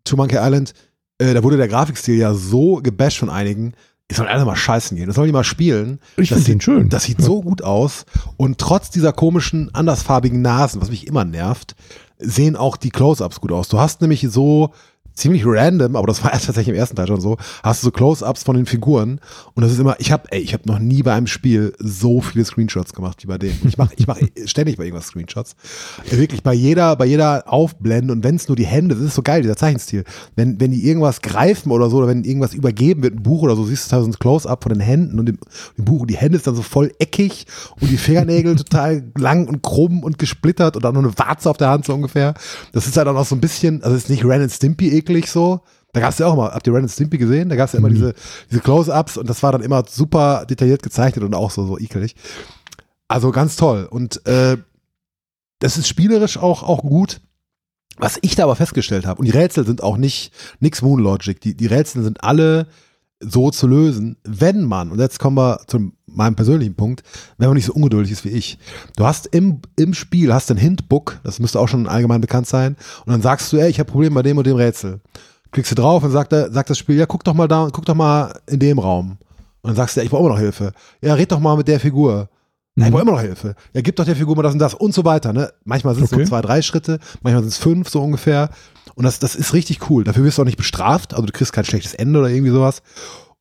S2: to Monkey Island, äh, da wurde der Grafikstil ja so gebasht von einigen, die sollen alle mal scheißen gehen. Das sollen die mal spielen.
S1: Ich
S2: das
S1: find den
S2: sieht,
S1: schön.
S2: Das sieht so gut aus. Und trotz dieser komischen, andersfarbigen Nasen, was mich immer nervt, sehen auch die Close-Ups gut aus. Du hast nämlich so ziemlich random, aber das war erst tatsächlich im ersten Teil schon so, hast du so Close-Ups von den Figuren und das ist immer, ich habe, ey, ich habe noch nie bei einem Spiel so viele Screenshots gemacht wie bei dem. Ich mache ich mach ständig bei irgendwas Screenshots. Wirklich bei jeder, bei jeder Aufblende und wenn es nur die Hände, das ist so geil, dieser Zeichenstil. Wenn, wenn die irgendwas greifen oder so, oder wenn irgendwas übergeben wird, ein Buch oder so, siehst du teilweise ein Close-Up von den Händen und dem, dem Buch und die Hände ist dann so voll eckig und die Fingernägel total lang und krumm und gesplittert und dann noch eine Warze auf der Hand so ungefähr. Das ist halt dann auch so ein bisschen, also es ist nicht Ren and Stimpy eklig so. Da gab es ja auch mal, habt ihr Ren and Stimpy gesehen? Da gab es ja immer diese, diese Close-Ups und das war dann immer super detailliert gezeichnet und auch so, so ekelig. Also ganz toll. Und äh, das ist spielerisch auch, auch gut. Was ich da aber festgestellt habe, und die Rätsel sind auch nicht nix Moon Logic, die, die Rätsel sind alle so zu lösen, wenn man, und jetzt kommen wir zu meinem persönlichen Punkt, wenn man nicht so ungeduldig ist wie ich. Du hast im, im Spiel, hast ein Hintbook, das müsste auch schon allgemein bekannt sein, und dann sagst du, ey, ich habe Probleme bei dem und dem Rätsel. Klickst du drauf und sagt, sagt das Spiel, ja, guck doch mal da, guck doch mal in dem Raum. Und dann sagst du, ja, ich brauche immer noch Hilfe. Ja, red doch mal mit der Figur. Ich brauche immer noch Hilfe. Ja, gib doch der Figur mal das und das und so weiter. Ne? Manchmal sind es
S1: Okay.
S2: so zwei, drei Schritte, manchmal sind es fünf, so ungefähr. Und das, das ist richtig cool. Dafür wirst du auch nicht bestraft, also du kriegst kein schlechtes Ende oder irgendwie sowas.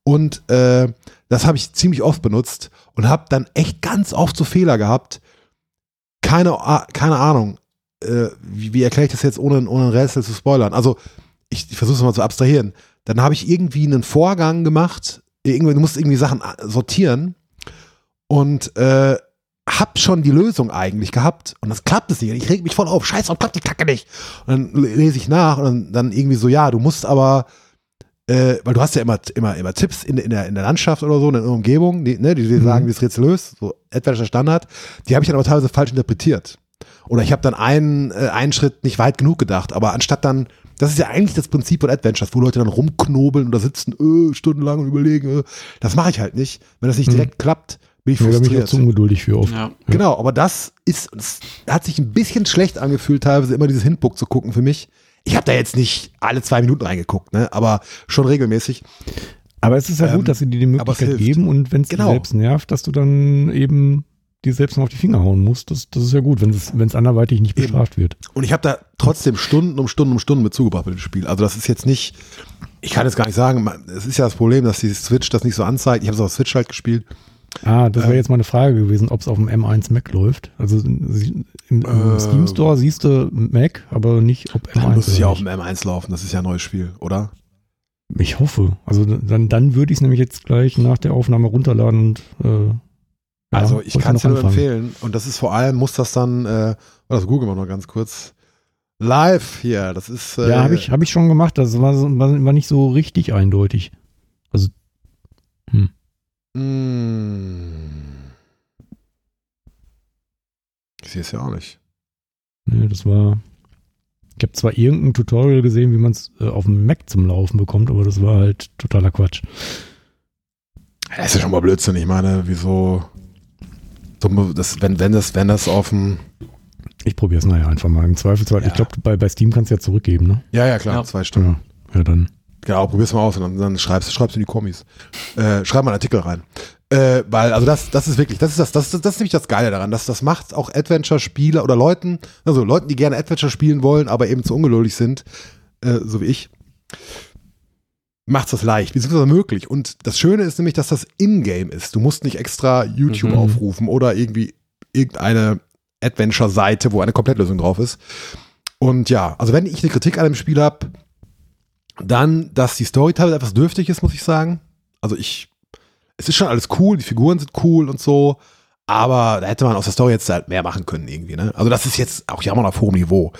S2: Und äh, das habe ich ziemlich oft benutzt und habe dann echt ganz oft so Fehler gehabt. Keine, A- keine Ahnung, äh, wie, wie erkläre ich das jetzt, ohne, ohne ein Rätsel zu spoilern? Also, ich, ich versuche es mal zu abstrahieren. Dann habe ich irgendwie einen Vorgang gemacht, irgendwie, du musst irgendwie Sachen a- sortieren und äh, hab schon die Lösung eigentlich gehabt und das klappt es nicht. Und Ich reg mich voll auf, scheiße, warum klappt die Kacke nicht? Und dann lese ich nach und dann, dann irgendwie so, ja, du musst aber, äh, weil du hast ja immer, immer, immer Tipps in, in, der, in der Landschaft oder so, in der Umgebung, die, ne, die dir sagen, wie das Rätsel löst, so Adventure Standard, die habe ich dann aber teilweise falsch interpretiert. Oder ich habe dann einen, äh, einen Schritt nicht weit genug gedacht, aber anstatt dann, das ist ja eigentlich das Prinzip von Adventures, wo Leute dann rumknobeln oder sitzen äh, stundenlang und überlegen, äh, das mache ich halt nicht. Wenn das nicht direkt klappt, bin ich
S1: Ja, da bin ich auch
S2: frustriert.
S1: zu ungeduldig für oft.
S3: Ja.
S2: Genau, aber das ist, es hat sich ein bisschen schlecht angefühlt, teilweise immer dieses Hinbook zu gucken für mich. Ich habe da jetzt nicht alle zwei Minuten reingeguckt, ne, aber schon regelmäßig.
S1: Aber es ist ja
S2: Ähm,
S1: gut, dass sie dir die Möglichkeit geben und wenn es
S2: Genau.
S1: dir selbst nervt, dass du dann eben dir selbst noch auf die Finger hauen musst. Das, das ist ja gut, wenn es, wenn es anderweitig nicht
S2: Eben.
S1: bestraft wird.
S2: Und ich habe da trotzdem Stunden um Stunden um Stunden mit zugebracht mit dem Spiel. Also das ist jetzt nicht, ich kann jetzt gar nicht sagen, es ist ja das Problem, dass die Switch das nicht so anzeigt. Ich habe es auf Switch halt gespielt.
S1: Ah, das wäre
S2: Ähm.
S1: jetzt mal eine Frage gewesen, ob es auf dem M1 Mac läuft. Also im, im
S2: Ähm.
S1: Steam Store siehst du Mac, aber nicht ob M1.
S2: Dann muss es ja auf dem M1 laufen. Das ist ja ein neues Spiel, oder?
S1: Ich hoffe. Also dann, dann würde ich es nämlich jetzt gleich nach der Aufnahme runterladen und äh, ja,
S2: also ich kann es dir nur empfehlen. Und das ist vor allem, muss das dann, äh, das googeln wir noch ganz kurz. Live hier, das ist. Äh,
S1: Ja, habe ich, hab ich schon gemacht. Das war, war, war nicht so richtig eindeutig.
S2: Ich sehe es ja auch nicht.
S1: Nee, das war. Ich habe zwar irgendein Tutorial gesehen, wie man es äh, auf dem Mac zum Laufen bekommt, aber das war halt totaler Quatsch.
S2: Das ist ja schon mal Blödsinn. Ich meine, wieso. so, Das, wenn, wenn, das, wenn das auf dem.
S1: Ich probiere es nachher einfach mal. Im Zweifelsfall,
S2: Ja.
S1: ich glaube, bei, bei Steam kannst du ja zurückgeben, ne?
S2: Ja, ja, klar,
S3: Ja.
S2: zwei Stunden.
S1: Ja, ja dann.
S2: Genau, probier's mal aus und dann, dann schreibst schreibst du in die Kommis. Äh, schreib mal einen Artikel rein. Äh, weil, also das, das ist wirklich, das ist das, das, das, das ist nämlich das Geile daran, dass das macht auch Adventure-Spieler oder Leuten, also Leuten, die gerne Adventure spielen wollen, aber eben zu ungeduldig sind, äh, so wie ich, macht's das leicht, beziehungsweise möglich. Und das Schöne ist nämlich, dass das in-game ist. Du musst nicht extra YouTube
S3: Mhm.
S2: aufrufen oder irgendwie irgendeine Adventure-Seite, wo eine Komplettlösung drauf ist. Und ja, also wenn ich eine Kritik an dem Spiel habe, dann, dass die Story teilweise etwas dürftig ist, muss ich sagen. Also ich, es ist schon alles cool, die Figuren sind cool und so, aber da hätte man aus der Story jetzt halt mehr machen können irgendwie, ne? Also das ist jetzt auch jammern auf hohem Niveau.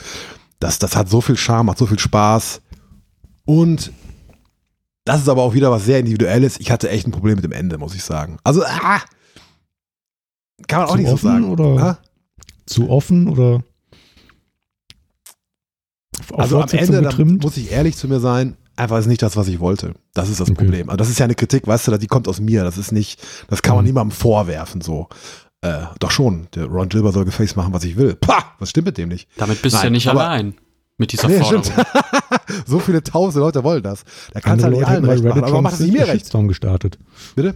S2: Das, das hat so viel Charme, macht so viel Spaß und das ist aber auch wieder was sehr Individuelles. Ich hatte echt ein Problem mit dem Ende, muss ich sagen. Also, ah, kann man auch
S1: Zu
S2: nicht so sagen.
S1: oder-
S2: Ah?
S1: Zu offen oder auf
S2: Also am Ende, da muss ich ehrlich zu mir sein, einfach ist nicht das, was ich wollte. Das ist das
S1: Okay.
S2: Problem. Also das ist ja eine Kritik, weißt du, die kommt aus mir. Das ist nicht, das kann man
S1: Mhm.
S2: niemandem vorwerfen, so. Äh, doch schon, der Ron Gilbert soll Gefäß machen, was ich will. Pah, was stimmt mit dem nicht?
S3: Damit bist du
S2: Nein,
S3: ja nicht
S2: aber-
S3: allein mit dieser
S2: Nee,
S3: Forderung.
S2: stimmt. so viele tausende Leute wollen das. Da kannst du
S1: Andere
S2: halt nicht
S1: Leute
S2: allen
S1: hätten bei
S2: recht machen,
S1: Reddit
S2: aber macht das nicht mir
S1: einen
S2: recht?
S1: Shitstorm gestartet.
S2: Bitte?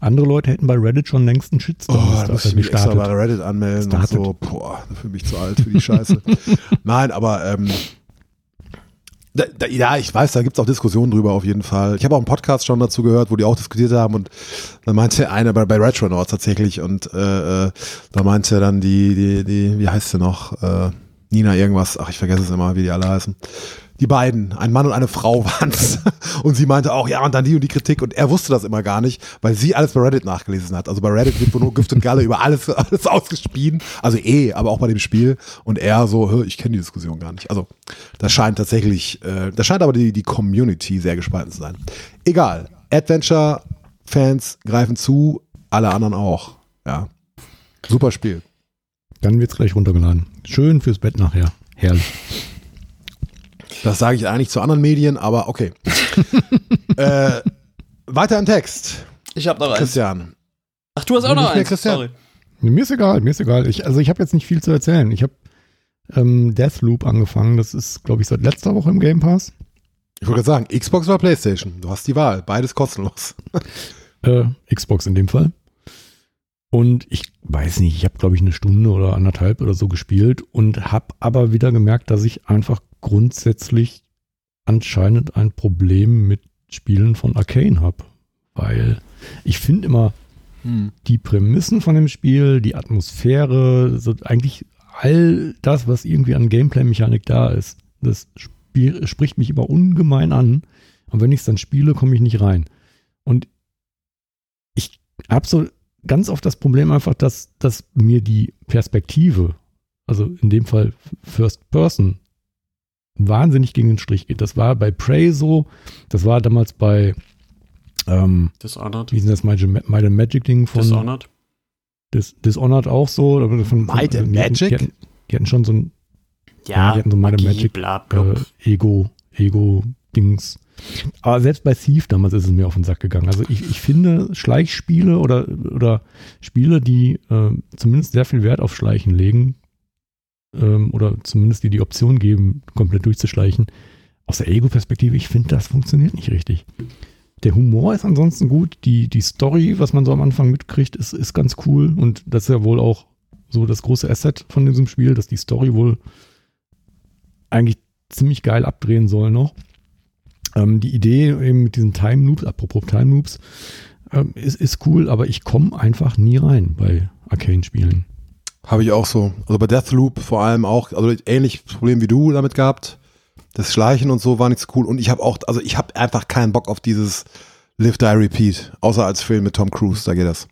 S1: Andere Leute hätten bei Reddit schon längst einen
S2: Oh,
S1: Shitstorm
S2: da
S1: gesta-
S2: muss ich mich extra bei
S1: gestartet.
S2: Reddit anmelden
S1: Startet.
S2: und so. Boah, dafür bin ich zu alt für die Scheiße. Nein, aber ähm, da, da, ja, ich weiß, da gibt's auch Diskussionen drüber auf jeden Fall. Ich habe auch einen Podcast schon dazu gehört, wo die auch diskutiert haben und dann meinte einer bei, bei Retronauts tatsächlich und äh, äh, da meinte dann die, die, die, wie heißt sie noch? Äh, Nina irgendwas, ach, ich vergesse es immer, wie die alle heißen. Die beiden, ein Mann und eine Frau waren's. Und sie meinte auch, ja, und dann die und die Kritik. Und er wusste das immer gar nicht, weil sie alles bei Reddit nachgelesen hat. Also bei Reddit wird nur Gift und Galle über alles, alles ausgespien. Also eh, aber auch bei dem Spiel. Und er so, "Hä, ich kenne die Diskussion gar nicht. Also das scheint tatsächlich, äh, da scheint aber die, die Community sehr gespalten zu sein. Egal. Adventure-Fans greifen zu, alle anderen auch. Ja. Super Spiel.
S1: Dann wird's gleich runtergeladen. Schön fürs Bett nachher. Herrlich.
S2: Das sage ich eigentlich zu anderen Medien, aber okay. äh, weiter im Text.
S3: Ich habe noch eins.
S2: Christian.
S3: Ach, du hast auch noch eins.
S2: Christian?
S3: Sorry.
S1: Mir ist egal, mir ist egal. Ich, also ich habe jetzt nicht viel zu erzählen. Ich habe ähm, Deathloop angefangen. Das ist, glaube ich, seit letzter Woche im Game Pass.
S2: Ich wollte gerade sagen, Xbox oder Playstation. Du hast die Wahl. Beides kostenlos.
S1: Äh, Xbox in dem Fall. Und ich weiß nicht, ich habe, glaube ich, eine Stunde oder anderthalb oder so gespielt und habe aber wieder gemerkt, dass ich einfach grundsätzlich anscheinend ein Problem mit Spielen von Arcane habe. Weil ich finde immer, die Prämissen von dem Spiel, die Atmosphäre, so eigentlich all das, was irgendwie an Gameplay-Mechanik da ist, das Spiel, spricht mich immer ungemein an. Und wenn ich es dann spiele, komme ich nicht rein. Und ich habe so ganz oft das Problem einfach, dass, dass mir die Perspektive, also in dem Fall First Person, wahnsinnig gegen den Strich geht. Das war bei Prey so, das war damals bei, ähm,
S3: Dishonored.
S1: wie ist denn das, Might and Magic Ding von
S3: Dishonored.
S1: Dis, Dishonored auch so. Von, von,
S2: Might and
S1: die hatten-
S2: Magic?
S1: Die hatten, die hatten schon so ein Ja, die hatten so Might Magic,
S3: bla,
S1: äh, Ego, Ego Dings. Aber selbst bei Thief damals ist es mir auf den Sack gegangen. Also ich, ich finde Schleichspiele oder, oder Spiele, die äh, zumindest sehr viel Wert auf Schleichen legen ähm, oder zumindest die die Option geben, komplett durchzuschleichen, aus der Ego-Perspektive, ich finde, das funktioniert nicht richtig. Der Humor ist ansonsten gut, die, die Story, was man so am Anfang mitkriegt, ist, ist ganz cool und das ist ja wohl auch so das große Asset von diesem Spiel, dass die Story wohl eigentlich ziemlich geil abdrehen soll noch. Ähm, die Idee eben mit diesen Time Loops, apropos Time Loops, ähm, ist, ist cool, aber ich komme einfach nie rein bei Arcane-Spielen.
S2: Habe ich auch so. Also bei Deathloop vor allem auch, also ähnlich Problem wie du damit gehabt. Das Schleichen und so war nicht so cool. Und ich habe auch, also ich habe einfach keinen Bock auf dieses Live, Die, Repeat. Außer als Film mit Tom Cruise, da geht das.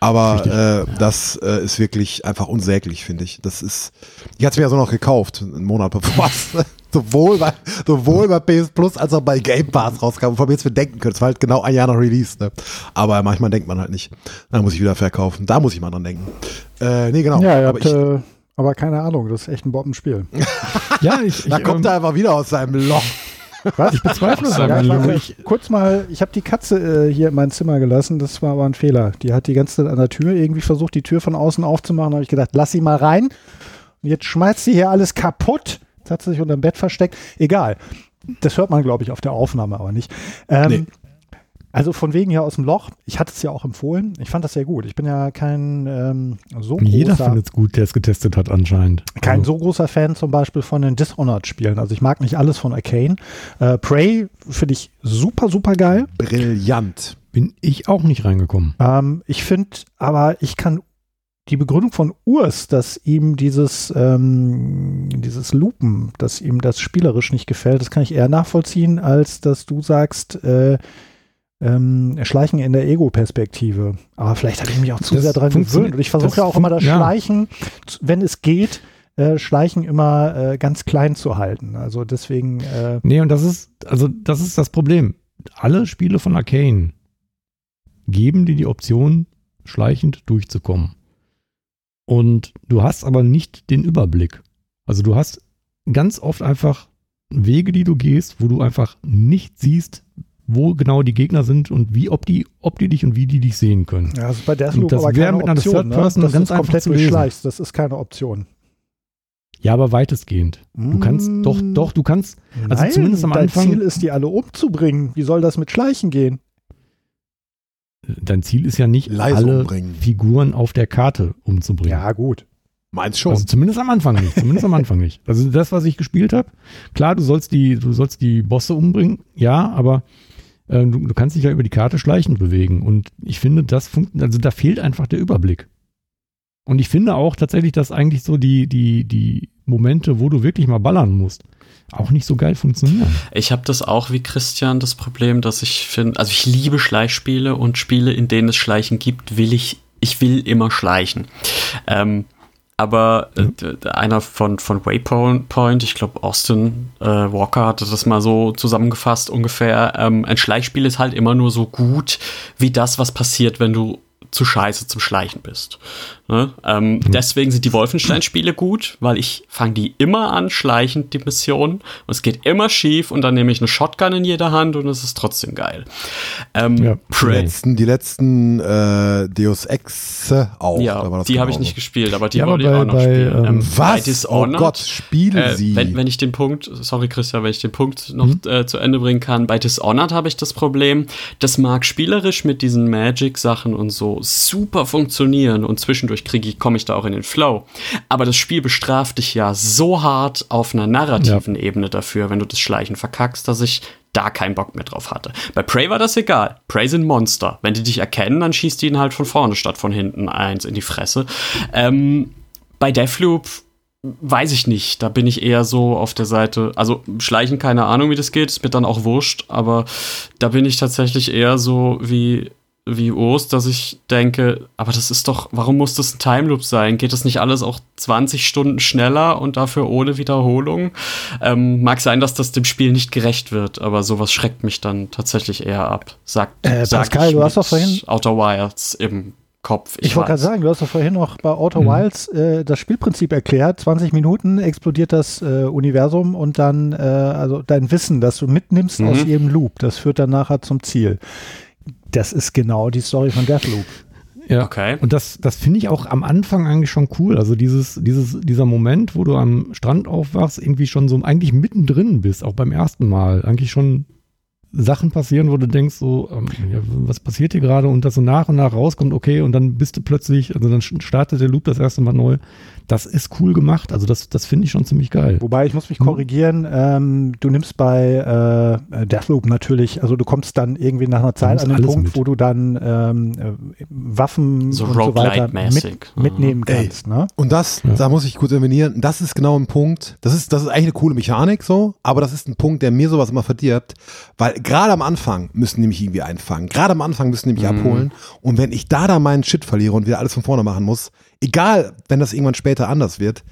S2: Aber äh, das äh, ist wirklich einfach unsäglich, finde ich. Das ist, ich hatte es mir ja so noch gekauft, einen Monat bevor es sowohl bei, sowohl bei PS Plus als auch bei Game Pass rauskam, wovon wir jetzt denken können. Es war halt genau ein Jahr nach Release, ne? Aber manchmal denkt man halt nicht. Da muss ich wieder verkaufen. Da muss ich mal dran denken. Äh, nee, genau.
S4: Ja, ihr
S2: aber
S4: habt,
S2: ich,
S4: äh, aber keine Ahnung, das ist echt ein Bombenspiel.
S1: Ja, ich,
S2: da
S1: ich,
S2: kommt
S1: ähm,
S2: er einfach wieder aus seinem Loch.
S4: Was? Ich
S1: bezweifle es aber
S4: ich, kurz mal, ich habe die Katze äh, hier in mein Zimmer gelassen, das war aber ein Fehler. Die hat die ganze Zeit an der Tür irgendwie versucht, die Tür von außen aufzumachen. Da habe ich gedacht, lass sie mal rein. Und jetzt schmeißt sie hier alles kaputt. Jetzt hat sie sich unter dem Bett versteckt. Egal. Das hört man, glaube ich, auf der Aufnahme aber nicht. Ähm,
S2: Nee.
S4: Also von wegen hier aus dem Loch. Ich hatte es ja auch empfohlen. Ich fand das sehr gut. Ich bin ja kein ähm, so
S1: jeder
S4: großer,
S1: findet es gut, der es getestet hat anscheinend.
S4: kein
S1: Also,
S4: so großer Fan zum Beispiel von den Dishonored-Spielen. Also ich mag nicht alles von Arcane. Äh, Prey finde ich super, super geil.
S2: Brillant.
S1: bin ich auch nicht reingekommen.
S4: Ähm, ich finde, aber ich kann die Begründung von Urs, dass ihm dieses, ähm, dieses Lupen, dass ihm das spielerisch nicht gefällt, das kann ich eher nachvollziehen, als dass du sagst, äh, ähm, Schleichen in der Ego-Perspektive. Aber vielleicht habe ich mich auch zu
S1: Das
S4: sehr dran gewöhnt. Und ich versuche ja auch immer das
S1: ja.
S4: Schleichen, wenn es geht, äh, Schleichen immer äh, ganz klein zu halten. Also deswegen, äh,
S1: Nee, und das ist, also das ist das Problem. Alle Spiele von Arcane geben dir die Option, schleichend durchzukommen. Und du hast aber nicht den Überblick. Also du hast ganz oft einfach Wege, die du gehst, wo du einfach nicht siehst, wo genau die Gegner sind und wie, ob die, ob die dich und wie die dich sehen können.
S4: ja, das ist bei Deathloop
S1: das
S4: aber
S1: wäre
S4: keine
S1: mit einer
S4: Option.
S1: Third
S4: Ne?
S1: Person
S4: Das
S1: ganz
S4: ist
S1: einfach
S4: komplett
S1: zu lesen.
S4: durchschleichst. Das ist keine Option.
S1: Ja, aber weitestgehend. Du kannst
S4: Mm,
S1: doch, doch, du kannst, also
S4: Nein,
S1: zumindest am
S4: dein
S1: Anfang,
S4: Ziel ist, die alle umzubringen. Wie soll das mit Schleichen gehen?
S1: dein Ziel ist ja nicht,
S2: Leise
S1: alle
S2: umbringen.
S1: Figuren auf der Karte umzubringen.
S4: Ja, gut.
S2: Meins schon.
S1: Also zumindest am Anfang nicht. Zumindest am Anfang nicht. Also das, was ich gespielt habe, klar, du sollst die, du sollst die Bosse umbringen, ja, aber äh, du, du kannst dich ja über die Karte schleichend bewegen. Und ich finde, das funktioniert, also da fehlt einfach der Überblick. Und ich finde auch tatsächlich, dass eigentlich so die, die, die Momente, wo du wirklich mal ballern musst, auch nicht so geil funktionieren.
S3: Ich habe das auch wie Christian das Problem, dass ich finde, also ich liebe Schleichspiele und Spiele, in denen es Schleichen gibt, will ich, ich will immer schleichen. Ähm, aber äh, d- einer von, von Waypoint, ich glaube Austin äh, Walker hatte das mal so zusammengefasst ungefähr, ähm, ein Schleichspiel ist halt immer nur so gut wie das, was passiert, wenn du zu scheiße zum Schleichen bist. Ne? Ähm, Deswegen sind die Wolfenstein-Spiele gut, weil ich fange die immer an, schleichend die Missionen. Und es geht immer schief und dann nehme ich eine Shotgun in jeder Hand und es ist trotzdem geil. Ähm,
S1: Ja.
S2: Die letzten, die letzten äh, Deus Ex auch.
S3: ja, die habe ich
S2: genauso.
S3: nicht gespielt, aber die
S1: Ja,
S3: wollte ich auch noch
S1: bei,
S3: spielen.
S1: ähm,
S3: bei
S2: Was? Oh Gott, spiele
S3: äh,
S2: sie.
S3: wenn, wenn ich den Punkt, sorry Christian, wenn ich den Punkt noch
S1: Mhm.
S3: äh, zu Ende bringen kann, bei Dishonored habe ich das Problem, das mag spielerisch mit diesen Magic-Sachen und so super funktionieren und zwischendurch kriege ich, komme ich da auch in den Flow. Aber das Spiel bestraft dich ja so hart auf einer narrativen Ebene dafür, wenn du das Schleichen verkackst, dass ich da keinen Bock mehr drauf hatte. Bei Prey war das egal. Prey sind Monster. Wenn die dich erkennen, dann schießt die ihn halt von vorne statt von hinten eins in die Fresse. Ähm, bei Deathloop weiß ich nicht. Da bin ich eher so auf der Seite. Also schleichen, keine Ahnung, wie das geht. Ist mir dann auch wurscht. Aber da bin ich tatsächlich eher so wie wie Urs, dass ich denke, aber das ist doch, warum muss das ein Timeloop sein? Geht das nicht alles auch 20 Stunden schneller und dafür ohne Wiederholung? Ähm, mag sein, dass das dem Spiel nicht gerecht wird, aber sowas schreckt mich dann tatsächlich eher ab. Sagt,
S4: Äh,
S3: sag
S4: Pascal,
S3: ich
S4: du hast doch vorhin-
S3: Outer Wilds im Kopf.
S4: Ich, ich wollte gerade sagen, du hast doch vorhin noch bei Outer mhm. Wilds äh, das Spielprinzip erklärt. 20 Minuten explodiert das äh, Universum und dann, äh, also dein Wissen, das du mitnimmst mhm. aus jedem Loop, das führt dann nachher zum Ziel. Das ist genau die Story von Deathloop.
S1: Ja. Okay. Und das, das finde ich auch am Anfang eigentlich schon cool. Also dieses, dieses, dieser Moment, wo du am Strand aufwachst, irgendwie schon so eigentlich mittendrin bist, auch beim ersten Mal. Eigentlich schon Sachen passieren, wo du denkst, so, ähm, ja, was passiert hier gerade und das so nach und nach rauskommt, okay, und dann bist du plötzlich, also dann startet der Loop das erste Mal neu das ist cool gemacht. Also das, das finde ich schon ziemlich geil.
S4: Wobei ich muss mich korrigieren, ähm, du nimmst bei äh, Deathloop natürlich, also du kommst dann irgendwie nach einer Zeit an den Punkt, mit. wo du dann ähm, äh, Waffen
S3: so
S4: und so weiter mit, mitnehmen kannst. Ne?
S2: Und das, ja. da muss ich kurz intervenieren, das ist genau ein Punkt, das ist, das ist eigentlich eine coole Mechanik so, aber das ist ein Punkt, der mir sowas immer verdirbt, weil gerade am Anfang müssen die mich irgendwie einfangen. Gerade am Anfang müssen die mich mhm. abholen und wenn ich da dann meinen Shit verliere und wieder alles von vorne machen muss, egal, wenn das irgendwann später anders wird,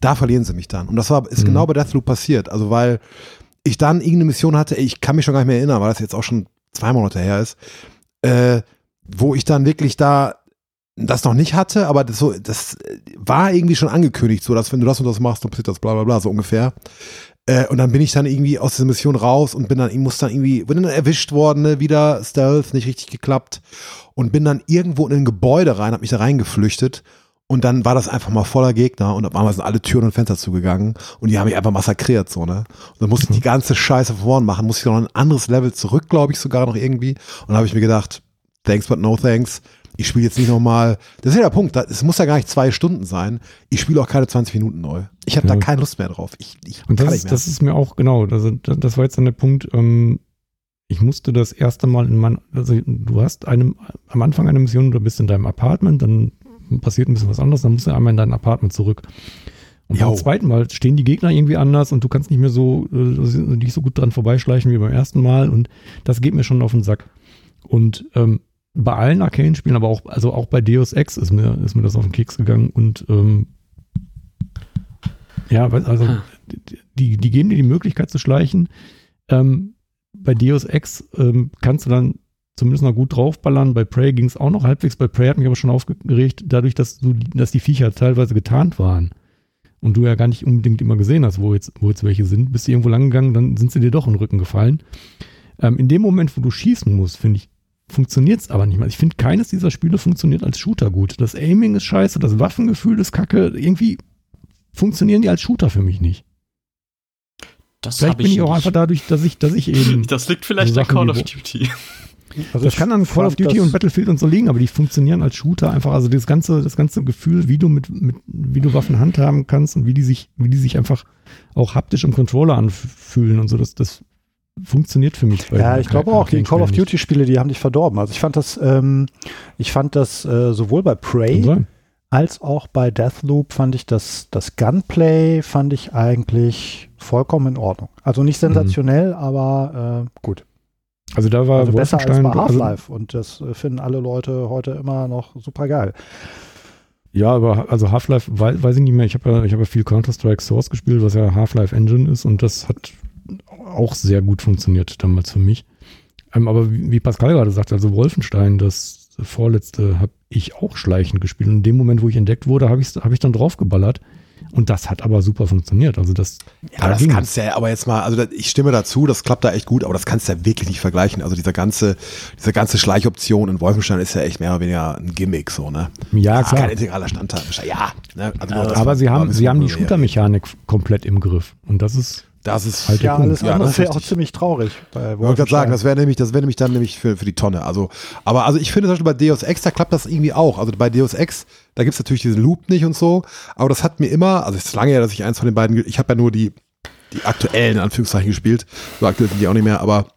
S2: da verlieren sie mich dann. Und das war, ist mhm. genau bei Deathloop passiert. Also, weil ich dann irgendeine Mission hatte, ich kann mich schon gar nicht mehr erinnern, weil das jetzt auch schon zwei Monate her ist, äh, wo ich dann wirklich da das noch nicht hatte, aber das, so, das war irgendwie schon angekündigt, so dass wenn du das und das machst, dann passiert das, bla bla bla, so ungefähr. Äh, und dann bin ich dann irgendwie aus dieser Mission raus und bin dann, ich muss dann irgendwie, bin dann erwischt worden, ne, wieder Stealth, nicht richtig geklappt und bin dann irgendwo in ein Gebäude rein, hab mich da reingeflüchtet und dann war das einfach mal voller Gegner und auf einmal sind alle Türen und Fenster zugegangen und die haben mich einfach massakriert, so, ne? Und dann musste ich die ganze Scheiße vorn machen, musste ich noch ein anderes Level zurück, glaube ich, sogar noch irgendwie. Und dann habe ich mir gedacht, thanks but no thanks. Ich spiele jetzt nicht nochmal. Das ist ja der Punkt. Es muss ja gar nicht zwei Stunden sein. Ich spiele auch keine 20 Minuten neu. Ich habe ja. da keine Lust mehr drauf. Ich, ich
S1: und das, ist, das ist mir auch genau. Also das war jetzt dann der Punkt. Ähm, ich musste das erste Mal in mein, also du hast einem, am Anfang einer Mission, du bist in deinem Apartment, dann passiert ein bisschen was anderes, dann musst du einmal in dein Apartment zurück. Und jo. beim zweiten Mal stehen die Gegner irgendwie anders und du kannst nicht mehr so, äh, nicht so gut dran vorbeischleichen wie beim ersten Mal und das geht mir schon auf den Sack. Und ähm, bei allen Arcane-Spielen, aber auch, also auch bei Deus Ex ist mir, ist mir das auf den Keks gegangen und ähm, ja, also die, die geben dir die Möglichkeit zu schleichen. Ähm, bei Deus Ex ähm, kannst du dann zumindest noch gut draufballern. Bei Prey ging es auch noch halbwegs. Bei Prey hat mich aber schon aufgeregt, dadurch, dass, du, dass die Viecher teilweise getarnt waren und du ja gar nicht unbedingt immer gesehen hast, wo jetzt, wo jetzt welche sind. Bist du irgendwo lang gegangen, dann sind sie dir doch in den Rücken gefallen. Ähm, in dem Moment, wo du schießen musst, finde ich, funktioniert es aber nicht mehr. Ich finde, keines dieser Spiele funktioniert als Shooter gut. Das Aiming ist scheiße, das Waffengefühl ist kacke. Irgendwie funktionieren die als Shooter für mich nicht. Das vielleicht bin ich, auch einfach dadurch, dass ich, dass ich eben.
S3: Das liegt vielleicht so an Call of Duty.
S1: Also das kann an Call of Duty und Battlefield und so liegen, aber die funktionieren als Shooter einfach. Also das ganze, das ganze Gefühl, wie du mit, mit, wie du Waffen handhaben kannst und wie die sich, wie die sich einfach auch haptisch im Controller anfühlen und so, das, das funktioniert für mich.
S4: Ja, ich glaube auch, die Call of Duty Spiele, die haben dich verdorben. Also ich fand das, ähm, ich fand das äh, sowohl bei Prey als auch bei Deathloop fand ich das, das Gunplay fand ich eigentlich vollkommen in Ordnung. Also nicht sensationell, mhm. aber äh, gut.
S1: Also da war
S4: also besser als bei Half-Life also, und das finden alle Leute heute immer noch super geil.
S1: Ja, aber also Half-Life weiß ich nicht mehr. Ich habe ja, ich hab ja viel Counter-Strike Source gespielt, was ja Half-Life Engine ist und das hat auch sehr gut funktioniert damals für mich. Ähm, aber wie, wie Pascal gerade sagte, also Wolfenstein, das vorletzte, habe ich auch schleichend gespielt. Und in dem Moment, wo ich entdeckt wurde, habe ich, hab ich dann draufgeballert. Und das hat aber super funktioniert. Also das.
S2: Ja, da das kannst du ja aber jetzt mal, also ich stimme dazu, das klappt da echt gut, aber das kannst du ja wirklich nicht vergleichen. Also dieser ganze, diese ganze Schleichoption in Wolfenstein ist ja echt mehr oder weniger ein Gimmick, so, ne?
S1: Ja, klar.
S2: Kein integraler Standteil. Ja,
S1: ne? Also ja, aber sie haben, sie haben die Shooter-Mechanik komplett im Griff. Und das ist.
S2: Das ist
S4: halt ja, alles andere ja, wäre auch ziemlich traurig.
S2: ich wollte gerade sagen, das wäre nämlich, das wäre nämlich dann nämlich für, für die Tonne. Also, aber also ich finde zum Beispiel bei Deus Ex, da klappt das irgendwie auch. Also bei Deus Ex, da gibt es natürlich diesen Loop nicht und so, aber das hat mir immer, also es ist lange her, dass ich eins von den beiden, ich habe ja nur die, die aktuellen Anführungszeichen gespielt, so aktuell sind die auch nicht mehr, aber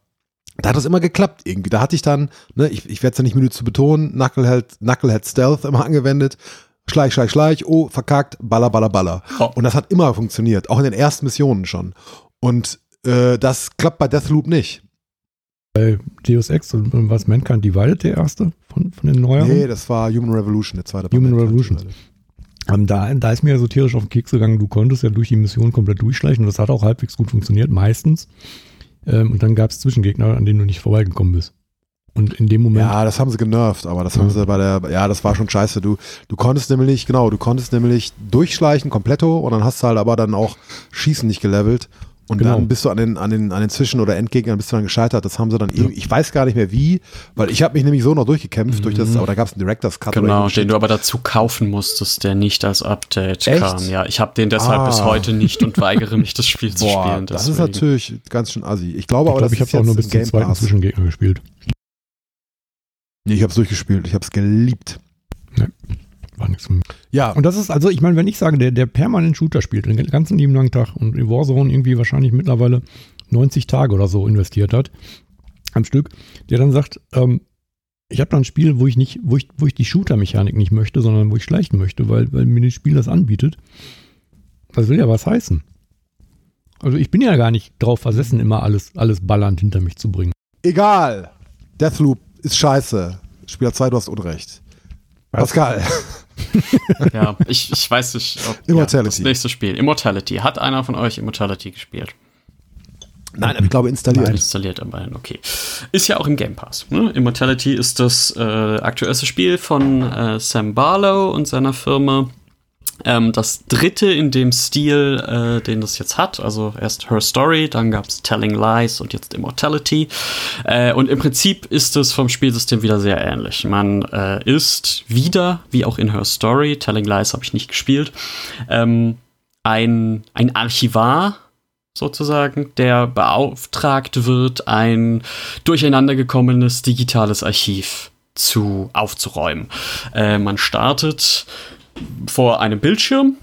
S2: da hat das immer geklappt irgendwie. Da hatte ich dann, ne, ich, ich werde es ja nicht müde zu betonen, Knucklehead, Knucklehead Stealth immer angewendet. Schleich, schleich, schleich, oh, verkackt, baller, baller, baller. Oh. Und das hat immer funktioniert, auch in den ersten Missionen schon. Und äh, das klappt bei Deathloop nicht.
S1: Bei Deus Ex und was Mankind Divided der erste von, von den neueren? Nee,
S2: das war Human Revolution, der zweite.
S1: Human Revolution. Um, da, da ist mir ja so tierisch auf den Keks gegangen, du konntest ja durch die Mission komplett durchschleichen und das hat auch halbwegs gut funktioniert, meistens. Ähm, und dann gab es Zwischengegner, an denen du nicht vorbeigekommen bist. Und in dem Moment.
S2: Ja, das haben sie genervt, aber das haben sie bei der, ja, das war schon scheiße. Du, du konntest nämlich, genau, du konntest nämlich durchschleichen, kompletto, und dann hast du halt aber dann auch Schießen nicht gelevelt. Und
S1: Genau.
S2: dann bist du an den, an den, an den Zwischen- oder Endgegnern bist du dann gescheitert. Das haben sie dann irgendwie, ich weiß gar nicht mehr wie, weil ich habe mich nämlich so noch durchgekämpft durch das, aber da gab es einen Director's Cut
S3: Genau, den du aber dazu kaufen musstest, der nicht als Update
S2: Echt?
S3: kam. Ja, ich habe den deshalb
S2: Ah.
S3: bis heute nicht und weigere mich, das Spiel zu
S2: Boah,
S3: spielen.
S2: das ist
S3: deswegen.
S2: natürlich ganz schön assi. Ich glaube
S1: ich
S2: aber,
S1: glaube, ich
S2: das
S1: habe auch nur bis zum zweiten. Zwischengegner gespielt.
S2: Nee, ich habe es durchgespielt. Ich habe es geliebt.
S1: War nichts.
S2: Ja,
S1: Und das ist, also ich meine, wenn ich sage, der, der permanent Shooter spielt, den ganzen lieben langen Tag und in Warzone irgendwie wahrscheinlich mittlerweile 90 Tage oder so investiert hat, am Stück, der dann sagt, ähm, ich habe da ein Spiel, wo ich nicht, wo ich, wo ich die Shooter-Mechanik nicht möchte, sondern wo ich schleichen möchte, weil, weil mir das Spiel das anbietet. Das will ja was heißen. Also ich bin ja gar nicht drauf versessen, immer alles, alles ballernd hinter mich zu bringen.
S2: egal. Deathloop ist scheiße. Spieler 2, du hast Unrecht. Pascal.
S3: Ja, ich, ich weiß nicht, ob
S2: Immortality.
S3: Ja, das nächste Spiel. Immortality. Hat einer von euch Immortality gespielt?
S2: Nein, aber ich glaube installiert.
S3: Installiert aber, okay. Ist ja auch im Game Pass. Ne? Immortality ist das äh, aktuellste Spiel von äh, Sam Barlow und seiner Firma. Ähm, das dritte in dem Stil, äh, den das jetzt hat. Also erst Her Story, dann gab es Telling Lies und jetzt Immortality. Äh, und im Prinzip ist es vom Spielsystem wieder sehr ähnlich. Man äh, ist wieder, wie auch in Her Story, Telling Lies habe ich nicht gespielt, ähm, ein, ein Archivar sozusagen, der beauftragt wird, ein durcheinandergekommenes digitales Archiv zu aufzuräumen. Äh, man startet vor einem Bildschirm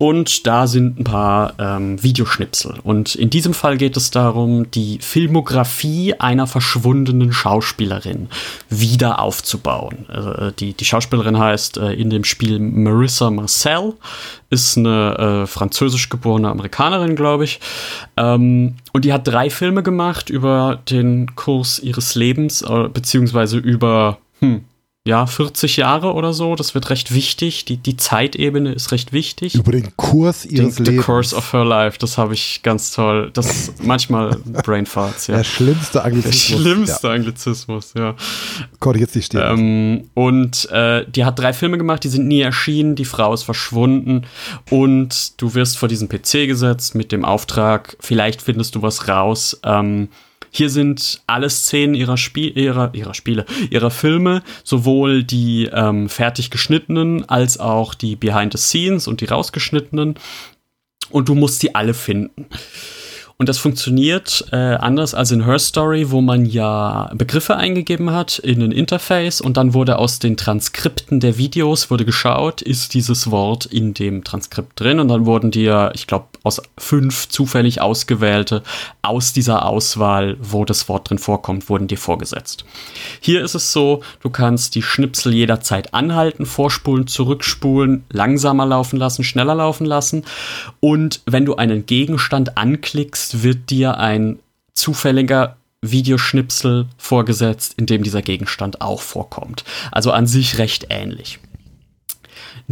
S3: und da sind ein paar ähm, Videoschnipsel. Und in diesem Fall geht es darum, die Filmografie einer verschwundenen Schauspielerin wieder aufzubauen. Äh, die, die Schauspielerin heißt äh, in dem Spiel Marissa Marcel, ist eine äh, französisch geborene Amerikanerin, glaube ich. Ähm, und die hat drei Filme gemacht über den Kurs ihres Lebens, äh, beziehungsweise über hm, ja, 40 Jahre oder so. Das wird recht wichtig. Die, die Zeitebene ist recht wichtig.
S2: Über den Kurs ihres
S3: The
S2: Lebens.
S3: Course of Her Life, das habe ich ganz toll. Das ist manchmal Brainfarts, ja.
S2: Der schlimmste
S3: Der
S2: Anglizismus.
S3: schlimmste
S2: Ja,
S3: Anglizismus, ja.
S2: konnte ich jetzt nicht stehen.
S3: Ähm, und äh, die hat drei Filme gemacht, die sind nie erschienen, die Frau ist verschwunden und du wirst vor diesen PC gesetzt mit dem Auftrag, vielleicht findest du was raus. Ähm, hier sind alle Szenen ihrer, Spie ihrer, ihrer Spiele, ihrer Filme, sowohl die ähm, fertig geschnittenen als auch die Behind the Scenes und die rausgeschnittenen. Und du musst die alle finden. Und das funktioniert äh, anders als in Her Story, wo man ja Begriffe eingegeben hat in ein Interface und dann wurde aus den Transkripten der Videos wurde geschaut, ist dieses Wort in dem Transkript drin und dann wurden dir, ich glaube, aus fünf zufällig ausgewählte aus dieser Auswahl, wo das Wort drin vorkommt, wurden dir vorgesetzt. Hier ist es so, du kannst die Schnipsel jederzeit anhalten, vorspulen, zurückspulen, langsamer laufen lassen, schneller laufen lassen. Und wenn du einen Gegenstand anklickst, wird dir ein zufälliger Videoschnipsel vorgesetzt, in dem dieser Gegenstand auch vorkommt. Also an sich recht ähnlich.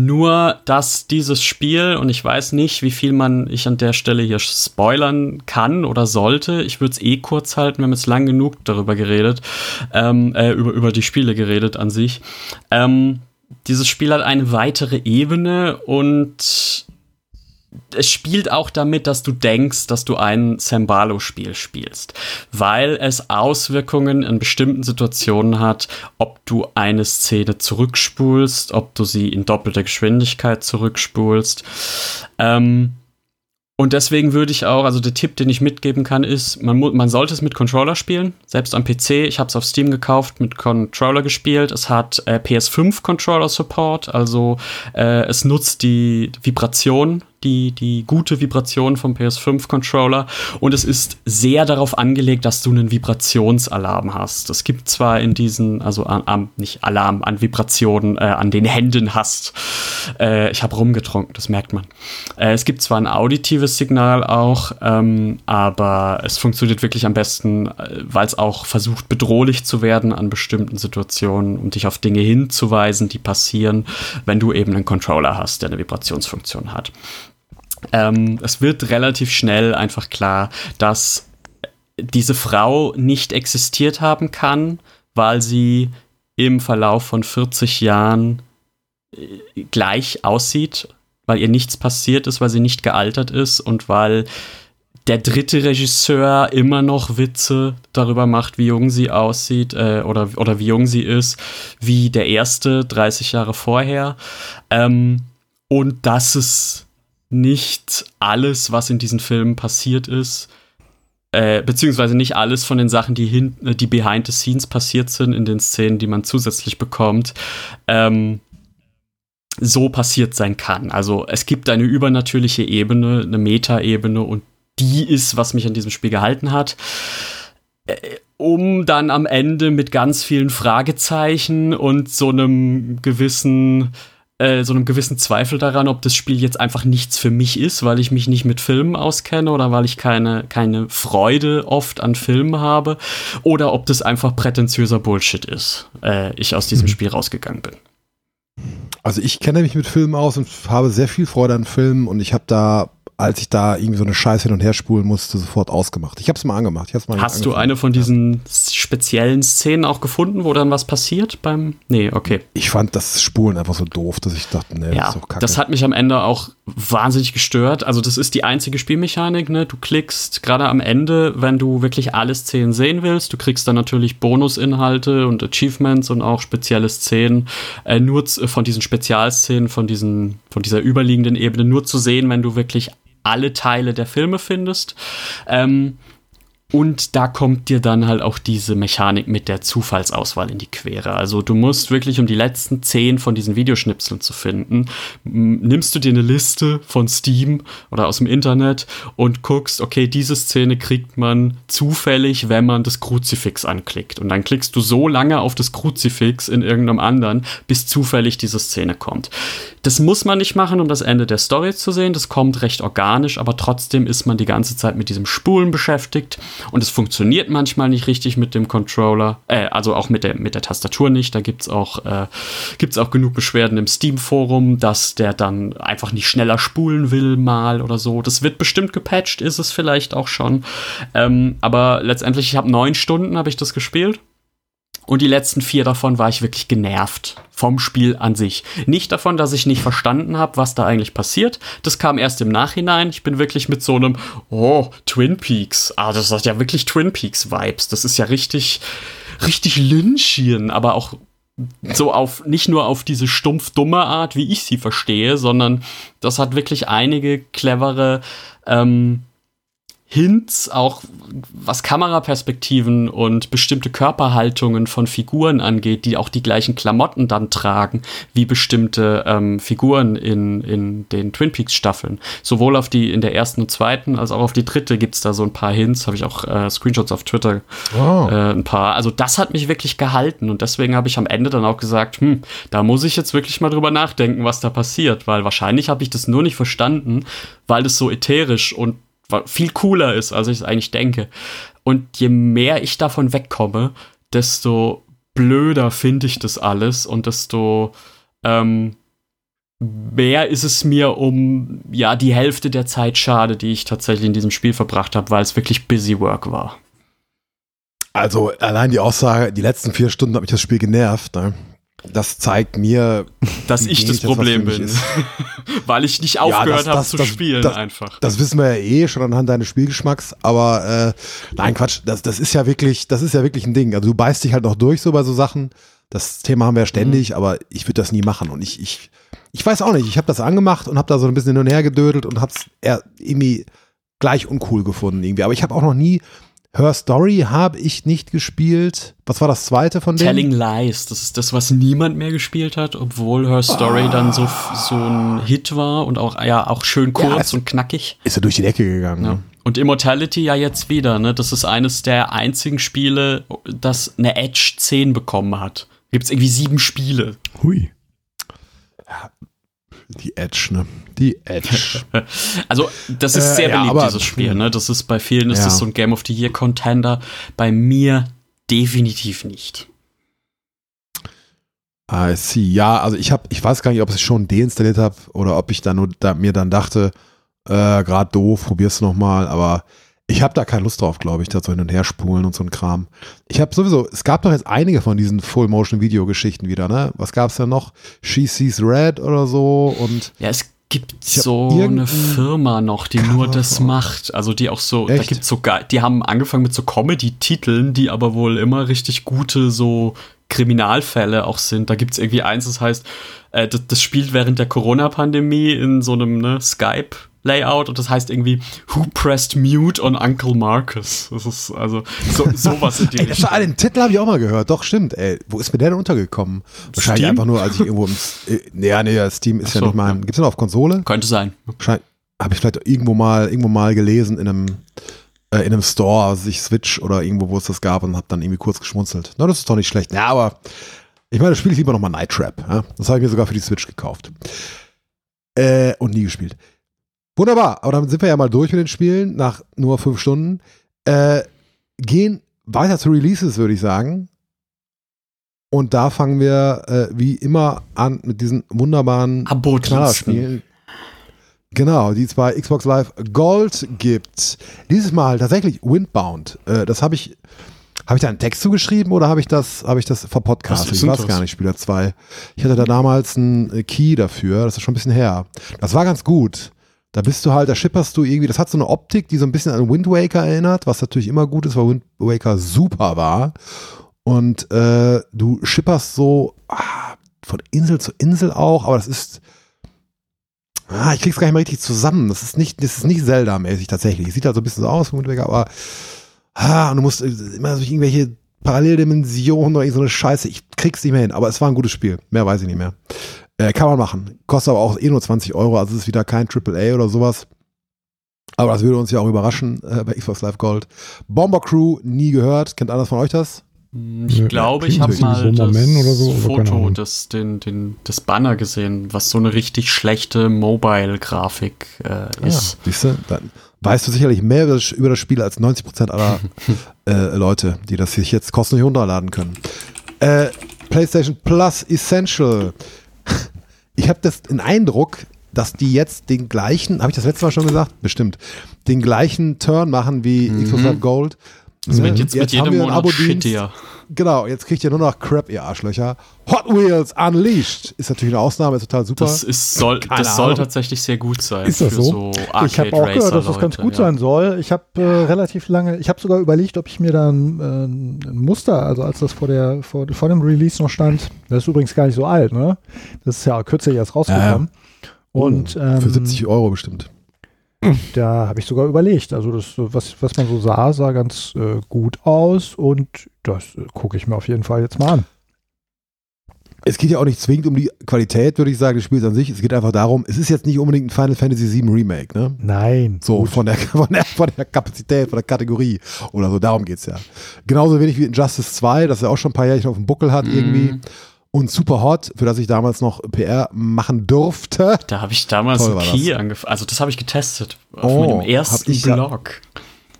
S3: Nur, dass dieses Spiel, und ich weiß nicht, wie viel man ich an der Stelle hier spoilern kann oder sollte, ich würde es eh kurz halten, wir haben jetzt lang genug darüber geredet, ähm, äh, über, über die Spiele geredet an sich. Ähm, dieses Spiel hat eine weitere Ebene und es spielt auch damit, dass du denkst, dass du ein Sambalo-Spiel spielst, weil es Auswirkungen in bestimmten Situationen hat, ob du eine Szene zurückspulst, ob du sie in doppelter Geschwindigkeit zurückspulst. Ähm, und deswegen würde ich auch, also der Tipp, den ich mitgeben kann, ist, man, man sollte es mit Controller spielen, selbst am PC. Ich habe es auf Steam gekauft, mit Controller gespielt. Es hat äh, PS5 Controller Support, also äh, es nutzt die Vibration, die, die gute Vibration vom PS5 Controller und es ist sehr darauf angelegt, dass du einen Vibrationsalarm hast. Es gibt zwar in diesen, also an, an, nicht Alarm, an Vibrationen äh, an den Händen hast. Äh, ich habe rumgetrunken, das merkt man. Äh, es gibt zwar ein auditives Signal auch, ähm, aber es funktioniert wirklich am besten, äh, weil es auch versucht, bedrohlich zu werden an bestimmten Situationen, um dich auf Dinge hinzuweisen, die passieren, wenn du eben einen Controller hast, der eine Vibrationsfunktion hat. Ähm, es wird relativ schnell einfach klar, dass diese Frau nicht existiert haben kann, weil sie im Verlauf von 40 Jahren äh, gleich aussieht, weil ihr nichts passiert ist, weil sie nicht gealtert ist und weil der dritte Regisseur immer noch Witze darüber macht, wie jung sie aussieht äh, oder, oder wie jung sie ist, wie der erste 30 Jahre vorher. Ähm, und das ist nicht alles, was in diesen Filmen passiert ist, äh, beziehungsweise nicht alles von den Sachen, die, hin, äh, die behind the scenes passiert sind, in den Szenen, die man zusätzlich bekommt, ähm, so passiert sein kann. Also es gibt eine übernatürliche Ebene, eine Meta-Ebene und die ist, was mich an diesem Spiel gehalten hat. Äh, um dann am Ende mit ganz vielen Fragezeichen und so einem gewissen äh, so einem gewissen Zweifel daran, ob das Spiel jetzt einfach nichts für mich ist, weil ich mich nicht mit Filmen auskenne oder weil ich keine, keine Freude oft an Filmen habe oder ob das einfach prätentiöser Bullshit ist, äh, ich aus diesem mhm. Spiel rausgegangen bin.
S2: Also ich kenne mich mit Filmen aus und habe sehr viel Freude an Filmen und ich habe da als ich da irgendwie so eine Scheiße hin und her spulen musste, sofort ausgemacht. Ich habe es mal angemacht.
S3: mal Hast du eine von diesen speziellen Szenen auch gefunden, wo dann was passiert beim? Nee, okay.
S2: Ich fand das Spulen einfach so doof, dass ich dachte, nee,
S3: ja, das ist doch kacke. Das hat mich am Ende auch wahnsinnig gestört. Also das ist die einzige Spielmechanik, ne? Du klickst gerade am Ende, wenn du wirklich alle Szenen sehen willst, du kriegst dann natürlich Bonusinhalte und Achievements und auch spezielle Szenen, äh, nur von diesen Spezialszenen, von diesen, von dieser überliegenden Ebene nur zu sehen, wenn du wirklich alle Teile der Filme findest. Ähm, und da kommt dir dann halt auch diese Mechanik mit der Zufallsauswahl in die Quere. Also du musst wirklich, um die letzten zehn von diesen Videoschnipseln zu finden, nimmst du dir eine Liste von Steam oder aus dem Internet und guckst, okay, diese Szene kriegt man zufällig, wenn man das Kruzifix anklickt. Und dann klickst du so lange auf das Kruzifix in irgendeinem anderen, bis zufällig diese Szene kommt. Das muss man nicht machen, um das Ende der Story zu sehen. Das kommt recht organisch, aber trotzdem ist man die ganze Zeit mit diesem Spulen beschäftigt und es funktioniert manchmal nicht richtig mit dem Controller, äh, also auch mit der, mit der Tastatur nicht. Da gibt es auch, äh, auch genug Beschwerden im Steam-Forum, dass der dann einfach nicht schneller spulen will, mal oder so. Das wird bestimmt gepatcht, ist es vielleicht auch schon. Ähm, aber letztendlich, ich habe neun Stunden, habe ich das gespielt. Und die letzten vier davon war ich wirklich genervt vom Spiel an sich. Nicht davon, dass ich nicht verstanden habe, was da eigentlich passiert. Das kam erst im Nachhinein. Ich bin wirklich mit so einem, oh, Twin Peaks. Ah, das hat ja wirklich Twin Peaks Vibes. Das ist ja richtig, richtig Lynchien, aber auch so auf, nicht nur auf diese stumpf dumme Art, wie ich sie verstehe, sondern das hat wirklich einige clevere, ähm, Hints, auch was Kameraperspektiven und bestimmte Körperhaltungen von Figuren angeht, die auch die gleichen Klamotten dann tragen, wie bestimmte ähm, Figuren in, in den Twin Peaks Staffeln. Sowohl auf die in der ersten und zweiten als auch auf die dritte gibt es da so ein paar Hints, habe ich auch äh, Screenshots auf Twitter oh. äh, ein paar. Also das hat mich wirklich gehalten und deswegen habe ich am Ende dann auch gesagt, hm, da muss ich jetzt wirklich mal drüber nachdenken, was da passiert, weil wahrscheinlich habe ich das nur nicht verstanden, weil es so ätherisch und viel cooler ist, als ich es eigentlich denke. Und je mehr ich davon wegkomme, desto blöder finde ich das alles und desto ähm, mehr ist es mir um ja die Hälfte der Zeit schade, die ich tatsächlich in diesem Spiel verbracht habe, weil es wirklich busy work war.
S2: Also allein die Aussage, die letzten vier Stunden hat mich das Spiel genervt. Ne? Das zeigt mir,
S3: dass ich das Problem bin. Weil ich nicht aufgehört ja, habe zu das, spielen
S2: das,
S3: einfach.
S2: Das wissen wir ja eh schon anhand deines Spielgeschmacks, aber äh, nein, Quatsch, das, das ist ja wirklich, das ist ja wirklich ein Ding. Also du beißt dich halt noch durch so bei so Sachen. Das Thema haben wir ja ständig, mhm. aber ich würde das nie machen. Und ich, ich, ich weiß auch nicht, ich habe das angemacht und habe da so ein bisschen hin und her gedödelt und habe es irgendwie gleich uncool gefunden irgendwie. Aber ich habe auch noch nie Her Story habe ich nicht gespielt. Was war das zweite von denen?
S3: Telling Lies. Das ist das, was niemand mehr gespielt hat, obwohl Her Story ah. dann so, so ein Hit war und auch, ja, auch schön kurz ja, und knackig.
S2: Ist er durch die Decke gegangen. Ja. Ne?
S3: Und Immortality ja jetzt wieder, ne? Das ist eines der einzigen Spiele, das eine Edge 10 bekommen hat. Gibt es irgendwie sieben Spiele.
S2: Hui. Ja, die Edge, ne? Die Edge.
S3: also, das ist sehr äh, beliebt, aber, dieses Spiel, ne? Das ist bei vielen ist ja. das so ein Game of the Year Contender. Bei mir definitiv nicht.
S2: I see. Ja, also ich habe, ich weiß gar nicht, ob ich es schon deinstalliert habe oder ob ich dann nur da, mir dann dachte, äh, gerade doof, probier's noch mal. Aber Ich habe da keine Lust drauf, glaube ich, da so hin und her spulen und so ein Kram. Ich habe sowieso, es gab doch jetzt einige von diesen Full-Motion-Video-Geschichten wieder, ne? Was gab's da noch? She Sees Red oder so und.
S3: Ja, es gibt so eine Firma noch, die nur das macht. Also die auch so, da
S2: Echt?
S3: gibt's sogar, die haben angefangen mit so Comedy-Titeln, die aber wohl immer richtig gute so Kriminalfälle auch sind. Da gibt's irgendwie eins, das heißt, äh, das, das spielt während der Corona-Pandemie in so einem ne, Skype-Layout und das heißt irgendwie Who pressed mute on Uncle Marcus? Das ist also so, sowas in die
S2: Ey, das war, den Titel habe ich auch mal gehört. Doch, stimmt. Ey, wo ist mir der denn untergekommen? Wahrscheinlich
S3: Steam?
S2: einfach nur, als ich irgendwo im. Äh, nee, ja, nee, ja, Steam ist
S3: Ach
S2: ja
S3: so,
S2: nicht mein.
S3: ja.
S2: Gibt's den auf Konsole?
S3: Könnte sein.
S2: Wahrscheinlich habe ich vielleicht irgendwo mal irgendwo mal gelesen in einem äh, in einem Store, also ich Switch oder irgendwo, wo es das gab und habe dann irgendwie kurz geschmunzelt. Na, das ist doch nicht schlecht. Ja, aber ich meine, das spiele ich lieber nochmal Night Trap. Ja? Das habe ich mir sogar für die Switch gekauft. Äh, und nie gespielt. Wunderbar, aber damit sind wir ja mal durch mit den Spielen nach nur fünf Stunden. Äh, gehen weiter zu Releases, würde ich sagen. Und da fangen wir äh, wie immer an mit diesen wunderbaren. Knallerspielen. Genau, die es bei Xbox Live Gold gibt. Dieses Mal tatsächlich Windbound. Äh, das habe ich. Habe ich da einen Text zugeschrieben oder habe ich das, habe ich das verpodcastet? Ich weiß gar nicht, Spieler 2. Ich hatte da damals einen Key dafür, das ist schon ein bisschen her. Das war ganz gut. Da bist du halt, da schipperst du irgendwie, das hat so eine Optik, die so ein bisschen an Wind Waker erinnert, was natürlich immer gut ist, weil Wind Waker super war. Und äh, du schipperst so ah, von Insel zu Insel auch, aber das ist, Ah, ich krieg's gar nicht mehr richtig zusammen. Das ist nicht, das ist nicht Zelda-mäßig tatsächlich. Es sieht halt so ein bisschen so aus, Wind Waker, aber ah, du musst äh, immer durch irgendwelche Paralleldimensionen oder so eine Scheiße. Ich krieg's nicht mehr hin, aber es war ein gutes Spiel. Mehr weiß ich nicht mehr. Äh, kann man machen. Kostet aber auch eh nur 20 Euro, also es ist wieder kein AAA oder sowas. Aber das würde uns ja auch überraschen äh, bei Xbox Live Gold. Bomber Crew, nie gehört. Kennt einer von euch das?
S3: Ich
S1: Nö,
S3: glaube, ich habe
S1: so
S3: mal das
S1: so, aber keine
S3: Foto, das, den, den, das Banner gesehen, was so eine richtig schlechte Mobile-Grafik äh, ist.
S2: Siehst du? Dann weißt du sicherlich mehr über das, über das Spiel als 90% aller äh, Leute, die das sich jetzt kostenlos runterladen können. Äh, PlayStation Plus Essential. Ich habe das den Eindruck, dass die jetzt den gleichen, habe ich das letzte Mal schon gesagt? Bestimmt. Den gleichen Turn machen wie Xbox Live Gold.
S3: Das wird
S2: Äh,
S3: jetzt, mit
S2: haben
S3: jedem Monat
S2: Abo-Dienst.
S3: shittier.
S2: Genau, jetzt kriegt ihr nur noch Crap, ihr Arschlöcher. Hot Wheels Unleashed ist natürlich eine Ausnahme, ist total super.
S3: Das, ist, soll, das soll tatsächlich sehr gut sein.
S1: Ist das
S3: für
S1: so?
S3: so
S5: ich habe auch gehört, dass das ganz gut
S3: ja.
S5: sein soll. Ich habe äh, relativ lange, ich habe sogar überlegt, ob ich mir da ein, äh, ein Muster, also als das vor der vor, vor dem Release noch stand, das ist übrigens gar nicht so alt, ne? Das ist ja kürzlich erst rausgekommen. Und ähm,
S2: Für 70 Euro bestimmt.
S5: Da habe ich sogar überlegt. Also das, was, was man so sah, sah ganz äh, gut aus und das äh, gucke ich mir auf jeden Fall jetzt mal an.
S2: Es geht ja auch nicht zwingend um die Qualität, würde ich sagen, des Spiels an sich. Es geht einfach darum, es ist jetzt nicht unbedingt ein Final Fantasy VII Remake, ne?
S5: Nein.
S2: So von der, von, der, von der Kapazität, von der Kategorie oder so, darum geht's ja. Genauso wenig wie Injustice 2, das ja auch schon ein paar Jährchen auf dem Buckel hat irgendwie. Und Super Hot, für das ich damals noch PR machen durfte.
S3: Da habe ich damals
S2: Toll
S3: einen Key angefangen. Also das habe ich getestet. Auf
S2: Oh,
S3: meinem
S2: hab
S3: ersten
S2: ja-
S3: Blog.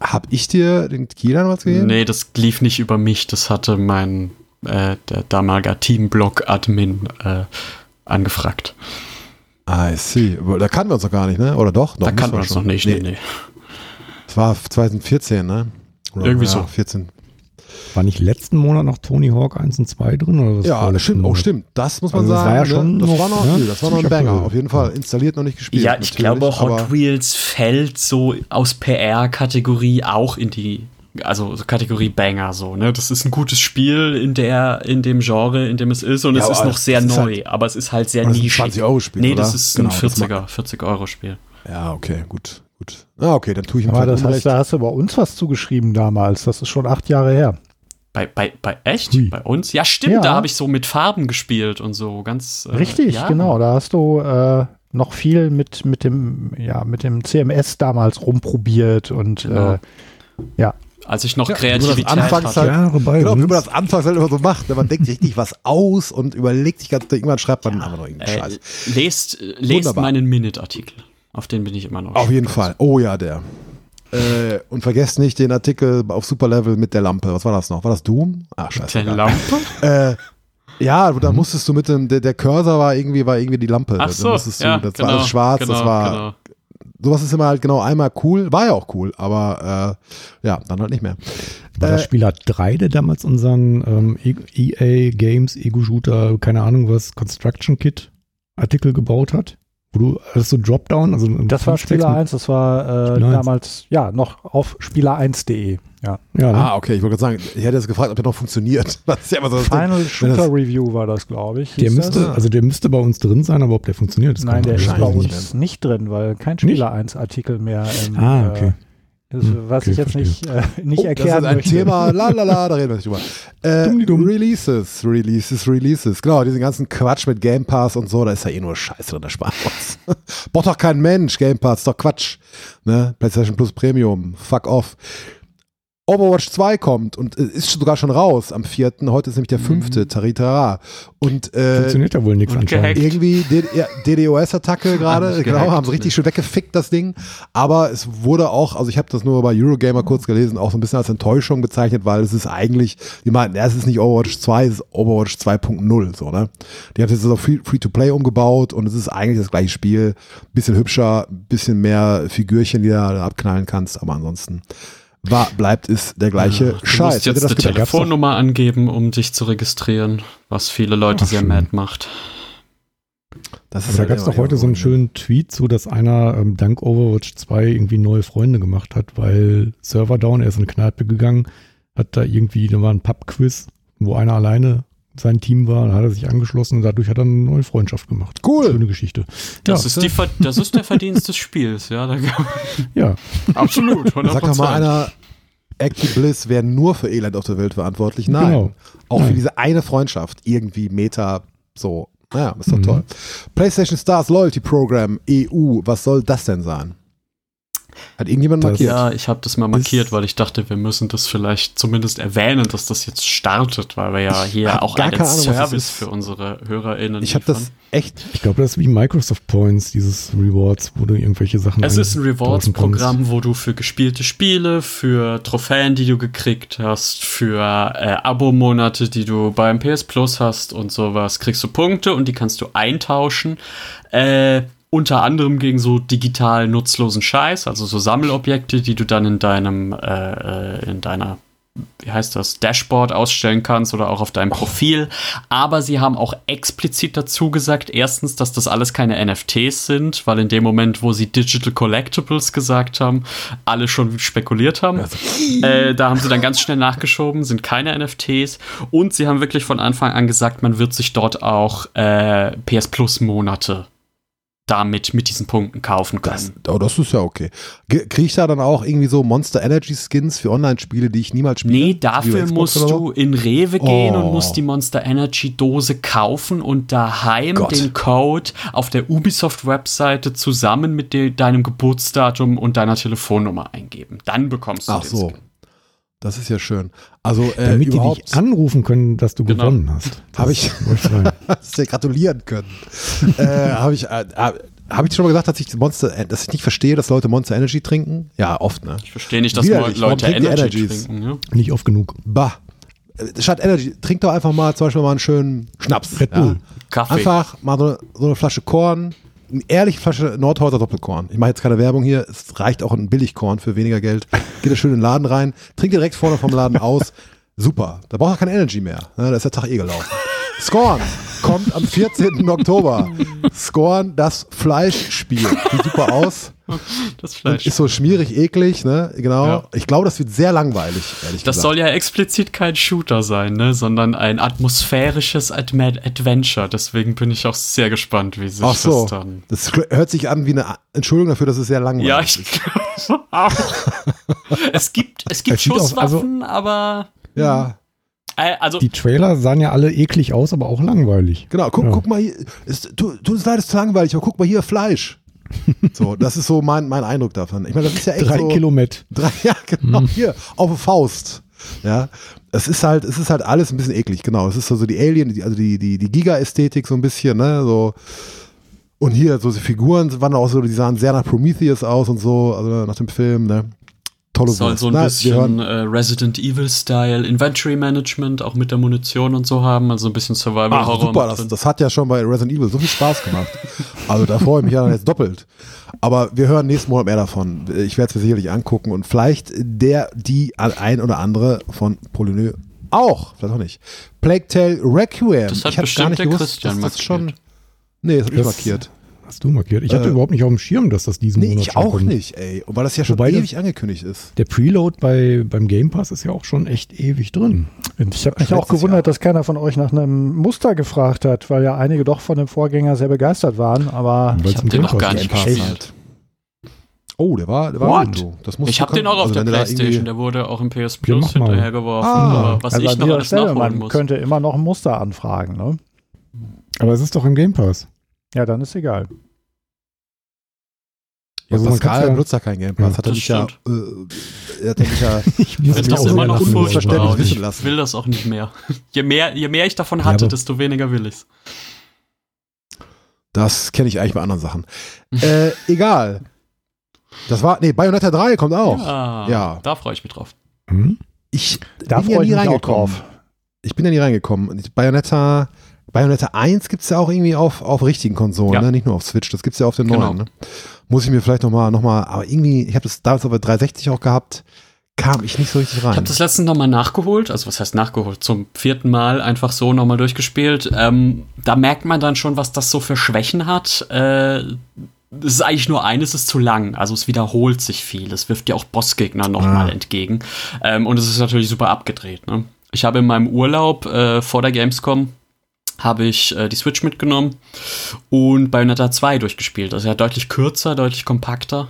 S2: Hab ich dir den Key damals gegeben?
S3: Nee, das lief nicht über mich. Das hatte mein äh, der damalige Teamblog-Admin äh, angefragt.
S2: I see. Da kannten wir uns doch gar nicht, ne? Oder doch? doch
S3: da kannten wir uns noch nicht. Nee, nee.
S2: Das war 2014, ne? Oder,
S3: Irgendwie
S2: ja,
S3: so.
S2: 14.
S1: War nicht letzten Monat noch Tony Hawk 1 und 2 drin? Oder was
S2: Ja,
S1: war
S2: das stimmt. Oh, stimmt. Das muss man
S1: Also das
S2: sagen.
S1: war ja
S2: ne?
S1: schon
S2: das
S1: noch,
S2: war noch,
S1: ne?
S2: das war noch ein Banger. Auf jeden Fall. Installiert, noch nicht gespielt.
S3: Ja, ich glaube, Hot Wheels fällt so aus PR-Kategorie auch in die, also so Kategorie Banger so, ne? Das ist ein gutes Spiel in der, in dem Genre, in dem es ist und
S2: Ja,
S3: es ist noch sehr
S2: das ist
S3: neu,
S2: halt-
S3: aber es ist halt sehr
S2: aber das ist ein
S3: nischig.
S2: 20-Euro-Spiel,
S3: Nee,
S2: oder?
S3: das ist
S2: Genau,
S3: ein
S2: das
S3: 40er, 40-Euro-Spiel.
S2: Ja, okay, gut. Gut. Ah, okay, dann tue ich
S5: Aber
S2: vielleicht
S5: das heißt, da hast du bei uns was zugeschrieben damals. Das ist schon acht Jahre her.
S3: Bei, bei, bei echt?
S1: Hui.
S3: Bei uns? Ja, stimmt,
S5: Ja.
S3: da habe ich so mit Farben gespielt und so ganz. äh,
S5: Richtig,
S3: ja.
S5: genau. Da hast du äh, noch viel mit, mit dem, ja, mit dem CMS damals rumprobiert und
S3: Genau.
S5: äh, ja.
S3: Als ich noch
S2: Ja, nur das
S3: Kreativität
S2: Anfangs
S3: hatte.
S2: halt-
S1: bei
S2: Genau, wie
S1: uns.
S2: man das anfangs halt immer so macht. Man denkt sich richtig was aus und überlegt sich ganz, irgendwann schreibt man einfach noch irgendeinen
S3: Äh,
S2: Scheiß.
S3: lest lest
S2: Wunderbar.
S3: meinen Minute-Artikel. Auf den bin ich immer noch.
S2: Auf jeden
S3: stolz.
S2: Fall. Oh ja, der. Äh, und vergesst nicht den Artikel auf Superlevel mit der Lampe. Was war das noch? War das Doom? Ach, scheiße.
S3: Der Lampe?
S2: Äh, ja, da musstest du mit dem, der, der Cursor war irgendwie, war irgendwie die Lampe.
S3: Ach so,
S2: musstest du,
S3: ja,
S2: das
S3: genau,
S2: war alles schwarz,
S3: genau,
S2: das war,
S3: genau.
S2: sowas ist immer halt genau einmal cool, war ja auch cool, aber äh, ja, dann halt nicht mehr.
S1: War das
S2: Äh,
S1: Spieler 3, der damals unseren ähm, E- EA Games, Ego-Shooter, keine Ahnung was, Construction Kit Artikel gebaut hat? Wo du, das ist so Dropdown, also
S5: Das war Spieler
S1: mit-
S5: 1, das war äh,
S1: Spieler 1.
S5: damals, ja, noch auf spieler1.de. Ja.
S1: Ja, ne?
S2: Ah, okay, ich wollte gerade sagen, ich hätte jetzt gefragt, ob der noch funktioniert. Das ist ja immer so das.
S5: Final
S2: Wenn
S5: Shooter
S2: das-
S5: Review war das, glaube ich.
S1: der müsste,
S5: das?
S1: also der müsste bei uns drin sein, aber ob der funktioniert, ist
S5: Nein, der ist bei uns
S2: nicht
S5: drin, weil kein Spieler 1 Artikel mehr. Ähm,
S1: Ah, okay.
S5: Ist,
S1: Hm,
S5: was
S1: okay,
S5: ich jetzt
S1: verstehe.
S5: nicht, äh, nicht
S2: Oh, das
S5: erklären
S2: ist ein
S5: möchte.
S2: Thema, la la la, da reden wir nicht drüber. Äh. Releases, Releases, Releases. Genau, diesen ganzen Quatsch mit Game Pass und so, da ist ja eh nur Scheiße drin, der sparen wir uns. Braucht doch kein Mensch, Game Pass, ist doch Quatsch. Ne? PlayStation Plus Premium, fuck off. Overwatch 2 kommt und äh, ist sogar schon raus am 4. Heute ist nämlich der 5. Taritara. Und äh,
S1: Funktioniert ja wohl nichts anscheinend.
S3: gehackt.
S2: irgendwie DDoS-Attacke gerade, genau,
S3: gehackt,
S2: haben sie richtig
S3: ne.
S2: schön weggefickt, das Ding. Aber es wurde auch, also ich habe das nur bei Eurogamer kurz gelesen, auch so ein bisschen als Enttäuschung bezeichnet, weil es ist eigentlich, die meinten, ja, es ist nicht Overwatch 2, es ist Overwatch 2.0, so, ne? Die haben es jetzt auf Free- Free-to-Play umgebaut und es ist eigentlich das gleiche Spiel. Bisschen hübscher, bisschen mehr Figürchen, die du da abknallen kannst, aber ansonsten war, bleibt es der gleiche
S3: Du
S2: Scheiß.
S3: musst
S2: Hätte
S3: jetzt
S2: das
S3: eine
S2: gedacht?
S3: Telefonnummer angeben, um dich zu registrieren, was viele Leute
S1: Ach,
S3: sehr
S1: schön.
S3: mad macht.
S2: Das
S1: Aber da
S2: halt
S1: gab es doch heute so einen schönen Tweet zu, dass einer ähm, dank Overwatch 2 irgendwie neue Freunde gemacht hat, weil Server down, er ist in eine Kneipe gegangen, hat da irgendwie, da war ein Pub-Quiz, wo einer alleine sein Team war, da hat er sich angeschlossen und dadurch hat er eine neue Freundschaft gemacht.
S2: Cool.
S1: Schöne Geschichte.
S3: Das,
S1: ja,
S3: ist die, Ver- das ist der Verdienst des Spiels, ja. Da,
S1: ja,
S3: absolut, 100%.
S2: Sag doch mal einer, Acty Bliss wäre nur für Elend auf der Welt verantwortlich. Nein.
S1: Genau.
S2: Auch für
S1: Nein.
S2: diese eine Freundschaft. Irgendwie Meta, so. Naja, ist doch
S1: Mhm.
S2: toll. PlayStation Stars Loyalty Program EU, was soll das denn sein? Hat irgendjemand
S1: Das-
S2: markiert?
S3: Ja, ich habe das mal markiert,
S1: Ist-
S3: weil ich dachte, wir müssen das vielleicht zumindest erwähnen, dass das jetzt startet, weil wir ja hier auch
S2: gar
S3: einen
S2: Ahnung,
S3: Service für unsere HörerInnen
S2: Ich habe das echt.
S1: ich glaube, das ist wie Microsoft Points, dieses Rewards, wo du irgendwelche Sachen
S3: Es ist ein Rewards-Programm, wo du für gespielte Spiele, für Trophäen, die du gekriegt hast, für äh, Abo-Monate, die du beim PS Plus hast und sowas, kriegst du Punkte und die kannst du eintauschen. Äh, unter anderem gegen so digital nutzlosen Scheiß, also so Sammelobjekte, die du dann in deinem, äh, äh, in deiner wie heißt das, Dashboard ausstellen kannst oder auch auf deinem Profil. Aber sie haben auch explizit dazu gesagt, erstens, dass das alles keine NFTs sind, weil in dem Moment, wo sie Digital Collectibles gesagt haben, alle schon spekuliert haben. Äh, da haben sie dann ganz schnell nachgeschoben, sind keine NFTs. Und sie haben wirklich von Anfang an gesagt, man wird sich dort auch äh, PS Plus Monate damit mit diesen Punkten kaufen können.
S2: Das, oh, das ist ja okay. Kriege ich da dann auch irgendwie so Monster Energy Skins für Online-Spiele, die ich niemals spiele?
S3: Nee, dafür musst du in Rewe gehen
S2: Oh.
S3: und musst die Monster Energy Dose kaufen und daheim
S2: Gott.
S3: den Code auf der Ubisoft-Webseite zusammen mit de deinem Geburtsdatum und deiner Telefonnummer eingeben. Dann bekommst du
S2: Ach
S3: den
S2: so.
S3: Skin.
S2: Das ist ja schön. Also, äh,
S1: Damit die dich anrufen können, dass du
S3: Genau.
S1: gewonnen hast. Das
S2: Hab ich-
S1: wollte ich sagen.
S2: dass dir gratulieren können. äh, habe ich, äh, habe ich schon mal gesagt, dass ich Monster, äh, dass ich nicht verstehe, dass Leute Monster Energy trinken? Ja, oft, ne?
S3: Ich verstehe nicht, dass
S2: Widerlich.
S3: Leute Energy
S2: Energies?
S3: trinken. Ja?
S1: Nicht oft genug.
S2: Bah. Äh, Statt Energy, trink doch einfach mal zum Beispiel mal einen schönen Schnaps.
S1: Red Bull.
S3: Kaffee.
S2: Einfach mal so eine, so eine Flasche Korn, ehrliche Flasche Nordhäuser Doppelkorn. Ich mache jetzt keine Werbung hier, es reicht auch ein Billigkorn für weniger Geld. Geht da schön in den Laden rein, trinkt direkt vorne vom Laden aus. Super, da braucht er keine Energy mehr. Da ist der Tag eh gelaufen. Scorn kommt am 14. Oktober. Scorn, das Fleischspiel. Sieht super aus.
S3: das
S2: Und
S3: Fleisch.
S2: ist so schmierig, eklig, ne? Genau.
S3: Ja.
S2: Ich glaube, das wird sehr langweilig, ehrlich
S3: Das
S2: gesagt.
S3: soll ja explizit kein Shooter sein, ne? sondern ein atmosphärisches Adma- Adventure. Deswegen bin ich auch sehr gespannt, wie sich
S2: Ach so.
S3: das dann.
S2: Das hört sich an wie eine Entschuldigung dafür, dass es sehr langweilig
S3: Ja,
S2: ist.
S3: ich glaube auch. es gibt, es gibt
S1: Es sieht aus- also-
S3: Schusswaffen, aber.
S2: Ja,
S3: Äh, also,
S1: Die Trailer sahen ja alle eklig aus, aber auch langweilig.
S2: genau. Guck,
S1: Ja.
S2: guck mal hier. Es, tu, tut uns leid, es ist langweilig, aber guck mal hier, Fleisch. So, das ist so mein, mein Eindruck davon. Ich meine, das ist ja echt
S1: Drei
S2: so.
S1: Kilometer.
S2: Drei, ja, genau, hier, auf der Faust. Ja, es ist halt, es ist halt alles ein bisschen eklig, genau. Es ist so die Alien, die- also die, die, die Giga-Ästhetik so ein bisschen, ne, so. Und hier, so die Figuren waren auch so, die sahen sehr nach Prometheus aus und so, also nach dem Film, ne. Tolle
S3: Soll
S2: Wurst.
S3: so ein
S2: Na,
S3: bisschen äh, Resident Evil-Style Inventory Management, auch mit der Munition und so haben, also ein bisschen Survival
S2: Ach,
S3: Horror.
S2: super, das, das hat ja schon bei Resident Evil so viel Spaß gemacht. Also da freue ich mich ja dann jetzt doppelt. Aber wir hören nächsten Monat mehr davon. Ich werde es mir sicherlich angucken und vielleicht der, die ein oder andere von Polyneux auch, vielleicht auch nicht. Plague Tale Requiem.
S3: Das hat
S2: ich
S3: bestimmt der Christian
S2: dass das schon. Nee, das hat ich markiert.
S1: Hast du markiert? Ich hatte
S2: Äh,
S1: überhaupt nicht auf dem Schirm, dass das diesen
S2: Nee,
S1: Monat
S2: ich
S1: schon
S2: auch
S1: kommt.
S2: nicht, ey. Und weil das ja schon
S1: Wobei das-
S2: ewig angekündigt ist.
S1: Der Preload bei, beim Game Pass ist ja auch schon echt ewig drin.
S5: Und ich habe mich auch gewundert,
S2: Jahr.
S5: dass keiner von euch nach einem Muster gefragt hat, weil ja einige doch von dem Vorgänger sehr begeistert waren. Aber
S1: Weil es
S3: hab
S1: im
S3: den noch gar nicht gespielt.
S2: Oh, der war, der war. Das musst
S3: Ich habe den auch auf
S2: also
S3: der Playstation, der wurde auch im PS
S1: Ja,
S3: Plus
S1: mal.
S3: hinterhergeworfen.
S2: Ah.
S3: aber was
S5: also
S3: ich noch alles
S5: Stelle,
S3: nachholen
S5: man
S3: muss.
S5: könnte immer noch ein Muster anfragen. Ne?
S1: Aber es ist doch im Game Pass.
S5: Ja, dann ist egal.
S2: Ja,
S1: Also
S2: Pascal
S1: ja-
S2: benutzt ja keinen Game Pass.
S1: Ja,
S2: hat er mich ja, äh, er hat mich ja
S1: Ich
S3: finde das immer noch
S2: unverständlich
S3: und ich
S2: lassen.
S3: will das auch nicht mehr. Je mehr, je mehr ich davon hatte,
S1: aber-
S3: desto weniger will ich's.
S2: Das kenne ich eigentlich bei anderen Sachen. äh, egal. Das war, nee, Bayonetta 3 kommt auch.
S3: Ja,
S2: Ja.
S3: Da freue ich mich drauf.
S1: Hm?
S2: Ich
S5: Da
S2: bin ja nie
S5: mich auch
S2: reingekommen.
S5: drauf.
S2: Ich bin ja nie reingekommen. Bayonetta, Bayonetta 1 gibt es ja auch irgendwie auf, auf richtigen Konsolen,
S3: Ja.
S2: ne? nicht nur auf Switch. Das gibt es ja auf den
S3: Genau.
S2: neuen. Ne? Muss ich mir vielleicht nochmal, noch mal, aber irgendwie, ich habe das damals auf der 360 auch gehabt, kam ich nicht so richtig rein.
S3: Ich habe das letztens nochmal nachgeholt, also was heißt nachgeholt? Zum vierten Mal einfach so nochmal durchgespielt. Ähm, da merkt man dann schon, was das so für Schwächen hat. Äh, es ist eigentlich nur eines, ist zu lang. Also es wiederholt sich viel. Es wirft dir auch Bossgegner nochmal
S2: Ah.
S3: entgegen. Ähm, und es ist natürlich super abgedreht. Ne? Ich habe in meinem Urlaub äh, vor der Gamescom habe ich äh, die Switch mitgenommen und Bayonetta 2 durchgespielt. Das ist ja deutlich kürzer, deutlich kompakter.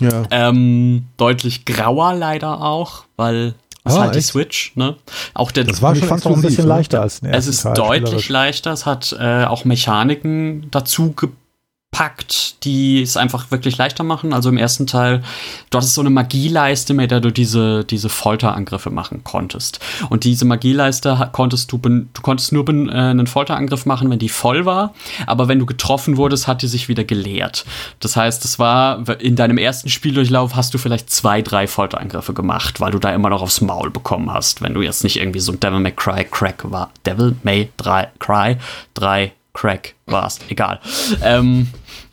S2: ja.
S3: Ähm, deutlich grauer leider auch, weil es
S2: Ah,
S3: halt die
S2: echt?
S3: Switch, ne? Auch der
S2: Das war
S5: ich
S2: schon
S5: fand es auch ein bisschen
S2: ne?
S5: leichter als den
S3: es
S5: ersten
S3: ist
S5: Teil,
S3: deutlich leichter, es hat äh, auch Mechaniken dazu gepackt, die es einfach wirklich leichter machen. Also im ersten Teil, du hattest so eine Magieleiste, mit der du diese, diese Folterangriffe machen konntest. Und diese Magieleiste konntest du, du konntest nur äh, einen Folterangriff machen, wenn die voll war, aber wenn du getroffen wurdest, hat die sich wieder geleert. Das heißt, es war in deinem ersten Spieldurchlauf hast du vielleicht zwei, drei Folterangriffe gemacht, weil du da immer noch aufs Maul bekommen hast, wenn du jetzt nicht irgendwie so ein Devil May Cry Crack war. Devil May 3 Cry 3 Crack warst. Egal. Ähm,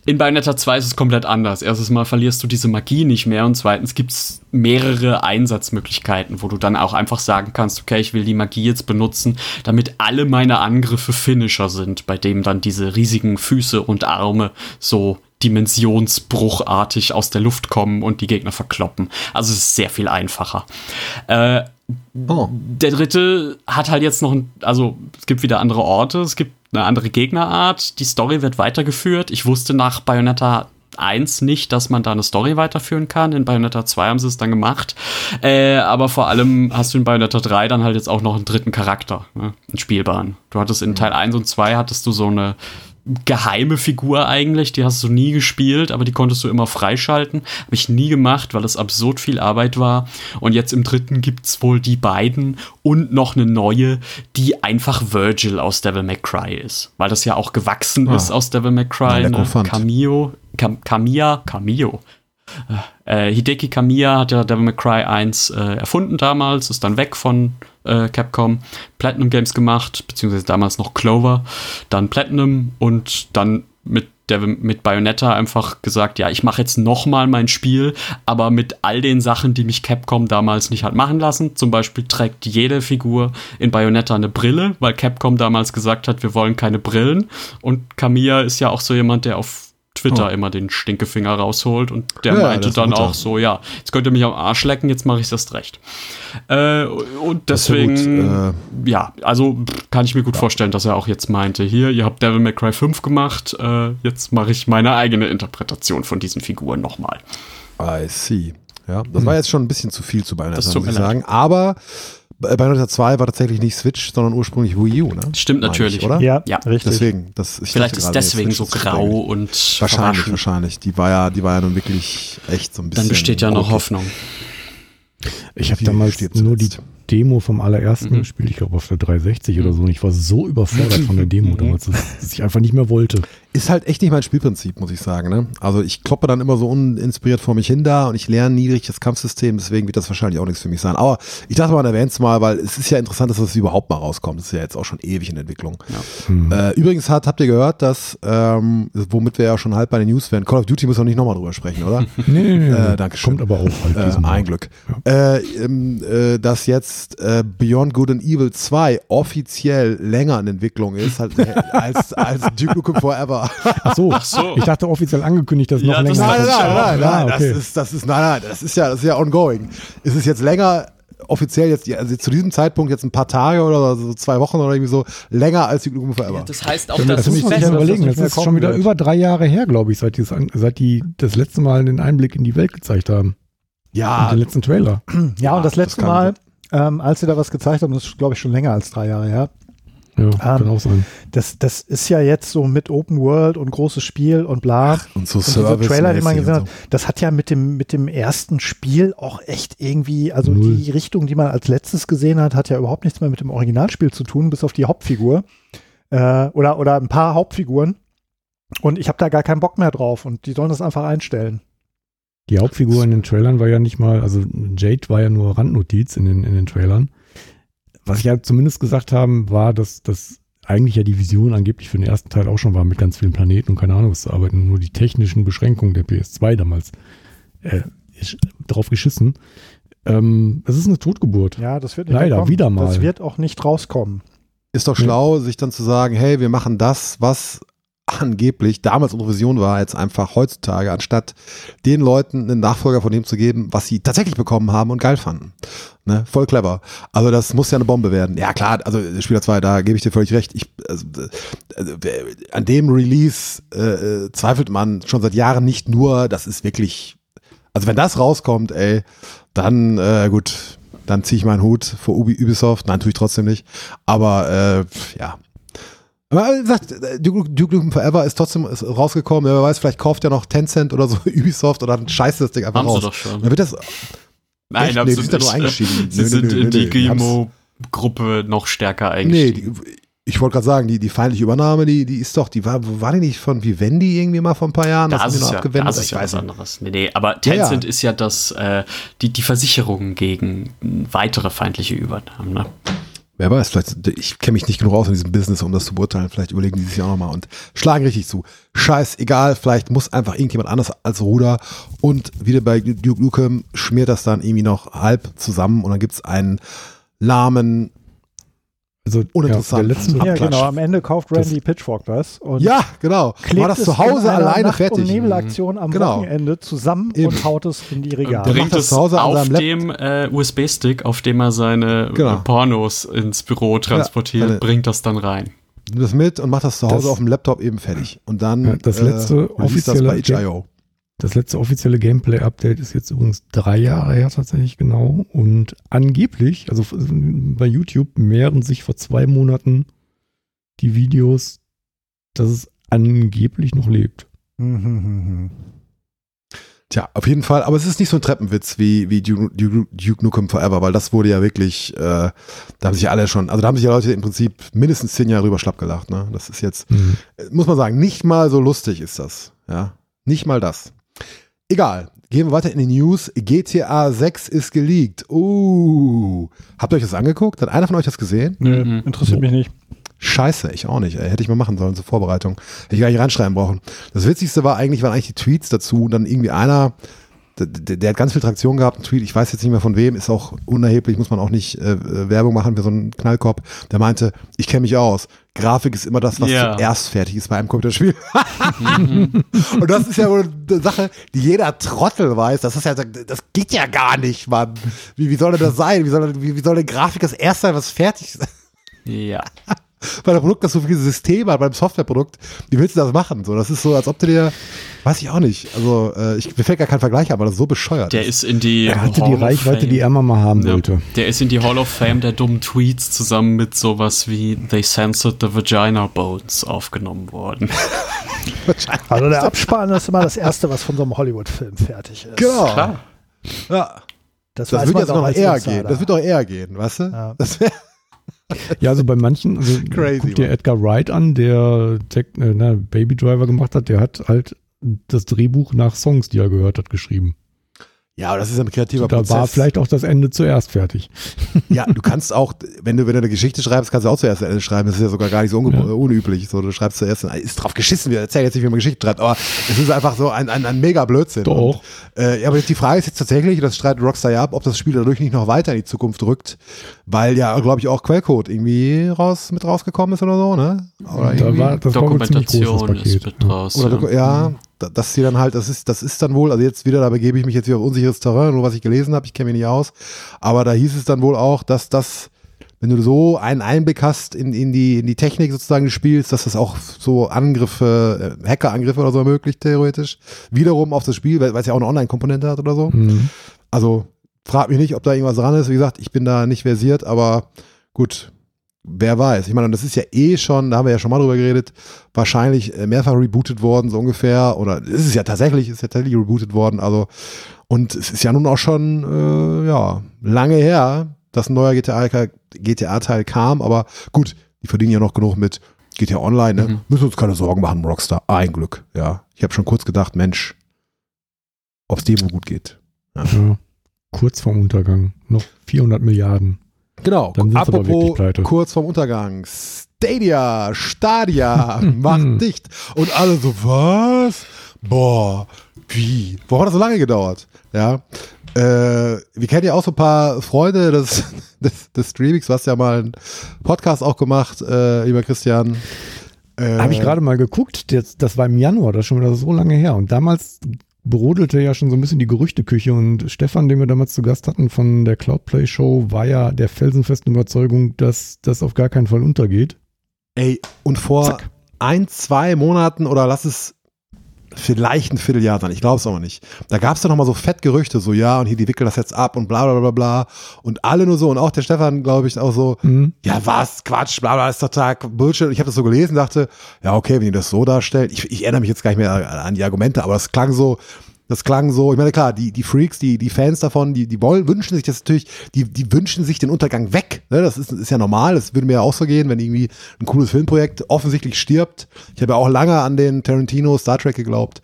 S3: in Bayonetta 2 ist es komplett anders. Erstens mal verlierst du diese Magie nicht mehr und zweitens gibt es mehrere Einsatzmöglichkeiten, wo du dann auch einfach sagen kannst, okay, ich will die Magie jetzt benutzen, damit alle meine Angriffe Finisher sind, bei dem dann diese riesigen Füße und Arme so dimensionsbruchartig aus der Luft kommen und die Gegner verkloppen. Also es ist sehr viel einfacher. Äh,
S2: Oh.
S3: der dritte hat halt jetzt noch, ein, also es gibt wieder andere Orte, es gibt eine andere Gegnerart, die Story wird weitergeführt. Ich wusste nach Bayonetta 1 nicht, dass man da eine Story weiterführen kann. In Bayonetta 2 haben sie es dann gemacht. Äh, aber vor allem hast du in Bayonetta 3 dann halt jetzt auch noch einen dritten Charakter, ne? einen spielbaren. Du hattest in Teil 1 und 2 hattest du so eine geheime Figur eigentlich, die hast du nie gespielt, aber die konntest du immer freischalten. Habe ich nie gemacht, weil es absurd viel Arbeit war. Und jetzt im dritten gibt's wohl die beiden und noch eine neue, die einfach Virgil aus Devil May Cry ist. Weil das ja auch gewachsen
S2: Ah.
S3: ist aus Devil May
S2: Ja,
S3: Cry.
S2: der
S3: ne? Cameo, Cam Camilla, Cameo. Äh, Hideki Kamiya hat ja Devil May Cry 1 äh, erfunden damals, ist dann weg von äh, Capcom, Platinum Games gemacht, beziehungsweise damals noch Clover, dann Platinum und dann mit Devil, mit Bayonetta einfach gesagt, ja, ich mache jetzt noch mal mein Spiel, aber mit all den Sachen, die mich Capcom damals nicht hat machen lassen. Zum Beispiel trägt jede Figur in Bayonetta eine Brille, weil Capcom damals gesagt hat, wir wollen keine Brillen. Und Kamiya ist ja auch so jemand, der auf Twitter
S2: Oh.
S3: immer den Stinkefinger rausholt und der
S2: Ja,
S3: meinte dann auch so, ja, jetzt könnt ihr mich am Arsch lecken, jetzt mache ich es erst recht. Äh, und
S2: ist ja
S3: deswegen,
S2: gut,
S3: ja, also kann ich mir gut vorstellen, dass er auch jetzt meinte, hier, ihr habt Devil May Cry 5 gemacht, äh, jetzt mache ich meine eigene Interpretation von diesen Figuren nochmal.
S2: I see. Ja, das war jetzt schon ein bisschen zu viel zu Bayonetta,
S3: Das
S2: muss ich
S3: mir leid.
S2: sagen. Aber bei Bayonetta 2 war tatsächlich nicht Switch, sondern ursprünglich Wii U, ne?
S3: Stimmt
S2: Meine ich,
S3: natürlich.
S2: oder?
S5: Ja,
S3: Ja,
S5: richtig.
S2: Deswegen. Das, ich
S3: Vielleicht ist deswegen so grau und
S2: Wahrscheinlich, wahrscheinlich. Die war ja, die war ja nun wirklich echt so ein bisschen.
S3: Dann besteht ja noch
S2: brotig.
S3: Hoffnung.
S1: Ich habe damals nur die? Demo vom allerersten
S3: Mhm.
S1: Spiel, ich glaube auf der 360 oder so, und ich war so überfordert von der Demo damals, dass dass ich einfach nicht mehr wollte.
S2: Ist halt echt nicht mein Spielprinzip, muss ich sagen. Ne? Also ich kloppe dann immer so uninspiriert vor mich hin da und ich lerne niedrig das Kampfsystem, deswegen wird das wahrscheinlich auch nichts für mich sein. Aber ich dachte mal, erwähnt es mal, weil es ist ja interessant, dass das überhaupt mal rauskommt. Das ist ja jetzt auch schon ewig in Entwicklung. Ja. Äh, übrigens hat, habt ihr gehört, dass, ähm, womit wir ja schon halb bei den News wären, Call of Duty muss auch nicht nochmal drüber sprechen, oder?
S1: nee, nee, nee.
S2: Äh, Dankeschön.
S1: Kommt aber auch halt
S2: äh, Ein Glück. Ja. Äh, ähm, äh, dass jetzt äh, Beyond Good and Evil 2 offiziell länger in Entwicklung ist halt, als, als Duke Nukem Forever.
S1: Ach so. Ach so. Ich dachte offiziell angekündigt, dass ja, noch länger.
S2: Nein, nein, nein, nein, nein, ah, okay. das ist, das ist, nein, nein, das ist ja, das ist ja ongoing. Ist es jetzt länger offiziell jetzt, also zu diesem Zeitpunkt jetzt ein paar Tage oder so zwei Wochen oder irgendwie so länger als die Nukem Forever. Ja,
S3: das heißt auch, dass
S1: das überlegen. Das, das ist schon wieder wird. über drei Jahre her, glaube ich, seit, die, seit die das letzte Mal den Einblick in die Welt gezeigt haben.
S2: Ja.
S1: Und den letzten Trailer.
S5: Ja, und das letzte das Mal, ähm, als sie da was gezeigt haben, das ist, glaube ich, schon länger als drei Jahre her.
S1: Ja, kann ähm, auch sein.
S5: Das, das ist ja jetzt so mit Open World und großes Spiel und bla. Ach,
S2: und so und Service.
S5: Trailer, den man gesehen hat, das hat ja mit dem, mit dem ersten Spiel auch echt irgendwie, also Null. die Richtung, die man als letztes gesehen hat, hat ja überhaupt nichts mehr mit dem Originalspiel zu tun, bis auf die Hauptfigur. Äh, oder, oder ein paar Hauptfiguren. Und ich habe da gar keinen Bock mehr drauf und die sollen das einfach einstellen.
S1: Die Hauptfigur in den Trailern war ja nicht mal, also Jade war ja nur Randnotiz in den, in den Trailern was ich ja zumindest gesagt haben, war, dass das eigentlich ja die Vision angeblich für den ersten Teil auch schon war, mit ganz vielen Planeten und keine Ahnung was zu arbeiten. Nur die technischen Beschränkungen der PS2 damals äh, drauf geschissen. Ähm, es ist eine Totgeburt.
S5: Ja, das wird
S1: leider kommen. wieder mal.
S5: Das wird auch nicht rauskommen.
S2: Ist doch schlau, ja. sich dann zu sagen, hey, wir machen das, was angeblich damals unsere Vision war, jetzt einfach heutzutage, anstatt den Leuten einen Nachfolger von dem zu geben, was sie tatsächlich bekommen haben und geil fanden. Ne? Voll clever. Also das muss ja eine Bombe werden. Ja klar, also Spieler 2, da gebe ich dir völlig recht. Ich, also, also, an dem Release äh, zweifelt man schon seit Jahren nicht nur, das ist wirklich, also wenn das rauskommt, ey, dann äh, gut, dann ziehe ich meinen Hut vor Ubisoft. Nein, tue ich trotzdem nicht. Aber äh, ja, aber wie gesagt, Duke, Duke Nukem Forever ist trotzdem ist rausgekommen. Wer weiß, vielleicht kauft ja noch Tencent oder so Ubisoft oder dann scheißt das Ding einfach
S3: Haben
S2: raus.
S3: Sie doch schon.
S2: Dann wird das.
S3: Nein,
S2: echt? Nee, die sind da nur eingeschieden.
S3: Sie nö, sind nö, in die Grimo-Gruppe noch stärker eingestiegen.
S2: Nee, die, ich wollte gerade sagen, die, die feindliche Übernahme, die, die ist doch, die war, war die nicht von Vivendi irgendwie mal vor ein paar Jahren?
S3: Das, das ist, ja, das ist ja was anderes. Nee, nee, aber Tencent ja, ja. ist ja das, äh, die, die Versicherung gegen weitere feindliche Übernahmen, ne?
S2: Wer weiß, vielleicht, ich kenne mich nicht genug aus in diesem Business, um das zu beurteilen. Vielleicht überlegen die sich auch nochmal und schlagen richtig zu. Scheiß, egal, vielleicht muss einfach irgendjemand anders als Ruder und wieder bei Duke Nukem schmiert das dann irgendwie noch halb zusammen und dann gibt's einen lahmen,
S1: also
S2: uninteressant.
S5: Ja, letzten ja, genau. Am Ende kauft Randy das, Pitchfork das. Und
S2: ja, genau.
S5: Klebt
S2: War das zu Hause alleine
S5: Nacht
S2: fertig. Und
S5: Nebelaktion am genau. Wochenende zusammen Eben. und haut es in die Regale.
S3: Bringt es zu Hause auf dem äh, USB-Stick, auf dem er seine genau. äh, Pornos ins Büro transportiert, ja, bringt das dann rein.
S2: Nimm das mit und macht das zu Hause das, auf dem Laptop eben fertig. Und dann
S1: ja, das letzte äh, offizielle das bei HIO. Das letzte offizielle Gameplay-Update ist jetzt übrigens drei Jahre her tatsächlich genau. Und angeblich, also bei YouTube mehren sich vor zwei Monaten die Videos, dass es angeblich noch lebt.
S2: Tja, auf jeden Fall, aber es ist nicht so ein Treppenwitz wie, wie Duke, Duke, Duke Nukem Forever, weil das wurde ja wirklich, äh, da haben sich alle schon, also da haben sich ja Leute im Prinzip mindestens zehn Jahre rüber schlapp gelacht, ne? Das ist jetzt, mhm. muss man sagen, nicht mal so lustig ist das, ja? Nicht mal das. Egal. Gehen wir weiter in die News. GTA 6 ist geleakt. Uh. Habt ihr euch das angeguckt? Hat einer von euch das gesehen?
S5: Nö, mhm. interessiert mich nicht.
S2: Scheiße, ich auch nicht. Ey. Hätte ich mal machen sollen zur Vorbereitung. Hätte ich gar nicht reinschreiben brauchen. Das Witzigste war eigentlich, waren eigentlich die Tweets dazu und dann irgendwie einer, der, der, hat ganz viel Traktion gehabt, ein Tweet, ich weiß jetzt nicht mehr von wem, ist auch unerheblich, muss man auch nicht äh, Werbung machen für so einen Knallkorb. Der meinte, ich kenne mich aus. Grafik ist immer das, was yeah. zuerst fertig ist bei einem Computerspiel. und das ist ja wohl eine Sache, die jeder Trottel weiß. Das ist ja, das geht ja gar nicht, Mann. Wie, wie soll denn das sein? Wie soll, wie, wie soll denn Grafik das erste sein, was fertig ist?
S3: Ja.
S2: Bei der Produkt, das so viele Systeme hat, beim Softwareprodukt, wie willst du das machen? So, das ist so, als ob du dir, weiß ich auch nicht. Also, äh, ich, mir fällt gar kein Vergleich, aber das ist so bescheuert.
S3: Der ist in die.
S1: Er hatte Hall die Reichweite, die er mal haben ja. wollte.
S3: Der ist in die Hall of Fame der dummen Tweets zusammen mit sowas wie They censored the vagina bones aufgenommen worden.
S5: also der Abspann ist immer das erste, was von so einem Hollywood-Film fertig ist.
S2: Genau. Klar. Ja. Das, das wird jetzt noch eher gehen. Das wird doch eher gehen, weißt du? Ja. Das
S1: Ja, also bei manchen, also
S2: Crazy,
S1: guck dir. Edgar Wright an, der Tech, äh, na, Baby Driver gemacht hat, der hat halt das Drehbuch nach Songs, die er gehört hat, geschrieben.
S2: Ja, aber das ist ein kreativer
S1: da
S2: Prozess.
S1: war vielleicht auch das Ende zuerst fertig.
S2: Ja, du kannst auch, wenn du, wenn du eine Geschichte schreibst, kannst du auch zuerst ein Ende schreiben. Das ist ja sogar gar nicht so
S1: Ja.
S2: unüblich. So, du schreibst zuerst, ist drauf geschissen, wir erzählen jetzt nicht, wie man Geschichte schreibt, aber es ist einfach so ein, ein, ein mega Blödsinn.
S1: Doch.
S2: Und, äh, ja, aber die Frage ist jetzt tatsächlich, das streitet Rockstar ja ab, ob das Spiel dadurch nicht noch weiter in die Zukunft rückt, weil ja, glaube ich, auch Quellcode irgendwie raus, mit rausgekommen ist oder so, ne? Oder
S1: Da
S2: irgendwie.
S1: war, das war wohl ein ziemlich großes
S3: Dokumentation ist
S1: Paket.
S3: mit
S1: Ja.
S3: draus.
S2: Oder
S3: ja.
S2: Ja, da- dass sie dann halt, das ist, das ist dann wohl, also jetzt wieder, da begebe ich mich jetzt wieder auf unsicheres Terrain, nur was ich gelesen habe, ich kenne mich nicht aus. Aber da hieß es dann wohl auch, dass das, wenn du so einen Einblick hast in, in, die, in die Technik sozusagen des Spiels, dass das auch so Angriffe, äh, Hackerangriffe oder so ermöglicht, theoretisch. Wiederum auf das Spiel, weil weil es ja auch eine Online-Komponente hat oder so.
S1: Mhm.
S2: Also frag mich nicht, ob da irgendwas dran ist. Wie gesagt, ich bin da nicht versiert, aber gut, wer weiß. Ich meine, das ist ja eh schon, da haben wir ja schon mal drüber geredet, wahrscheinlich äh, mehrfach rebootet worden, so ungefähr. Oder es ist ja tatsächlich, es ist ja tatsächlich rebootet worden. Also, und es ist ja nun auch schon, äh, ja, lange her, dass ein neuer GTA-Teil GTA kam, aber gut, die verdienen ja noch genug mit GTA Online, ne?
S3: Mhm.
S2: Müssen uns keine Sorgen machen, Rockstar. Ein Glück, ja. Ich habe schon kurz gedacht, Mensch, ob es dem gut geht.
S1: Ja. Kurz vorm Untergang. Noch 400 Milliarden.
S2: Genau. Apropos kurz vorm Untergang. Stadia, Stadia, macht dicht. Und alle so, was? Boah, wie? Warum hat das so lange gedauert? Ja. Äh, wir kennen ja auch so ein paar Freunde des, des, des Streamings. Du hast ja mal einen Podcast auch gemacht, äh, lieber Christian. Äh,
S1: Habe ich gerade mal geguckt, das, das war im Januar, das ist schon wieder so lange her. Und damals brodelte ja schon so ein bisschen die Gerüchteküche und Stefan, den wir damals zu Gast hatten von der Cloudplay Show, war ja der felsenfesten Überzeugung, dass das auf gar keinen Fall untergeht.
S2: Ey, und vor
S1: Zack.
S2: ein, zwei Monaten oder lass es vielleicht ein Vierteljahr sein, ich glaube es aber nicht. Da gab es doch nochmal so Fettgerüchte, so ja, und hier, die wickeln das jetzt ab und bla bla bla bla. Und alle nur so, und auch der Stefan, glaube ich, auch so,
S1: Mhm.
S2: ja, was, Quatsch, bla bla, ist total Bullshit. Und ich habe das so gelesen, dachte, ja, okay, wenn ihr das so darstellt, ich, ich erinnere mich jetzt gar nicht mehr an die Argumente, aber das klang so, das klang so, ich meine, klar, die, die Freaks, die, die Fans davon, die, die wollen, wünschen sich das natürlich, die, die wünschen sich den Untergang weg. Ne? Das ist, ist ja normal, das würde mir ja auch so gehen, wenn irgendwie ein cooles Filmprojekt offensichtlich stirbt. Ich habe ja auch lange an den Tarantino Star Trek geglaubt.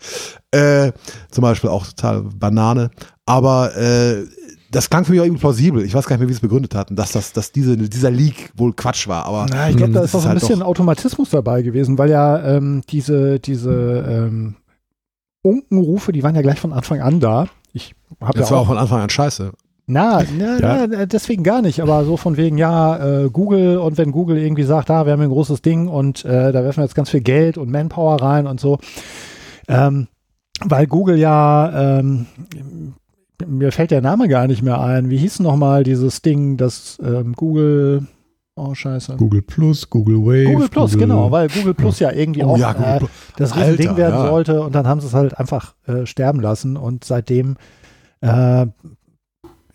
S2: Äh, zum Beispiel auch total Banane. Aber äh, das klang für mich auch irgendwie plausibel. Ich weiß gar nicht mehr, wie sie es begründet hatten, dass das, dass diese, dieser Leak wohl Quatsch war. Aber
S4: Na, ich glaube, da
S2: das
S4: ist auch so ein
S2: halt
S4: bisschen Automatismus dabei gewesen, weil ja ähm, diese, diese ähm, Unkenrufe, die waren ja gleich von Anfang an da. Ich habe ja
S2: das war auch von Anfang an scheiße.
S4: na, na,
S1: Ja.
S4: na, deswegen gar nicht, aber so von wegen, ja, äh, Google und wenn Google irgendwie sagt, da, wir haben hier ein großes Ding und äh, da werfen wir jetzt ganz viel Geld und Manpower rein und so. Ähm, weil Google ja, ähm, mir fällt der Name gar nicht mehr ein. Wie hieß nochmal dieses Ding, das ähm, Google, oh scheiße.
S1: Google Plus, Google Wave.
S4: Google Plus, genau, weil Google Plus ja, irgendwie
S2: Oh
S4: auch
S2: ja, Google
S4: äh, das
S2: Alter,
S4: Riesending werden
S2: ja.
S4: sollte und dann haben sie es halt einfach äh, sterben lassen und seitdem äh,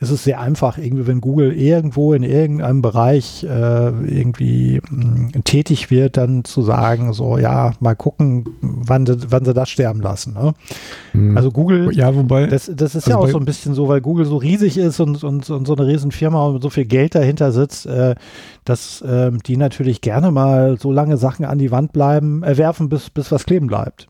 S4: ist es sehr einfach, irgendwie, wenn Google irgendwo in irgendeinem Bereich äh, irgendwie mh, tätig wird, dann zu sagen, so, ja, mal gucken, wann, sie- wann sie das sterben lassen. Ne?
S1: Mhm.
S4: Also Google,
S1: ja, wobei,
S4: das, das ist
S1: Also
S4: ja auch so ein bisschen so, weil Google so riesig ist und, und, und so eine riesen Firma und so viel Geld dahinter sitzt, äh, dass ähm, die natürlich gerne mal so lange Sachen an die Wand bleiben, äh, werfen, bis, bis was kleben bleibt.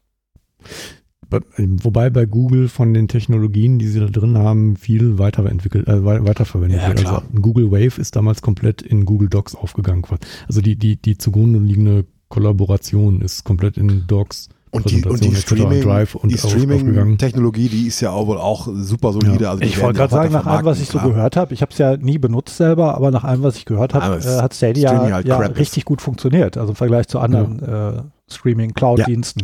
S1: Be- Wobei bei Google von den Technologien, die sie da drin haben, viel weiterentwickelt, äh, wei- weiterverwendet
S2: Ja,
S1: wird.
S2: klar.
S1: Also Google Wave ist damals komplett in Google Docs aufgegangen. quasi. Also die, die, die zugrunde liegende Kollaboration ist komplett in Docs.
S2: Und die, und die. Streaming,
S1: Drive und
S2: die
S1: aufgegangen.
S2: Streaming-Technologie, die ist ja auch wohl auch super solide.
S1: Ja.
S2: Also
S4: Ich wollte
S2: ja
S4: gerade sagen, nach allem, was ich so
S2: klar.
S4: gehört habe, ich habe es ja nie benutzt selber, aber nach allem, was ich gehört habe, äh, hat Stadia
S2: Streaming halt
S4: ja
S2: ist.
S4: richtig gut funktioniert, also im Vergleich zu anderen äh, Streaming-Cloud-Diensten.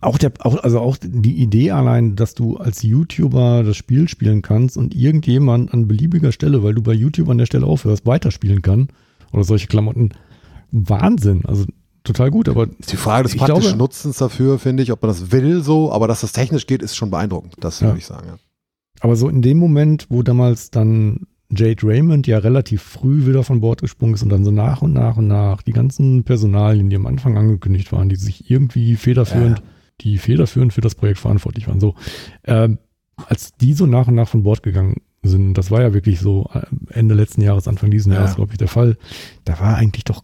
S1: Auch der, auch, also auch die Idee allein, dass du als YouTuber das Spiel spielen kannst und irgendjemand an beliebiger Stelle, weil du bei YouTube an der Stelle aufhörst, weiterspielen kann oder solche Klamotten. Wahnsinn. Also total gut, aber
S2: Ist die Frage des praktischen
S1: glaube-
S2: Nutzens dafür, finde ich, ob man das will so, aber dass das technisch geht, ist schon beeindruckend. Das
S1: Ja.
S2: würde ich sagen. Ja.
S1: Aber so in dem Moment, wo damals dann Jade Raymond ja relativ früh wieder von Bord gesprungen ist und dann so nach und nach und nach die ganzen Personalien, die am Anfang angekündigt waren, die sich irgendwie federführend, die federführend für das Projekt verantwortlich waren, so, ähm, als die so nach und nach von Bord gegangen sind. Das war ja wirklich so äh, Ende letzten Jahres, Anfang diesen
S2: Ja.
S1: Jahres, glaube ich, der Fall. Da war eigentlich doch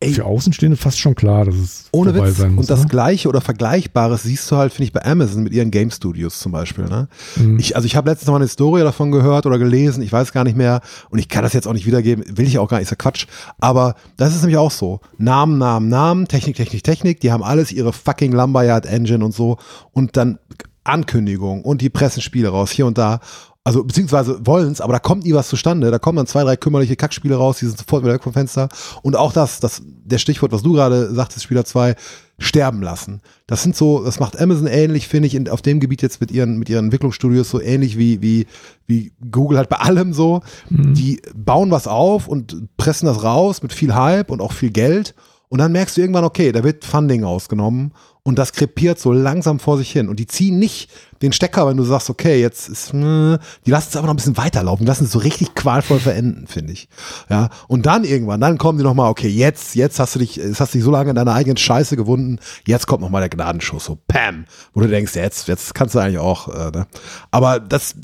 S2: Ey.
S1: für Außenstehende fast schon klar, dass es
S2: Ohne
S1: vorbei
S2: Witz.
S1: sein muss.
S2: und das
S1: ne?
S2: Gleiche oder Vergleichbares siehst du halt, finde ich, bei Amazon mit ihren Game Studios zum Beispiel. Ne?
S1: Mhm.
S2: Ich, also ich habe letztens noch mal eine Story davon gehört oder gelesen, ich weiß gar nicht mehr und ich kann das jetzt auch nicht wiedergeben, will ich auch gar nicht, ist ja Quatsch. Aber das ist nämlich auch so. Namen, Namen, Namen, Technik, Technik, Technik, die haben alles ihre fucking Lumberyard Engine und so und dann Ankündigungen und die pressen Spiele raus, hier und da. Also beziehungsweise wollen's, aber da kommt nie was zustande. Da kommen dann zwei, drei kümmerliche Kackspiele raus, die sind sofort wieder weg vom Fenster. Und auch das, das, der Stichwort, was du gerade sagtest, Spieler 2, sterben lassen. Das sind so, das macht Amazon ähnlich, finde ich, in, auf dem Gebiet jetzt mit ihren, mit ihren Entwicklungsstudios so ähnlich wie, wie, wie Google halt bei allem so. Die bauen was auf und pressen das raus mit viel Hype und auch viel Geld. Und dann merkst du irgendwann, okay, da wird Funding ausgenommen und das krepiert so langsam vor sich hin. Und die ziehen nicht den Stecker, wenn du sagst, okay, jetzt ist, äh, die lassen es aber noch ein bisschen weiterlaufen, die lassen es so richtig qualvoll verenden, finde ich. Ja, und dann irgendwann, dann kommen die nochmal, okay, jetzt, jetzt hast du dich, jetzt hast du dich so lange in deiner eigenen Scheiße gewunden, jetzt kommt nochmal der Gnadenschuss, so Pam, wo du denkst, jetzt, jetzt kannst du eigentlich auch, äh, ne? Aber das,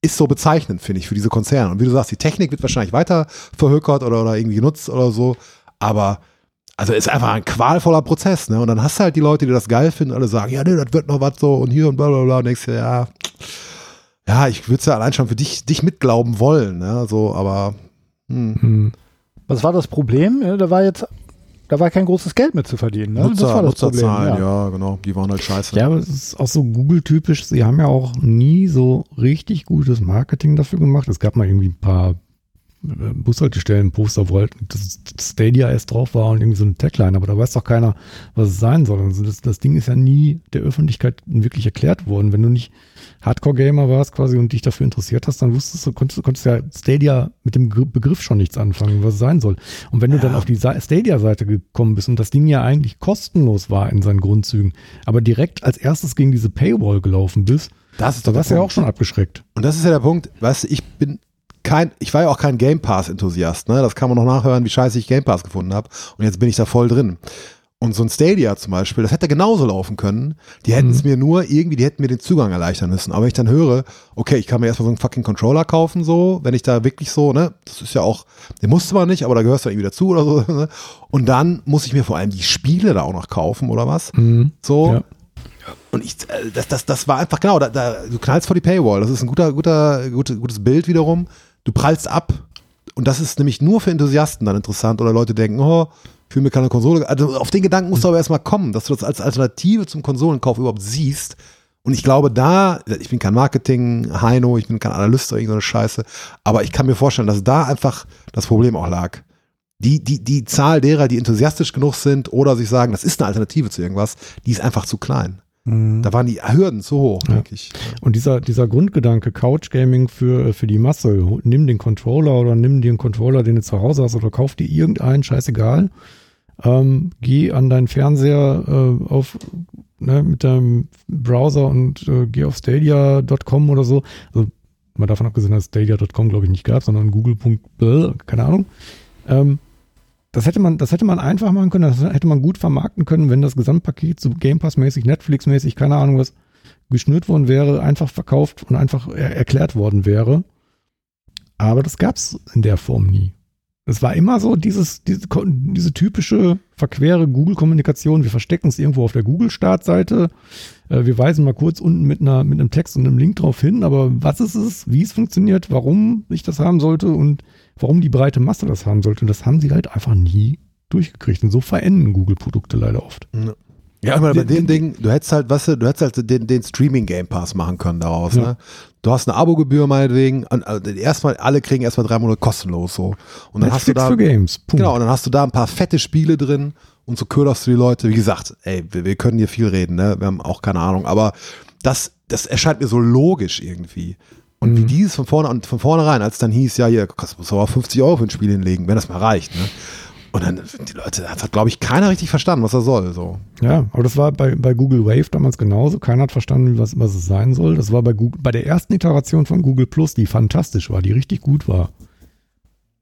S2: ist so bezeichnend, finde ich, für diese Konzerne. Und wie du sagst, die Technik wird wahrscheinlich weiter verhökert oder, oder irgendwie genutzt oder so. Aber also ist einfach ein qualvoller Prozess, ne? Und dann hast du halt die Leute, die das geil finden, alle sagen, ja, nee, das wird noch was so und hier und bla bla bla. Und denkst dir, ja, ja, ich würde es ja allein schon für dich, dich mitglauben wollen, ne? So, aber hm.
S1: Hm.
S5: Was war das Problem? Ja, Da war jetzt, da war kein großes Geld mit zu verdienen. Ne? das
S2: Nutzer,
S5: war das
S2: Nutzerzahlen,
S5: Problem.
S2: ja. genau, die waren halt scheiße.
S1: Ja, aber es ist auch so Google-typisch. Sie haben ja auch nie so richtig gutes Marketing dafür gemacht. Es gab mal irgendwie ein paar äh, Bushaltestellen, Poster, wo halt das Stadia erst drauf war und irgendwie so eine Tagline, aber da weiß doch keiner, was es sein soll. Also das, das Ding ist ja nie der Öffentlichkeit wirklich erklärt worden. Wenn du nicht Hardcore-Gamer warst quasi und dich dafür interessiert hast, dann wusstest du, konntest, konntest ja Stadia mit dem Gr- Begriff schon nichts anfangen, was es sein soll. Und wenn du dann auf die Stadia-Seite gekommen bist und das Ding ja eigentlich kostenlos war in seinen Grundzügen, aber direkt als erstes gegen diese Paywall gelaufen bist,
S2: Das ist
S1: da
S2: doch
S1: warst
S2: der
S1: du ja auch schon abgeschreckt.
S2: Und das ist ja der Punkt, du, ich bin kein, ich war ja auch kein Game Pass-Enthusiast, ne? Das kann man noch nachhören, wie scheiße ich Game Pass gefunden habe. Und jetzt bin ich da voll drin. Und so ein Stadia zum Beispiel, das hätte genauso laufen können. Die hätten es mir nur irgendwie, die hätten mir den Zugang erleichtern müssen. Aber wenn ich dann höre, okay, ich kann mir erstmal so einen fucking Controller kaufen, so, wenn ich da wirklich so, ne, das ist ja auch, den musste man nicht, aber da gehörst du irgendwie dazu oder so. Ne? Und dann muss ich mir vor allem die Spiele da auch noch kaufen oder was. So.
S1: Ja.
S2: Und ich, äh, das, das, das war einfach genau, da, da, du knallst vor die Paywall. Das ist ein guter, guter, gute, gutes Bild wiederum. Du prallst ab. Und das ist nämlich nur für Enthusiasten dann interessant oder Leute denken, oh, ich will mir keine Konsole. Also auf den Gedanken musst du aber erstmal kommen, dass du das als Alternative zum Konsolenkauf überhaupt siehst. Und ich glaube, da, ich bin kein Marketing-Heino, ich bin kein Analyst oder irgendeine Scheiße, aber ich kann mir vorstellen, dass da einfach das Problem auch lag. Die, die, die Zahl derer, die enthusiastisch genug sind oder sich sagen, das ist eine Alternative zu irgendwas, die ist einfach zu klein. Da waren die Hürden zu hoch,
S1: Ja.
S2: denke ich.
S1: Und dieser, dieser Grundgedanke, Couch Gaming für, für die Masse, nimm den Controller oder nimm dir einen Controller, den du zu Hause hast oder kauf dir irgendeinen, scheißegal. Ähm, geh an deinen Fernseher äh, auf, ne, mit deinem Browser und äh, geh auf stadia.com oder so. Also, mal davon abgesehen, dass stadia.com glaube ich nicht gab, sondern google.bl, keine Ahnung. Ähm, das hätte man, das hätte man einfach machen können, das hätte man gut vermarkten können, wenn das Gesamtpaket so Game Pass-mäßig, Netflix-mäßig, keine Ahnung was, geschnürt worden wäre, einfach verkauft und einfach er erklärt worden wäre. Aber das gab's in der Form nie. Es war immer so dieses, diese, diese typische verquere Google-Kommunikation. Wir verstecken es irgendwo auf der Google-Startseite. Äh, wir weisen mal kurz unten mit, einer, mit einem Text und einem Link drauf hin. Aber was ist es, wie es funktioniert, warum ich das haben sollte und warum die breite Masse das haben sollte, das haben sie halt einfach nie durchgekriegt. Und so verenden Google-Produkte leider oft.
S2: Ja, aber bei dem Ding, du hättest halt, weißt du, du hättest halt den, den Streaming Game Pass machen können daraus,
S1: Ja.
S2: ne? Du hast eine Abo-Gebühr meinetwegen, und, also erstmal, alle kriegen erstmal drei Monate kostenlos so. Und dann hast du
S1: Netflix
S2: da,
S1: für Games. Punkt.
S2: genau, und dann hast du da ein paar fette Spiele drin und so köderst du die Leute. Wie gesagt, ey, wir, wir können hier viel reden, ne? Wir haben auch keine Ahnung, aber das, das erscheint mir so logisch irgendwie. Und wie dieses von vorne und von vornherein, als dann hieß, ja, hier, kannst du aber 50 Euro für ein Spiel hinlegen, wenn das mal reicht, ne? Und dann, die Leute, das hat, glaube ich, keiner richtig verstanden, was er soll, so.
S1: Ja, aber das war bei, bei Google Wave damals genauso. Keiner hat verstanden, was, was es sein soll. Das war bei Google, bei der ersten Iteration von Google Plus, die fantastisch war, die richtig gut war.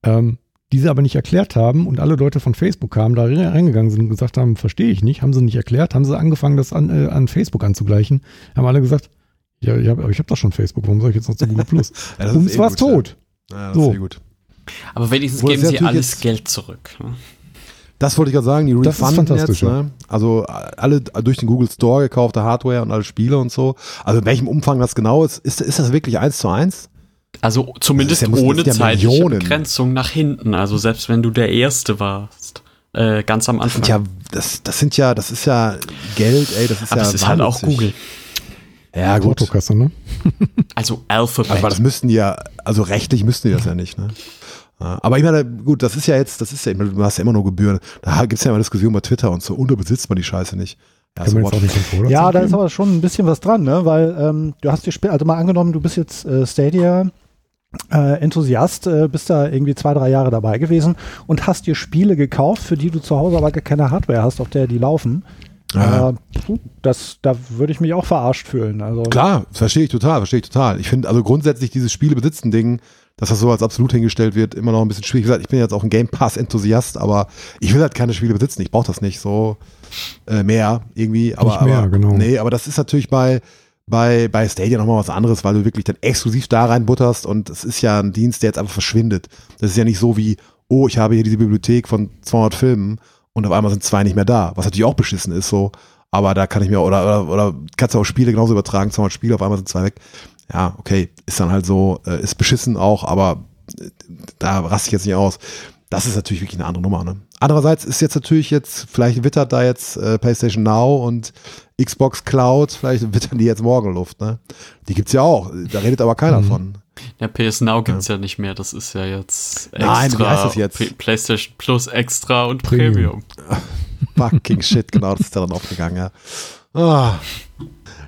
S1: Ähm, die sie aber nicht erklärt haben und alle Leute von Facebook kamen, da reingegangen sind und gesagt haben, verstehe ich nicht, haben sie nicht erklärt, haben sie angefangen, das an, äh, an Facebook anzugleichen, haben alle gesagt, Ja, ja aber ich habe doch schon Facebook. Warum soll ich jetzt noch zu Google Plus?
S2: Ja, das ist
S1: Uns
S2: eh gut,
S1: tot.
S2: Ja, das
S1: So.
S2: ist eh gut.
S3: Aber wenigstens
S2: Wo das
S3: geben sie alles
S2: jetzt-
S3: Geld zurück. ne?
S2: Das wollte ich gerade sagen, die
S1: Das ist
S2: refunden
S1: fantastisch,
S2: jetzt, ne? Also alle durch den Google Store gekaufte Hardware und alle Spiele und so. Also in welchem Umfang das genau ist, ist, ist das wirklich eins zu eins?
S3: Also zumindest
S2: Das ja-
S3: ohne
S2: das ja
S3: zeitliche
S2: Millionen.
S3: Begrenzung nach hinten. Also selbst wenn du der Erste warst. Äh, ganz am
S2: Das
S3: Anfang.
S2: sind ja, das, das sind ja, das ist ja Geld, ey, das ist
S3: Aber
S2: ja.
S3: es ist halt auch. Google.
S2: Ja, gut.
S1: Portokasse, ne?
S3: Also Alphabet.
S2: Aber das müssten die ja, also rechtlich müssten die das ja nicht, ne? Ja, Aber ich meine, gut, das ist ja jetzt, das ist ja, du hast ja immer nur Gebühren. Da gibt es ja immer Diskussionen bei Twitter und so, unterbesitzt man die Scheiße nicht. Ja, so
S1: nicht
S5: Ja, da ist aber schon ein bisschen was dran, ne? Weil ähm, du hast die Spiele, also mal angenommen, du bist jetzt äh, Stadia äh, Enthusiast, äh, bist da irgendwie zwei, drei Jahre dabei gewesen und hast dir Spiele gekauft, für die du zu Hause aber gar keine Hardware hast, auf der die laufen.
S2: Ja.
S5: Äh, puh, das, da würde ich mich auch verarscht fühlen. Also
S2: Klar, das verstehe ich total, verstehe ich total. Ich finde also grundsätzlich dieses Spiele besitzen Ding, dass das so als absolut hingestellt wird, immer noch ein bisschen schwierig. Wie gesagt, ich bin jetzt auch ein Game Pass Enthusiast, aber ich will halt keine Spiele besitzen. Ich brauche das nicht so äh, mehr irgendwie. Aber,
S1: Nicht mehr,
S2: aber
S1: genau.
S2: nee, aber das ist natürlich bei bei bei Stadia nochmal was anderes, weil du wirklich dann exklusiv da reinbutterst und es ist ja ein Dienst, der jetzt einfach verschwindet. Das ist ja nicht so wie, oh, ich habe hier diese Bibliothek von 200 Filmen und auf einmal sind zwei nicht mehr da, was natürlich auch beschissen ist so. Aber da kann ich mir, oder, oder, oder kannst du auch Spiele genauso übertragen, 200 Spiele, auf einmal sind zwei weg. Ja, okay, ist dann halt so, äh, ist beschissen auch, aber äh, da raste ich jetzt nicht aus. Das ist natürlich wirklich eine andere Nummer. Ne? Andererseits ist jetzt natürlich jetzt, vielleicht wittert da jetzt äh, PlayStation Now und Xbox Cloud, vielleicht wittern die jetzt morgen Luft. Ne? Die gibt's ja auch, da redet aber keiner
S1: Mhm.
S2: von.
S3: Der PS Now gibt's ja. nicht mehr. Das ist ja jetzt extra.
S2: Nein, wie heißt das jetzt?
S3: PlayStation Plus Extra und
S1: Premium.
S3: Premium.
S2: Fucking shit, genau, das ist da dann aufgegangen, ja. Ah.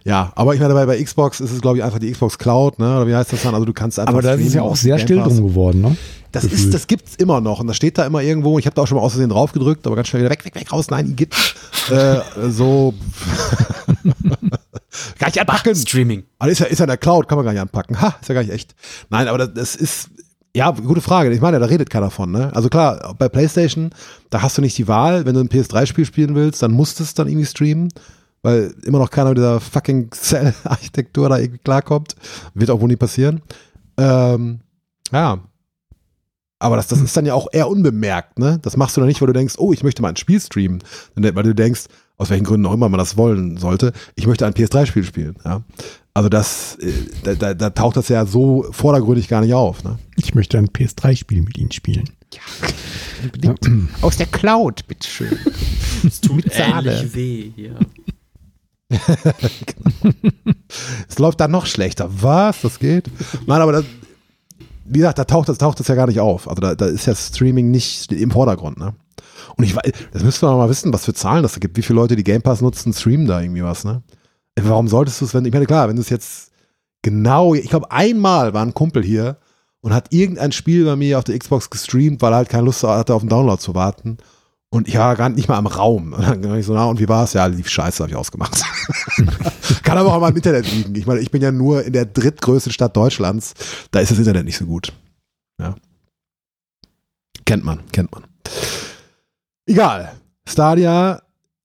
S2: Ja, aber ich meine, bei, bei Xbox ist es, glaube ich, einfach die Xbox Cloud, ne? Oder wie heißt das dann? Also du kannst einfach.
S1: Aber da ist es ja auch sehr still drum geworden, ne?
S2: Das
S1: Gefühlt.
S2: ist, das gibt's immer noch und das steht da immer irgendwo. Ich habe da auch schon mal aus Versehen drauf gedrückt, aber ganz schnell wieder weg, weg, weg, raus. Nein, die gibt's. äh, so. gar nicht anpacken.
S3: Streaming.
S2: Aber ist ja, ist ja in der Cloud, kann man gar nicht anpacken. Ha, ist ja gar nicht echt. Nein, aber das, das ist, ja, gute Frage. Ich meine, da redet keiner von, ne? Also klar, bei PlayStation, da hast du nicht die Wahl. Wenn du ein PS3-Spiel spielen willst, dann musst du es dann irgendwie streamen, weil immer noch keiner mit dieser fucking Cell-Architektur da irgendwie klarkommt. Wird auch wohl nie passieren. Ähm, ja. Aber das, das ist dann ja auch eher unbemerkt, ne? Das machst du dann nicht, weil du denkst, oh, ich möchte mal ein Spiel streamen. Weil du denkst, aus welchen Gründen auch immer man das wollen sollte, ich möchte ein PS3-Spiel spielen, ja. Also das, äh, da, da, da taucht das ja so vordergründig gar nicht auf, ne?
S1: Ich möchte ein PS3-Spiel mit Ihnen spielen.
S2: Aus der Cloud, bitteschön.
S3: Es tut ähnlich weh. Ja.
S2: Es läuft dann noch schlechter. Was? Das geht? Nein, aber das, wie gesagt, da taucht das, taucht das ja gar nicht auf. Also da, da ist ja Streaming nicht im Vordergrund, ne? Und ich weiß, das müssten wir mal wissen, was für Zahlen das da gibt. Wie viele Leute, die Game Pass nutzen, streamen da irgendwie was, ne? Warum solltest du es, wenn, ich meine, klar, wenn du es jetzt genau, ich glaube, einmal war ein Kumpel hier und hat irgendein Spiel bei mir auf der Xbox gestreamt, weil er halt keine Lust hatte, auf den Download zu warten. Und ich war gar nicht mal am Raum. Und dann ich so, na, und wie war es? Ja, lief scheiße, habe ich ausgemacht. Kann aber auch mal im Internet liegen. Ich meine, ich bin ja nur in der drittgrößten Stadt Deutschlands. Da ist das Internet nicht so gut. Ja. Kennt man, kennt man. Egal. Stadia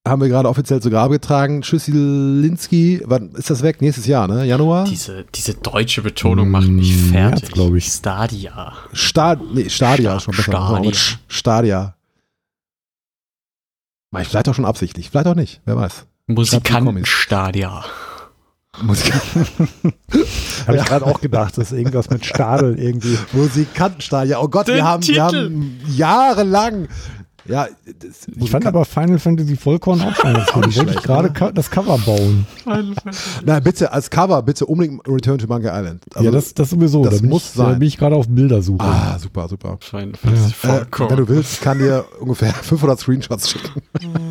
S2: haben wir gerade offiziell zu Grabe getragen. Schüsselinski, wann ist das weg? Nächstes Jahr, ne? Januar?
S3: Diese, diese deutsche Betonung macht mich
S1: Mm,
S3: fertig.
S1: März, glaub ich.
S3: Stadia.
S2: Stad nee, Stadia ist schon besser.
S3: Stadia.
S2: Stadia. Vielleicht auch schon absichtlich, vielleicht auch nicht, wer weiß.
S3: Musikantenstadia.
S2: Musik
S5: habe ich gerade auch gedacht, das ist irgendwas mit Stadel irgendwie.
S2: Musikantenstadia. Oh Gott,
S3: Den
S2: wir haben, wir haben jahrelang. Ja, das,
S1: Ich fand aber Final Fantasy Vollkorn auch schon ganz gut. Ich wollte gerade
S2: ne?
S1: das Cover bauen.
S2: Na, bitte, als Cover, bitte unbedingt Return to Monkey Island. Also,
S1: ja, das, das sowieso.
S2: das
S1: da
S2: muss
S1: ich, Da
S2: sein.
S1: bin ich gerade auf Bildersuche.
S2: Ah, super, super.
S3: Final Fantasy
S2: Äh,
S3: Vollkorn.
S2: wenn du willst, ich kann dir ungefähr 500 Screenshots schicken.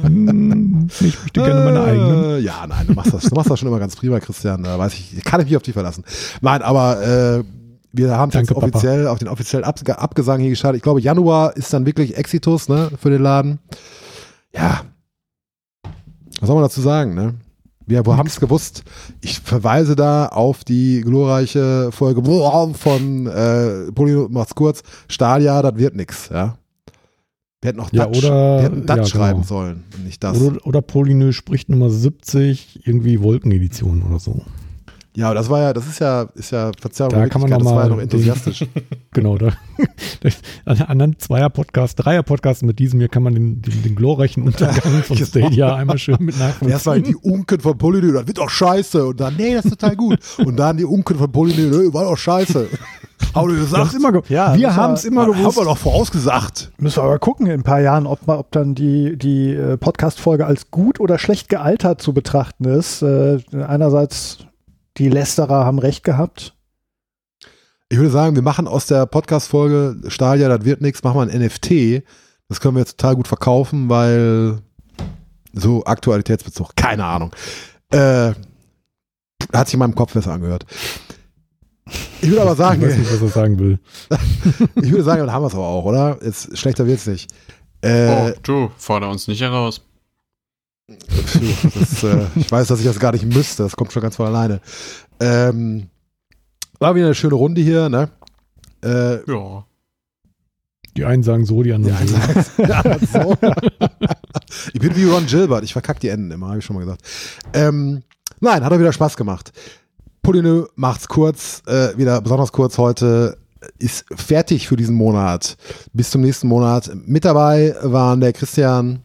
S1: Hm, Ich möchte gerne meine eigenen.
S2: Äh, ja, nein, du machst das, du machst das schon immer ganz prima, Christian. Da weiß ich, kann ich mich auf dich verlassen. Nein, aber äh, wir haben es jetzt
S1: Danke, Papa.
S2: offiziell auf den offiziellen Ab Abgesang hier gestartet. Ich glaube, Januar ist dann wirklich Exitus, ne, für den Laden. Ja. Was soll man dazu sagen, ne? Wir haben es gewusst. Ich verweise da auf die glorreiche Folge von äh, Poli, macht's kurz, Stadia, das wird nix, ja. Wir hätten noch
S1: Ja,
S2: Dutch,
S1: oder-
S2: wir hätten Dutch
S1: ja, genau.
S2: schreiben sollen und nicht das.
S1: Oder, oder Polynö spricht Nummer 70, irgendwie Wolkenedition oder so.
S2: Ja, aber das war ja, das ist ja, ist ja Verzeihung,
S1: Da kann man
S2: Wirklichkeit, das
S1: noch
S2: war ja
S1: mal
S2: noch enthusiastisch.
S1: Genau, da, an anderen Zweier-Podcasts, Dreier-Podcasts mit diesem hier kann man den, den, den glorreichen Untergang von
S2: Genau.
S1: Stadia einmal schön mit nachvollziehen.
S2: Erstmal die Unken von Polynö, das wird doch scheiße. Und dann, nee, das ist total gut. Und dann die Unken von Polynö, nee, war doch scheiße. Haben wir
S1: Wir
S2: gesagt,
S1: haben's immer,
S5: Ja,
S1: wir haben es immer
S2: haben
S1: gewusst.
S2: wir doch vorausgesagt.
S5: Müssen wir aber gucken in ein paar Jahren, ob, man, ob dann die, die äh, Podcast-Folge als gut oder schlecht gealtert zu betrachten ist. Äh, einerseits, die Lästerer haben recht gehabt.
S2: Ich würde sagen, wir machen aus der Podcast-Folge Stadia, das wird nichts, machen wir ein NFT. Das können wir jetzt total gut verkaufen, weil so Aktualitätsbezug, keine Ahnung. Äh, hat sich in meinem Kopf besser angehört. Ich würde aber sagen,
S1: ich weiß nicht, was er sagen will.
S2: ich würde sagen, dann haben wir es aber auch, oder? Jetzt, schlechter wird's nicht. Äh,
S3: oh, du, forder uns nicht heraus.
S2: Das, äh, ich weiß, dass ich das gar nicht müsste. Das kommt schon ganz von alleine. Ähm, war wieder eine schöne Runde hier, ne? Äh,
S3: Ja.
S1: Die einen sagen so, die anderen so.
S2: ja, so. ich bin wie Ron Gilbert. Ich verkack die Enden immer, habe ich schon mal gesagt. Ähm, nein, hat auch wieder Spaß gemacht. Polynö macht's kurz, äh, wieder besonders kurz heute. Ist fertig für diesen Monat. Bis zum nächsten Monat. Mit dabei waren der Christian,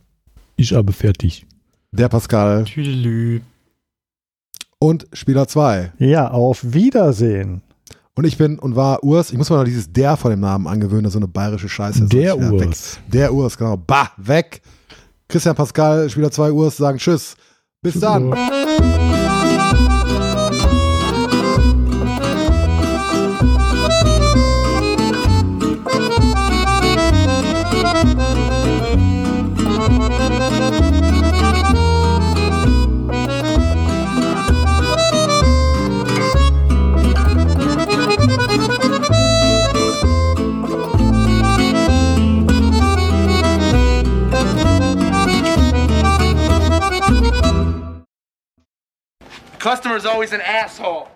S1: Ich habe fertig.
S2: Der Pascal
S3: Tüdelü.
S2: und Spieler 2.
S5: Ja, auf Wiedersehen.
S2: Und ich bin und war Urs. Ich muss mal noch dieses der vor dem Namen angewöhnen, das ist so eine bayerische Scheiße. ist.
S1: Der
S2: Ja, weg.
S1: Urs.
S2: Der Urs, genau. Bah, weg. Christian Pascal, Spieler 2 Urs, sagen Tschüss. Bis dann.
S6: Customer's always an asshole.